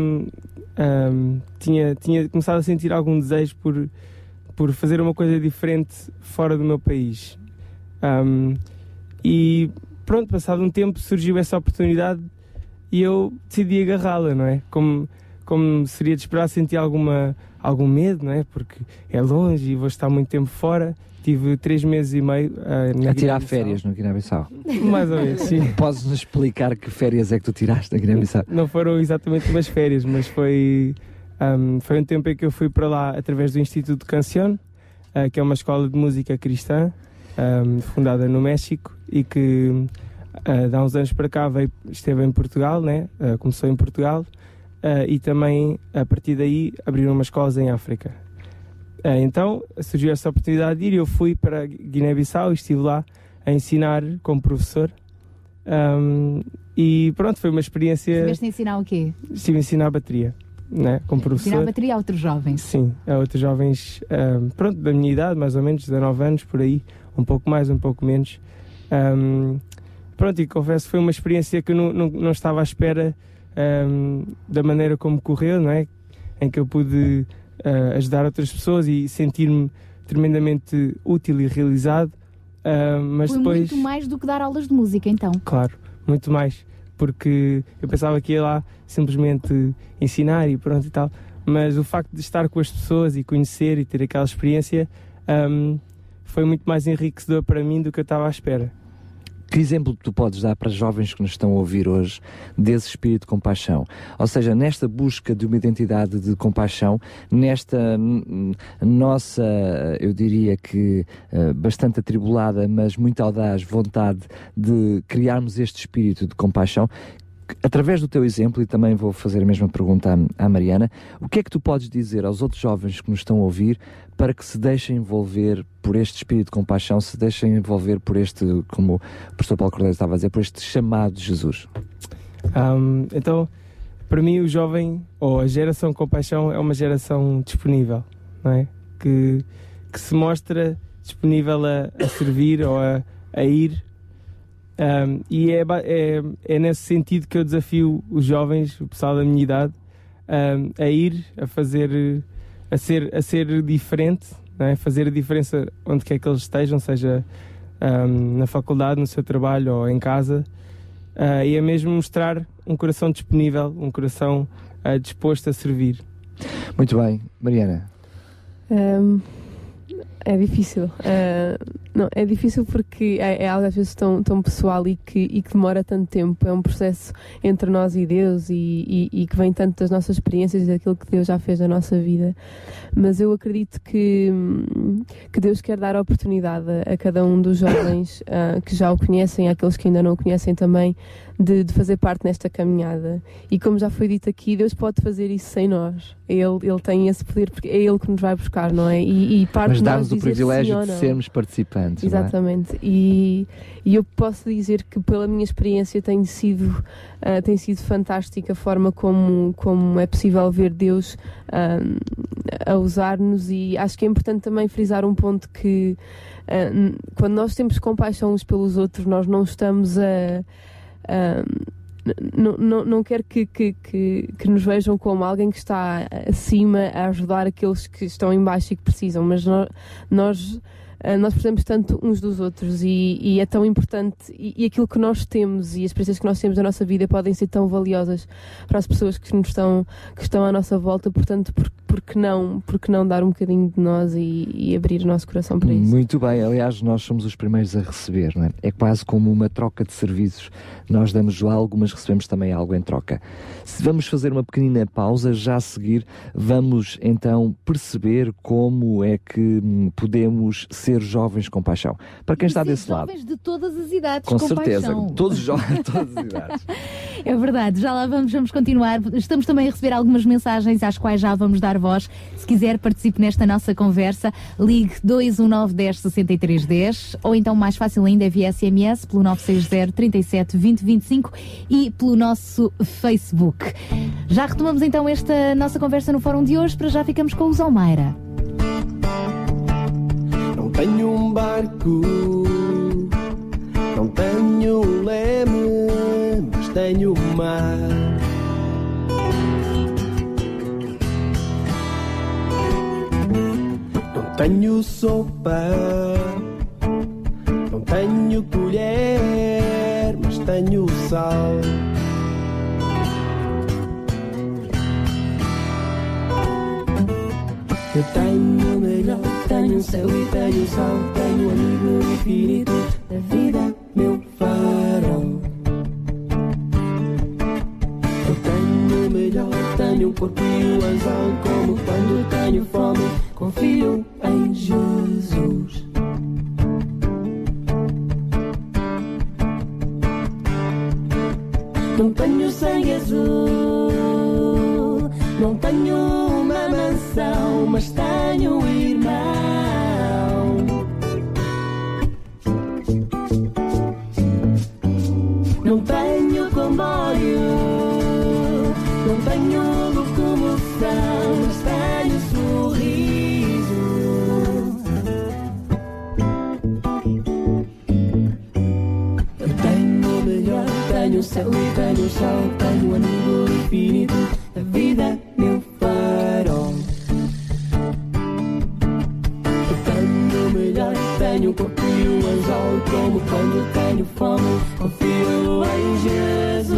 tinha, tinha começado a sentir algum desejo por, por fazer uma coisa diferente fora do meu país. Ahm, e pronto, passado um tempo surgiu essa oportunidade e eu decidi agarrá-la, não é? Como, como seria de esperar, senti alguma, algum medo, não é? Porque é longe e vou estar muito tempo fora. Tive três meses e meio ah, na A tirar férias no Guiné-Bissau. Mais ou menos, sim. Podes-nos explicar que férias é que tu tiraste na Guiné-Bissau? Não foram exatamente umas férias, mas foi, ahm, foi um tempo em que eu fui para lá através do Instituto de Cancion, ah, que é uma escola de música cristã, ahm, fundada no México e que ah, de há uns anos para cá veio, esteve em Portugal, né? Ah, começou em Portugal ah, e também a partir daí abriram umas escolas em África. Ah, então surgiu essa oportunidade de ir e eu fui para Guiné-Bissau e estive lá a ensinar como professor. Ahm, e pronto, foi uma experiência. Estiveste a ensinar o quê? Estive a ensinar bateria, né? como Ensinar professor. a bateria a outros jovens. Sim, a outros jovens, ahm, pronto, da minha idade, mais ou menos, 19 anos, por aí, um pouco mais, um pouco menos. Ahm, pronto, e confesso foi uma experiência que eu não, não, não estava à espera da maneira como correu, não é? Em que eu pude ah, ajudar outras pessoas e sentir-me tremendamente útil e realizado. Ah, mas Foi depois. muito mais do que dar aulas de música, então. Claro, muito mais. Porque eu pensava que ia lá simplesmente ensinar e pronto e tal. Mas o facto de estar com as pessoas e conhecer e ter aquela experiência hum, foi muito mais enriquecedor para mim do que eu estava à espera. Que exemplo tu podes dar para jovens que nos estão a ouvir hoje desse espírito de compaixão? Ou seja, nesta busca de uma identidade de compaixão, nesta nossa, eu diria que eh, bastante atribulada, mas muito audaz vontade de criarmos este espírito de compaixão, através do teu exemplo, e também vou fazer a mesma pergunta à, à Mariana, o que é que tu podes dizer aos outros jovens que nos estão a ouvir para que se deixem envolver por este espírito de compaixão, se deixem envolver por este, como o professor Paulo Cordeiro estava a dizer, por este chamado de Jesus? Hum, então, para mim, o jovem ou a geração compaixão é uma geração disponível, não é? Que, que se mostra disponível a, a servir ou a, a ir. Hum, e é, é, é nesse sentido que eu desafio os jovens, o pessoal da minha idade, hum, a ir, a fazer, a ser, a ser diferente, não é? fazer a diferença onde quer que eles estejam, seja hum, na faculdade, no seu trabalho ou em casa. Ah, e é mesmo mostrar um coração disponível, um coração ah, disposto a servir. Muito bem, Mariana. É difícil. Ah, não, é difícil porque é, é algo às vezes tão, tão pessoal e que, e que demora tanto tempo. É um processo entre nós e Deus e, e, e que vem tanto das nossas experiências e daquilo que Deus já fez na nossa vida. Mas eu acredito que, que Deus quer dar oportunidade a, a cada um dos jovens ah, que já o conhecem, àqueles que ainda não o conhecem também, de, de fazer parte nesta caminhada. E como já foi dito aqui, Deus pode fazer isso sem nós. Ele, ele tem esse poder porque é Ele que nos vai buscar, não é? E, e parte Mas dá-nos o privilégio de sermos participantes. Não é? Exatamente. E, e eu posso dizer que pela minha experiência tem sido, ah, tem sido fantástica a forma como, como é possível ver Deus ah, a usar-nos e acho que é importante também frisar um ponto que n- quando nós temos compaixão uns pelos outros, nós não estamos a, a, não, não, não quero que, que, que, que nos vejam como alguém que está acima a ajudar aqueles que estão em baixo e que precisam, mas nós, nós Uh, nós precisamos tanto uns dos outros e, e é tão importante e, e, aquilo que nós temos e as experiências que nós temos na nossa vida podem ser tão valiosas para as pessoas que nos estão que estão à nossa volta portanto por, por que não por que não dar um bocadinho de nós e, e abrir o nosso coração para isso? Muito bem aliás nós somos os primeiros a receber não é? é quase como uma troca de serviços. Nós damos algo mas recebemos também algo em troca. Se vamos fazer uma pequenina pausa já a seguir vamos então perceber como é que hum, podemos ser jovens com paixão. Para quem está desse lado. jovens de todas as idades, Com com certeza, paixão. todos jovens, todas as idades. É verdade, já lá vamos, vamos continuar. Estamos também a receber algumas mensagens às quais já vamos dar voz. Se quiser, participe nesta nossa conversa. Ligue 219 10 63 10 ou então, mais fácil ainda, é via SMS pelo 960 37 20 25 e pelo nosso Facebook. Já retomamos então esta nossa conversa no fórum de hoje. Para já ficamos com os Almeira. Tenho um barco, não tenho um leme, mas tenho mar. Não tenho sopa, não tenho colher, mas tenho sal. Eu tenho tenho céu e tenho o sol, tenho amigo infinito da vida, meu farol. Eu tenho o melhor, tenho o corpo e o anzol, como quando tenho fome, confio em Jesus. Não tenho sangue azul, não tenho uma mansão, mas tenho um irmão. Não tenho comboio, não tenho locomoção, mas tenho sorriso. Eu tenho o melhor, tenho o céu e tenho o sol, tenho amigo infinito, vida, meu farol. Eu tenho o melhor, tenho o corpo e o anzol, como quando tenho fome, confio em Jesus.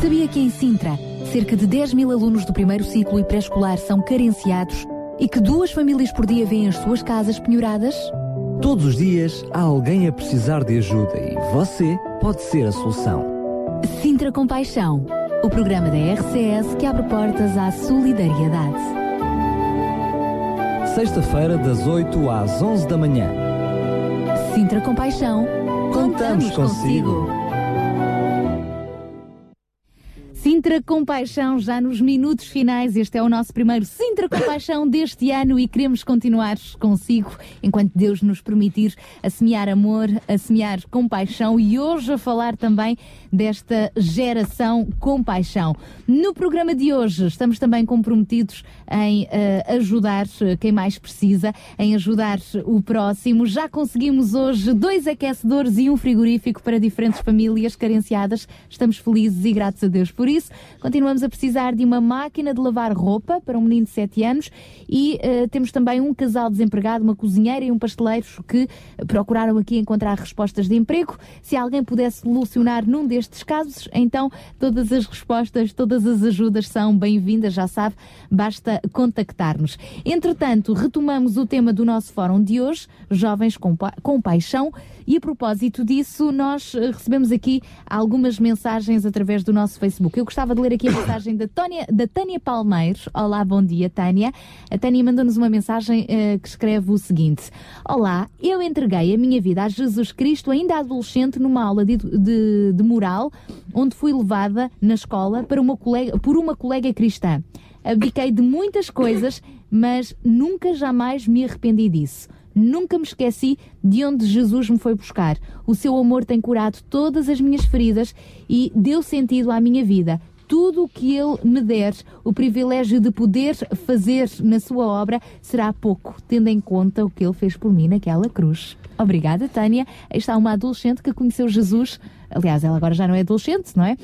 Sabia que em Sintra, cerca de 10 mil alunos do primeiro ciclo e pré-escolar são carenciados e que duas famílias por dia vêm as suas casas penhoradas? Todos os dias há alguém a precisar de ajuda e você pode ser a solução. Sintra Compaixão, o programa da RCS que abre portas à solidariedade. Sexta-feira, das 8 às 11 da manhã. Sintra Compaixão, Contamos consigo. Sintra Compaixão, já nos minutos finais. Este é o nosso primeiro Sintra Compaixão deste ano e queremos continuar consigo enquanto Deus nos permitir a semear amor, a semear compaixão e hoje a falar também desta geração compaixão. No programa de hoje estamos também comprometidos em eh, ajudar eh, quem mais precisa, em ajudar o próximo. Já conseguimos hoje dois aquecedores e um frigorífico para diferentes famílias carenciadas. Estamos felizes e gratos a Deus por isso. Continuamos a precisar de uma máquina de lavar roupa para um menino de 7 anos e eh, temos também um casal desempregado, uma cozinheira e um pasteleiro que procuraram aqui encontrar respostas de emprego. Se alguém pudesse solucionar num destes casos, então todas as respostas, todas as ajudas são bem-vindas, já sabe, basta contactar-nos. Entretanto, retomamos o tema do nosso fórum de hoje, Jovens com, pa com Paixão, e a propósito disso, nós eh, recebemos aqui algumas mensagens através do nosso Facebook. Eu gostava de ler aqui a mensagem da, Tónia, da Tânia Palmeiros. Olá, bom dia, Tânia. A Tânia mandou-nos uma mensagem eh, que escreve o seguinte: Olá, eu entreguei a minha vida a Jesus Cristo ainda adolescente numa aula de, de, de moral, onde fui levada na escola para uma colega, por uma colega cristã. Abdiquei de muitas coisas, mas nunca jamais me arrependi disso. Nunca me esqueci de onde Jesus me foi buscar. O seu amor tem curado todas as minhas feridas e deu sentido à minha vida. Tudo o que Ele me der, o privilégio de poder fazer na sua obra será pouco, tendo em conta o que Ele fez por mim naquela cruz. Obrigada, Tânia. Aí está uma adolescente que conheceu Jesus. Aliás, ela agora já não é adolescente, não é?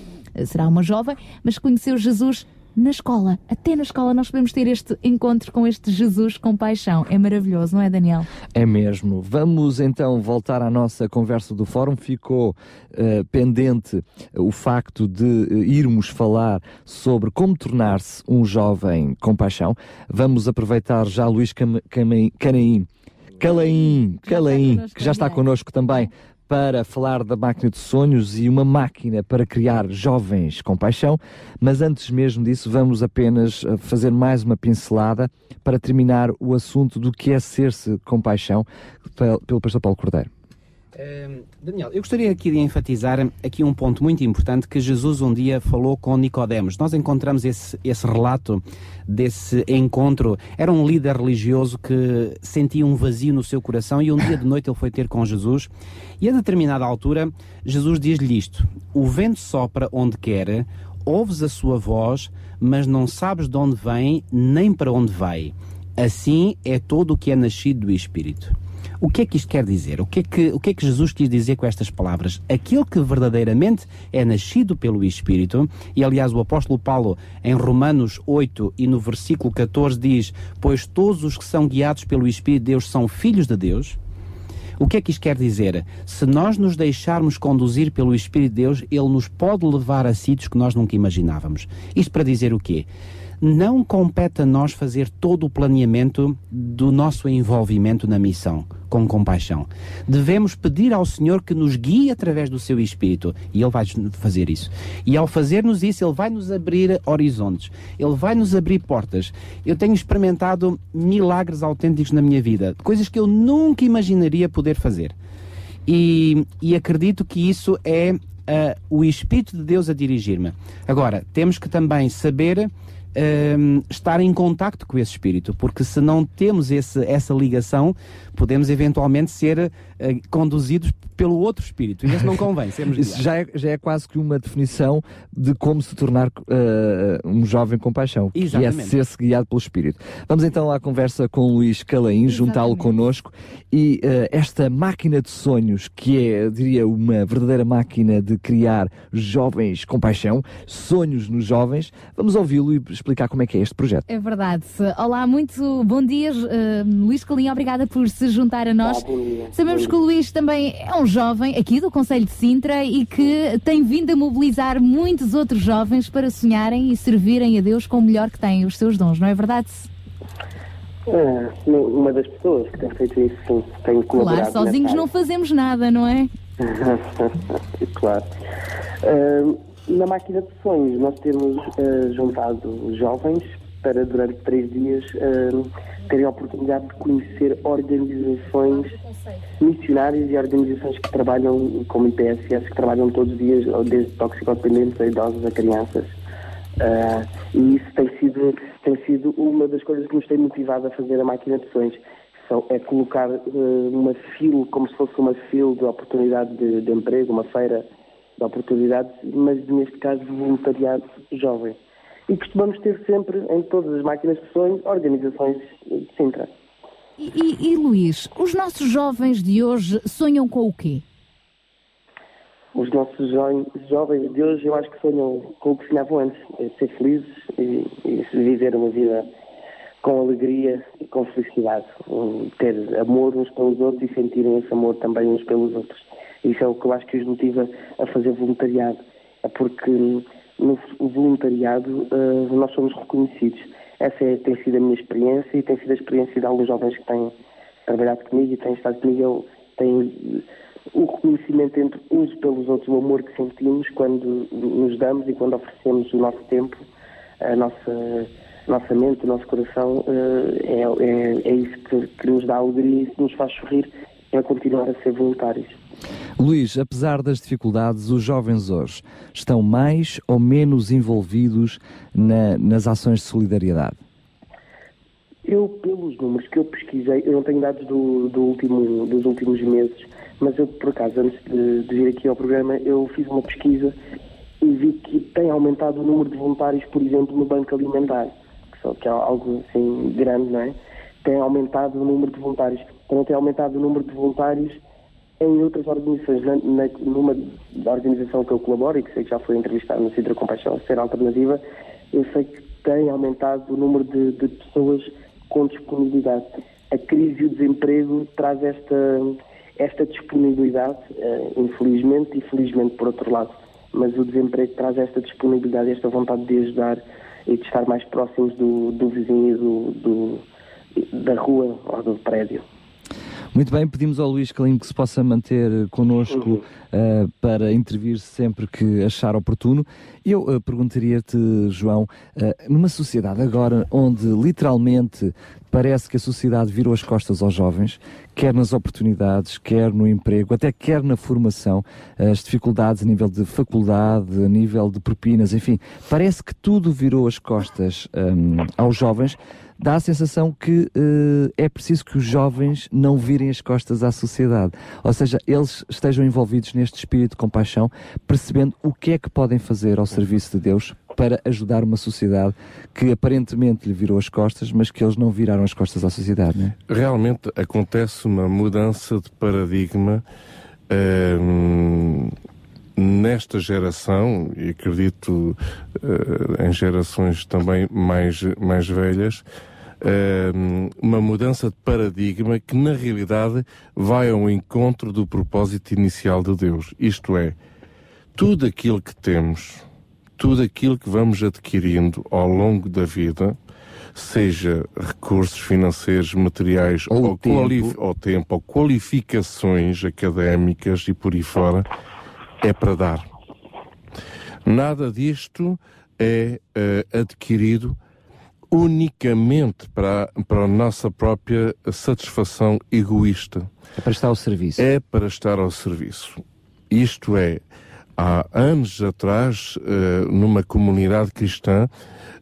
Será uma jovem, mas conheceu Jesus na escola. Até na escola nós podemos ter este encontro com este Jesus com paixão. É maravilhoso, não é, Daniel? É mesmo. Vamos então voltar à nossa conversa do fórum. Ficou eh, pendente o facto de eh, irmos falar sobre como tornar-se um jovem com paixão. Vamos aproveitar já Luís Cam Cam Canaim. Calaim, Calaim, que já está connosco também para falar da máquina de sonhos e uma máquina para criar jovens com paixão, mas antes mesmo disso vamos apenas eh, fazer mais uma pincelada para terminar o assunto do que é ser-se com paixão pel- pelo pastor Paulo Cordeiro. Ehm, Daniel, eu gostaria aqui de enfatizar aqui um ponto muito importante que Jesus um dia falou com Nicodemos. Nós encontramos esse, esse relato desse encontro. Era um líder religioso que sentia um vazio no seu coração e um dia de noite ele foi ter com Jesus e a determinada altura Jesus diz-lhe isto: O vento sopra onde quer, ouves a sua voz, mas não sabes de onde vem nem para onde vai. Assim é todo o que é nascido do Espírito. O que é que isto quer dizer? O que é que, o que, é que Jesus quis dizer com estas palavras? Aquele que verdadeiramente é nascido pelo Espírito, e aliás o apóstolo Paulo em Romanos 8 e no versículo 14 diz: Pois todos os que são guiados pelo Espírito de Deus são filhos de Deus. O que é que isto quer dizer? Se nós nos deixarmos conduzir pelo Espírito de Deus, Ele nos pode levar a sítios que nós nunca imaginávamos. Isto para dizer o quê? Não compete a nós fazer todo o planeamento do nosso envolvimento na missão com compaixão. Devemos pedir ao Senhor que nos guie através do seu Espírito e Ele vai fazer isso. E ao fazermos isso, Ele vai nos abrir horizontes, Ele vai nos abrir portas. Eu tenho experimentado milagres autênticos na minha vida, coisas que eu nunca imaginaria poder fazer. E, e acredito que isso é ah, o Espírito de Deus a dirigir-me. Agora, temos que também saber hum, estar em contacto com esse Espírito, porque se não temos esse, essa ligação, podemos eventualmente ser ah, conduzidos pelo outro Espírito. E isso não convém, sermos Isso já é, já é quase que uma definição de como se tornar eh, um jovem com paixão, que é Exatamente. ser-se guiado pelo Espírito. Vamos então à conversa com o Luís Calaim, juntá-lo connosco e eh, esta máquina de sonhos, que é, diria, uma verdadeira máquina de criar jovens com paixão, sonhos nos jovens, vamos ouvi-lo e explicar como é que é este projeto. É verdade. Olá, muito bom dia, eh, Luís Calinho, obrigada por se juntar a nós. Sabemos que o Luís também é um jovem aqui do Conselho de Sintra e que tem vindo a mobilizar muitos outros jovens para sonharem e servirem a Deus com o melhor que têm, os seus dons, não é verdade? É, uma das pessoas que tem feito isso, sim, tem colaborado. Claro, sozinhos não fazemos nada, não é? claro. Ah, na máquina de sonhos, nós temos ah, juntado jovens para, durante três dias, ah, terem a oportunidade de conhecer organizações missionárias e organizações que trabalham, como IPSS, que trabalham todos os dias, desde toxicodependentes a idosos a crianças. Ah, e isso tem sido, tem sido uma das coisas que nos tem motivado a fazer a máquina de sonhos. É colocar eh, uma fila, como se fosse uma fila de oportunidade de, de emprego, uma feira de oportunidades, mas neste caso voluntariado jovem. E costumamos ter sempre, em todas as máquinas de sonhos, organizações de Sintra. E, e- e, Luís, os nossos jovens de hoje sonham com o quê? Os nossos jo- jovens de hoje, eu acho que sonham com o que sonhavam antes, é ser felizes e, e viver uma vida com alegria e com felicidade. Ter amor uns pelos outros e sentirem esse amor também uns pelos outros. Isso é o que eu acho que os motiva a fazer voluntariado. É porque no voluntariado eh, nós somos reconhecidos. Essa é- tem sido a minha experiência e tem sido a experiência de alguns jovens que têm trabalhado comigo e têm estado comigo. Eu tenho o reconhecimento entre uns pelos outros, o amor que sentimos quando nos damos e quando oferecemos o nosso tempo, a nossa, a nossa mente, o nosso coração, eh, é, é, é isso que, que nos dá alegria e que nos faz sorrir para continuar a ser voluntários. Luís, apesar das dificuldades, os jovens hoje estão mais ou menos envolvidos na- nas ações de solidariedade? Eu, pelos números que eu pesquisei, eu não tenho dados do, do último, dos últimos meses, mas eu, por acaso, antes de, de vir aqui ao programa, eu fiz uma pesquisa e vi que tem aumentado o número de voluntários, por exemplo, no Banco Alimentar, que, só, que é algo assim grande, não é? Tem aumentado o número de voluntários. Também tem aumentado o número de voluntários em outras organizações. Na, na, numa da organização que eu colaboro e que sei que já foi entrevistado no Cidra Compaixão, Ser Alternativa, eu sei que tem aumentado o número de, de pessoas com disponibilidade. A crise e o desemprego traz esta, esta disponibilidade, eh, infelizmente e felizmente por outro lado. Mas o desemprego traz esta disponibilidade, esta vontade de ajudar e de estar mais próximos do, do vizinho do, do, da rua ou do prédio. Muito bem, pedimos ao Luís Calinho que se possa manter connosco uh, para intervir sempre que achar oportuno. Eu uh, perguntaria-te, João, uh, numa sociedade agora onde literalmente parece que a sociedade virou as costas aos jovens, quer nas oportunidades, quer no emprego, até quer na formação, as dificuldades a nível de faculdade, a nível de propinas, enfim, parece que tudo virou as costas um, aos jovens dá a sensação que uh, é preciso que os jovens não virem as costas à sociedade. Ou seja, eles estejam envolvidos neste espírito de compaixão, percebendo o que é que podem fazer ao serviço de Deus para ajudar uma sociedade que aparentemente lhe virou as costas, mas que eles não viraram as costas à sociedade. Não é? Realmente acontece uma mudança de paradigma. Ehm, nesta geração, e acredito uh, em gerações também mais, mais velhas, uh, uma mudança de paradigma que na realidade vai ao encontro do propósito inicial de Deus. Isto é, tudo aquilo que temos, tudo aquilo que vamos adquirindo ao longo da vida, seja recursos financeiros, materiais ou, ou tempo. ou tempo, ou qualificações académicas e por aí fora, é para dar. Nada disto é uh, adquirido unicamente para, para a nossa própria satisfação egoísta. É para estar ao serviço. É para estar ao serviço. Isto é, há anos atrás, uh, numa comunidade cristã,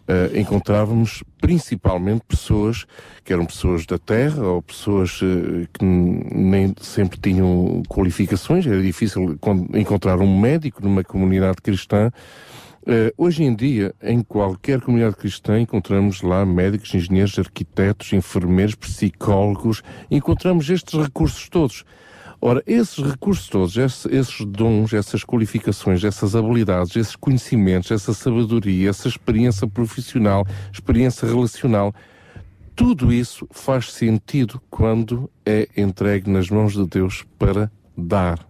uh, encontrávamos principalmente pessoas que eram pessoas da terra ou pessoas uh, que nem sempre tinham qualificações. Era difícil encontrar um médico numa comunidade cristã. Uh, hoje em dia, em qualquer comunidade cristã, encontramos lá médicos, engenheiros, arquitetos, enfermeiros, psicólogos, encontramos estes recursos todos. Ora, esses recursos todos, esses, esses, dons, essas qualificações, essas habilidades, esses conhecimentos, essa sabedoria, essa experiência profissional, experiência relacional, tudo isso faz sentido quando é entregue nas mãos de Deus para dar.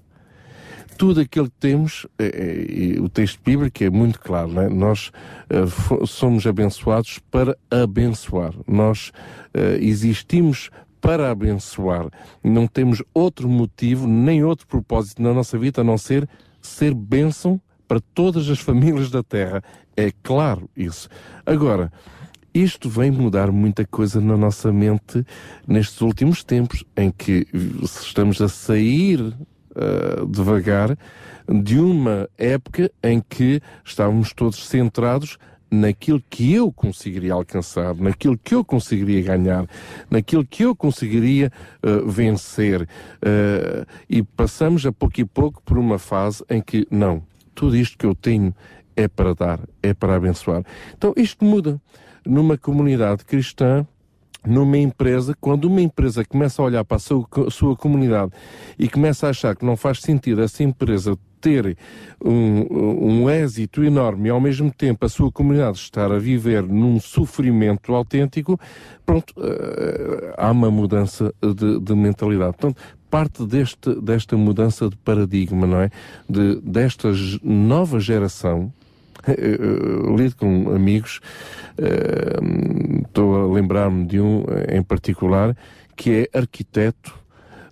Tudo aquilo que temos, é, é, o texto bíblico é muito claro, é? nós uh, somos abençoados para abençoar. Nós uh, existimos para abençoar. Não temos outro motivo, nem outro propósito na nossa vida a não ser ser bênção para todas as famílias da Terra. É claro isso. Agora, isto vem mudar muita coisa na nossa mente nestes últimos tempos, em que estamos a sair uh, devagar de uma época em que estávamos todos centrados naquilo que eu conseguiria alcançar, naquilo que eu conseguiria ganhar, naquilo que eu conseguiria uh, vencer. Uh, e passamos a pouco e pouco por uma fase em que, não, tudo isto que eu tenho é para dar, é para abençoar. Então isto muda. Numa comunidade cristã, numa empresa, quando uma empresa começa a olhar para a sua, sua comunidade e começa a achar que não faz sentido essa empresa ter um, um êxito enorme e ao mesmo tempo a sua comunidade estar a viver num sofrimento autêntico, pronto, uh, há uma mudança de, de mentalidade. Portanto, parte deste, desta mudança de paradigma, não é? De, desta nova geração, lido com amigos, estou a lembrar-me de um em particular, que é arquiteto,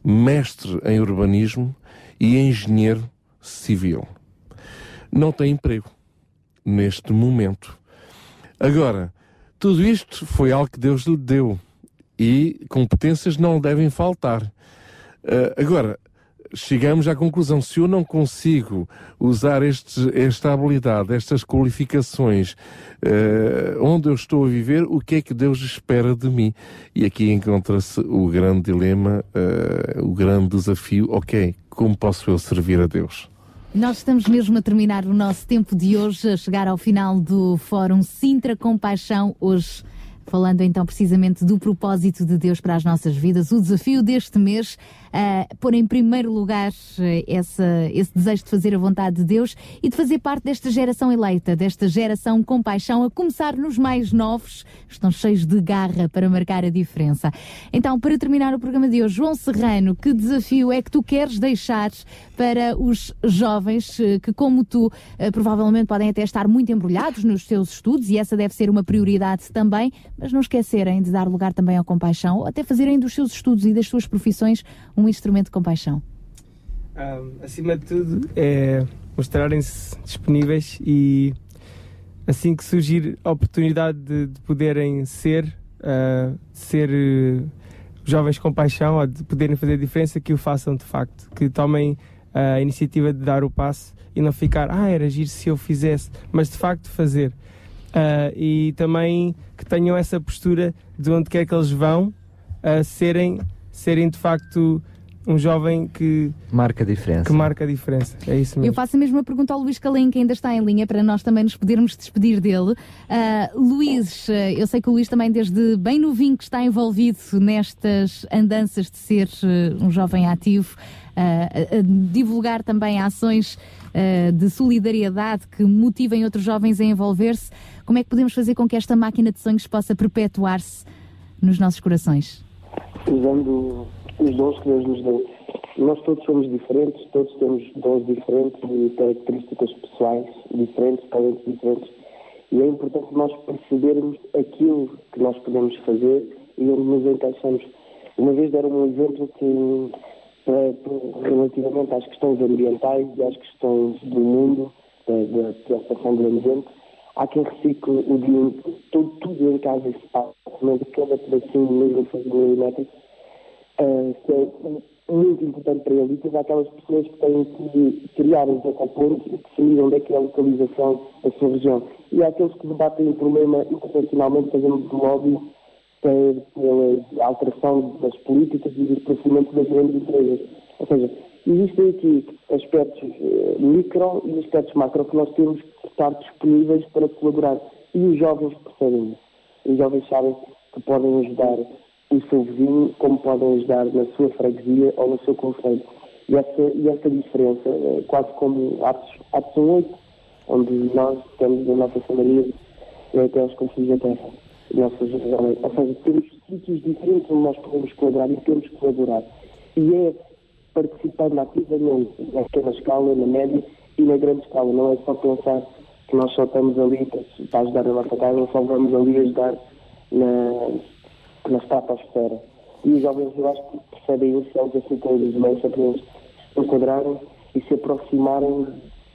mestre em urbanismo e engenheiro civil. Não tem emprego neste momento. Agora, tudo isto foi algo que Deus lhe deu e competências não devem faltar. Uh, agora, chegamos à conclusão: se eu não consigo usar esta habilidade, estas qualificações, uh, onde eu estou a viver, o que é que Deus espera de mim? E aqui encontra-se o grande dilema, uh, o grande desafio: ok, como posso eu servir a Deus? Nós estamos mesmo a terminar o nosso tempo de hoje, a chegar ao final do Fórum Sintra Compaixão, hoje falando então precisamente do propósito de Deus para as nossas vidas, o desafio deste mês, uh, pôr em primeiro lugar essa, esse desejo de fazer a vontade de Deus e de fazer parte desta geração eleita, desta geração com paixão, a começar nos mais novos, estão cheios de garra para marcar a diferença. Então, para terminar o programa de hoje, João Serrano, que desafio é que tu queres deixar para os jovens uh, que, como tu, provavelmente podem até estar muito embrulhados nos seus estudos e essa deve ser uma prioridade também, mas não esquecerem de dar lugar também à compaixão, ou até fazerem dos seus estudos e das suas profissões um instrumento de compaixão? Um, acima de tudo, é mostrarem-se disponíveis e assim que surgir a oportunidade de, de poderem ser, uh, ser uh, jovens com paixão ou de poderem fazer a diferença, que o façam de facto, que tomem uh, a iniciativa de dar o passo e não ficar, ah, era agir se eu fizesse, mas de facto fazer. Uh, e também que tenham essa postura de onde quer que eles vão, uh, serem, serem de facto um jovem que marca a diferença. Que marca a diferença. É isso mesmo. Eu faço a mesma pergunta ao Luís Calim, que ainda está em linha, para nós também nos podermos despedir dele. Uh, Luís, eu sei que o Luís também, desde bem novinho, que está envolvido nestas andanças de ser um jovem ativo, uh, a divulgar também ações uh, de solidariedade que motivem outros jovens a envolver-se. Como é que podemos fazer com que esta máquina de sonhos possa perpetuar-se nos nossos corações? Usando os dons que Deus nos deu. Nós todos somos diferentes, todos temos dons diferentes e características pessoais diferentes, talentos diferentes. E é importante nós percebermos aquilo que nós podemos fazer e onde nos encaixamos. Uma vez deram um exemplo que, relativamente às questões ambientais e às questões do mundo, da, da preocupação do ambiente, há quem recicle o dinheiro, tudo, tudo em casa e se passa, cada pedacinho mesmo faz um milimétrico, uh, é muito importante para ele. E todas aquelas pessoas que têm que criar os ecopontos e definir onde é que é a localização da sua região. E há aqueles que debatem o problema internacionalmente, fazendo lobby pela alteração das políticas e dos procedimentos das grandes empresas. Ou seja, existem aqui aspectos eh, micro e aspectos macro que nós temos estar disponíveis para colaborar. E os jovens percebem isso. Os jovens sabem que podem ajudar o seu vizinho, como podem ajudar na sua freguesia ou no seu conselho. E essa, e essa diferença, é quase como Atos, Atos 8, onde nós temos a nossa família e até os confins da terra. Nossas, ou seja, temos sítios diferentes onde nós podemos colaborar e temos que colaborar. E é participando ativamente na pequena escala, na média e na grande escala. Não é só pensar que nós só estamos ali para ajudar a nossa casa, só vamos ali ajudar na, na estratosfera. E os jovens, eu acho que percebem isso, eles assim com os meios, para eles se enquadrarem e se aproximarem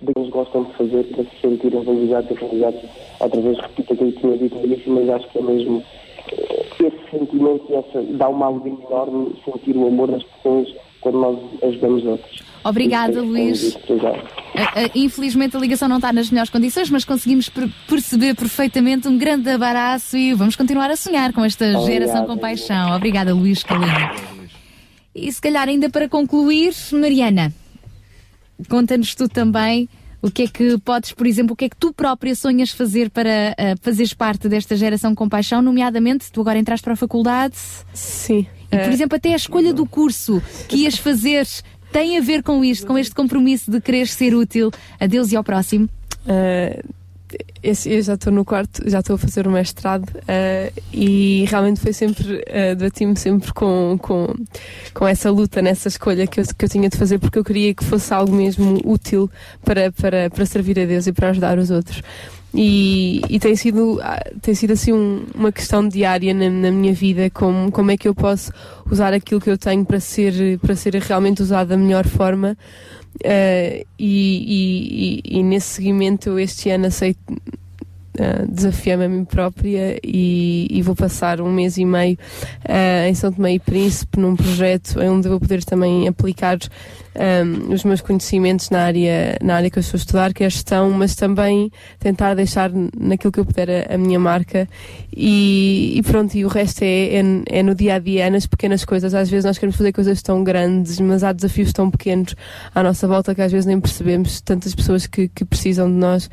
do que eles gostam de fazer para se sentirem valorizados e realizados. Outra vez, repito aquilo que tinha dito no início, mas acho que é mesmo eh, esse sentimento, essa, dá uma alegria enorme sentir o amor das pessoas quando nós ajudamos outros. Obrigada, Luís. Infelizmente a ligação não está nas melhores condições, mas conseguimos perceber perfeitamente um grande abraço e vamos continuar a sonhar com esta Obrigado. geração com paixão. Obrigada, Luís Calino. E se calhar ainda para concluir, Mariana, conta-nos tu também o que é que podes, por exemplo, o que é que tu própria sonhas fazer para uh, fazeres parte desta geração com paixão, nomeadamente, tu agora entraste para a faculdade. Sim. E, por uh... exemplo, até a escolha do curso que ias fazer tem a ver com isto, com este compromisso de querer ser útil a Deus e ao próximo? Uh, eu já estou no quarto, já estou a fazer o mestrado uh, e realmente foi sempre, uh, debati-me sempre com, com, com essa luta, nessa escolha que eu, que eu tinha de fazer, porque eu queria que fosse algo mesmo útil para, para, para servir a Deus e para ajudar os outros. E, e tem sido tem sido assim um, uma questão diária na, na, minha vida como como é que eu posso usar aquilo que eu tenho para ser para ser realmente usado da melhor forma. Uh, e, e, e, nesse seguimento eu este ano aceito uh, desafiei-me a mim própria e, e, vou passar um mês e meio uh, em São Tomé e Príncipe num projeto onde vou poder também aplicar um, os meus conhecimentos na área, na área que eu estou a estudar, que é a gestão, mas também tentar deixar naquilo que eu puder a, a minha marca e, e, pronto, e o resto é, é, é, no dia a dia, é nas pequenas coisas. Às vezes nós queremos fazer coisas tão grandes, mas há desafios tão pequenos à nossa volta que às vezes nem percebemos tantas pessoas que, que precisam de nós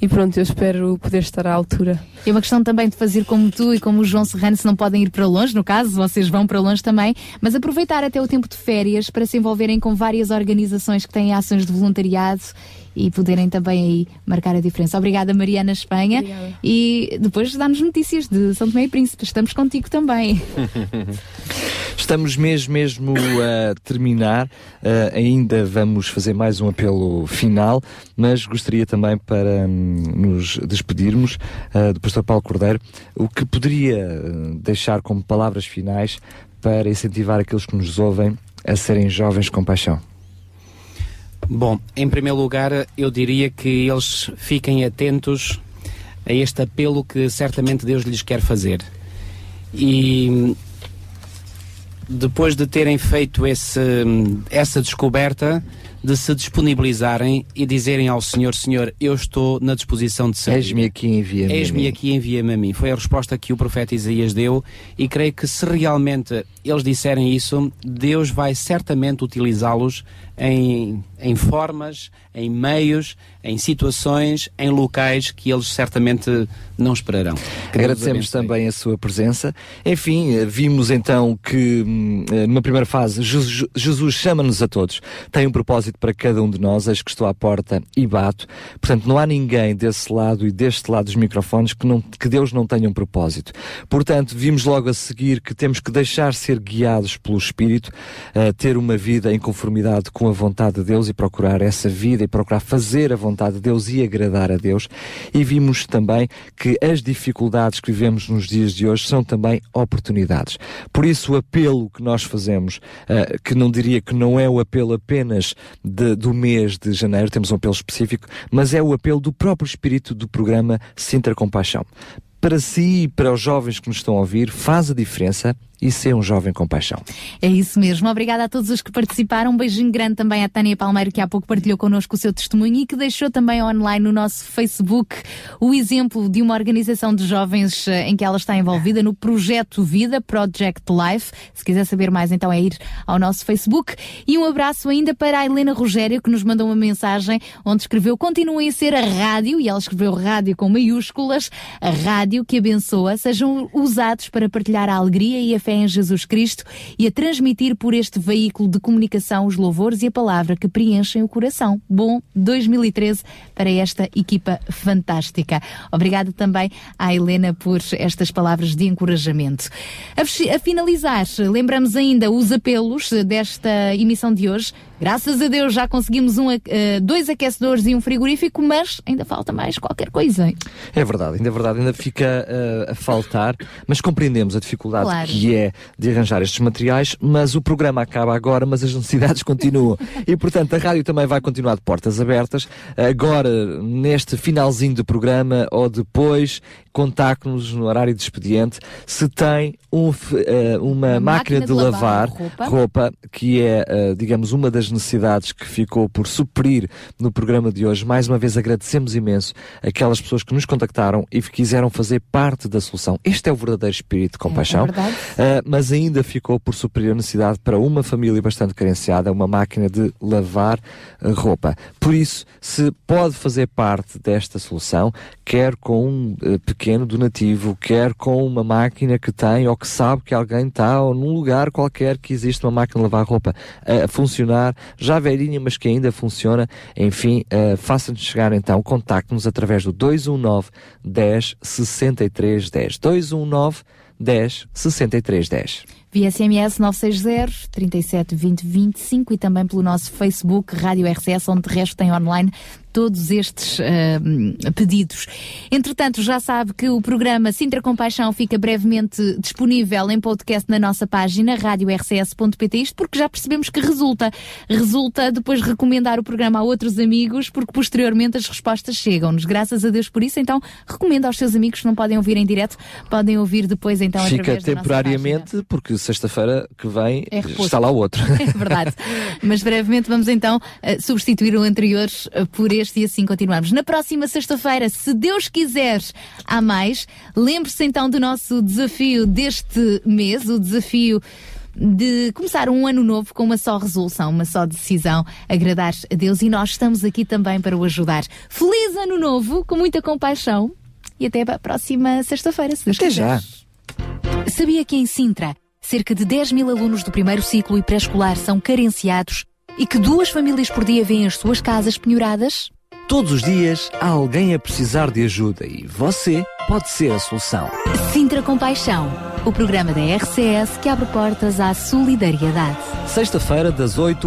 e pronto, eu espero poder estar à altura. É uma questão também de fazer como tu e como o João Serrano, se não podem ir para longe, no caso, vocês vão para longe também, mas aproveitar até o tempo de férias para se envolverem com várias organizações que têm ações de voluntariado e poderem também aí marcar a diferença. Obrigada, Mariana Espanha. Obrigada. E depois dá-nos notícias de São Tomé e Príncipe. Estamos contigo também. Estamos mesmo, mesmo a terminar. Uh, ainda vamos fazer mais um apelo final, mas gostaria também para um, nos despedirmos uh, do Pastor Paulo Cordeiro, o que poderia deixar como palavras finais para incentivar aqueles que nos ouvem a serem jovens com paixão. Bom, em primeiro lugar, eu diria que eles fiquem atentos a este apelo que certamente Deus lhes quer fazer. E depois de terem feito esse, essa descoberta, de se disponibilizarem e dizerem ao Senhor: Senhor, eu estou na disposição de servir. Eis-me aqui, envia-me. Eis-me aqui, envia-me a mim. Foi a resposta que o profeta Isaías deu e creio que se realmente eles disserem isso, Deus vai certamente utilizá-los em, em formas, em meios, em situações, em locais que eles certamente não esperarão. Agradecemos também a sua presença. Enfim, vimos então que hum, numa primeira fase Jesus chama-nos a todos, tem um propósito para cada um de nós, eis que estou à porta e bato. Portanto, não há ninguém desse lado e deste lado dos microfones que, não, que Deus não tenha um propósito. Portanto, vimos logo a seguir que temos que deixar ser guiados pelo Espírito, uh, ter uma vida em conformidade com a vontade de Deus e procurar essa vida e procurar fazer a vontade de Deus e agradar a Deus. E vimos também que as dificuldades que vivemos nos dias de hoje são também oportunidades. Por isso, o apelo que nós fazemos, uh, que não diria que não é o apelo apenas de, do mês de janeiro, temos um apelo específico, mas é o apelo do próprio espírito do programa Sintra Compaixão para si e para os jovens que nos estão a ouvir, faz a diferença e ser um jovem com paixão. É isso mesmo. Obrigada a todos os que participaram. Um beijinho grande também à Tânia Palmeiro, que há pouco partilhou connosco o seu testemunho e que deixou também online no nosso Facebook o exemplo de uma organização de jovens eh, em que ela está envolvida no Projeto Vida, Project Life. Se quiser saber mais, então é ir ao nosso Facebook. E um abraço ainda para a Helena Rogério, que nos mandou uma mensagem onde escreveu: continuem a ser a rádio, e ela escreveu rádio com maiúsculas, a rádio que abençoa, sejam usados para partilhar a alegria e a fé em Jesus Cristo e a transmitir por este veículo de comunicação os louvores e a palavra que preenchem o coração. Bom 2013 para esta equipa fantástica. Obrigada também à Helena por estas palavras de encorajamento. A, a finalizar, lembramos ainda os apelos desta emissão de hoje. Graças a Deus já conseguimos um, uh, dois aquecedores e um frigorífico, mas ainda falta mais qualquer coisa. É verdade, ainda é verdade, ainda fica uh, a faltar, mas compreendemos a dificuldade claro. que é de arranjar estes materiais, mas o programa acaba agora, mas as necessidades continuam. E portanto a rádio também vai continuar de portas abertas. Agora, neste finalzinho do programa ou depois, contacte-nos no horário de expediente se tem um, uh, uma, máquina, máquina, de, de lavar, lavar roupa. roupa. que é, uh, digamos, uma das necessidades que ficou por suprir no programa de hoje. Mais uma vez agradecemos imenso aquelas pessoas que nos contactaram e que quiseram fazer parte da solução. Este é o verdadeiro espírito de compaixão, é, é uh, mas ainda ficou por suprir a necessidade para uma família bastante carenciada, uma máquina de lavar roupa. Por isso, se pode fazer parte desta solução, quer com um pequeno pequeno donativo, quer com uma máquina que tem ou que sabe que alguém está ou num lugar qualquer que existe uma máquina de lavar roupa a funcionar, já velhinha, mas que ainda funciona, enfim, uh, faça-nos chegar então, contacte-nos através do 219 10 63 10. 219 10 63 10. via SMS 960 37 20 25 e também pelo nosso Facebook Rádio RCS, onde de resto tem online todos estes uh, pedidos. Entretanto, já sabe que o programa Sintra Compaixão fica brevemente disponível em podcast na nossa página radiorcs.pt, isto porque já percebemos que resulta. Resulta depois recomendar o programa a outros amigos, porque posteriormente as respostas chegam-nos. Graças a Deus por isso, então recomenda aos seus amigos que não podem ouvir em direto, podem ouvir depois então Fica através temporariamente, porque sexta-feira que vem É está lá o outro. É verdade. Mas brevemente vamos então eh, substituir o anterior eh, por este e assim continuamos. Na próxima sexta-feira, se Deus quiser, há mais. Lembre-se então do nosso desafio deste mês, o desafio de começar um ano novo com uma só resolução, uma só decisão, agradar a Deus e nós estamos aqui também para o ajudar. Feliz ano novo, com muita compaixão e até a próxima sexta-feira, se Deus Até quiser. já. Sabia que em Sintra, cerca de 10 mil alunos do primeiro ciclo e pré-escolar são carenciados e que duas famílias por dia vêm as suas casas penhoradas? Todos os dias há alguém a precisar de ajuda e você pode ser a solução. Sintra Compaixão, o programa da RCS que abre portas à solidariedade. Sexta-feira, das 8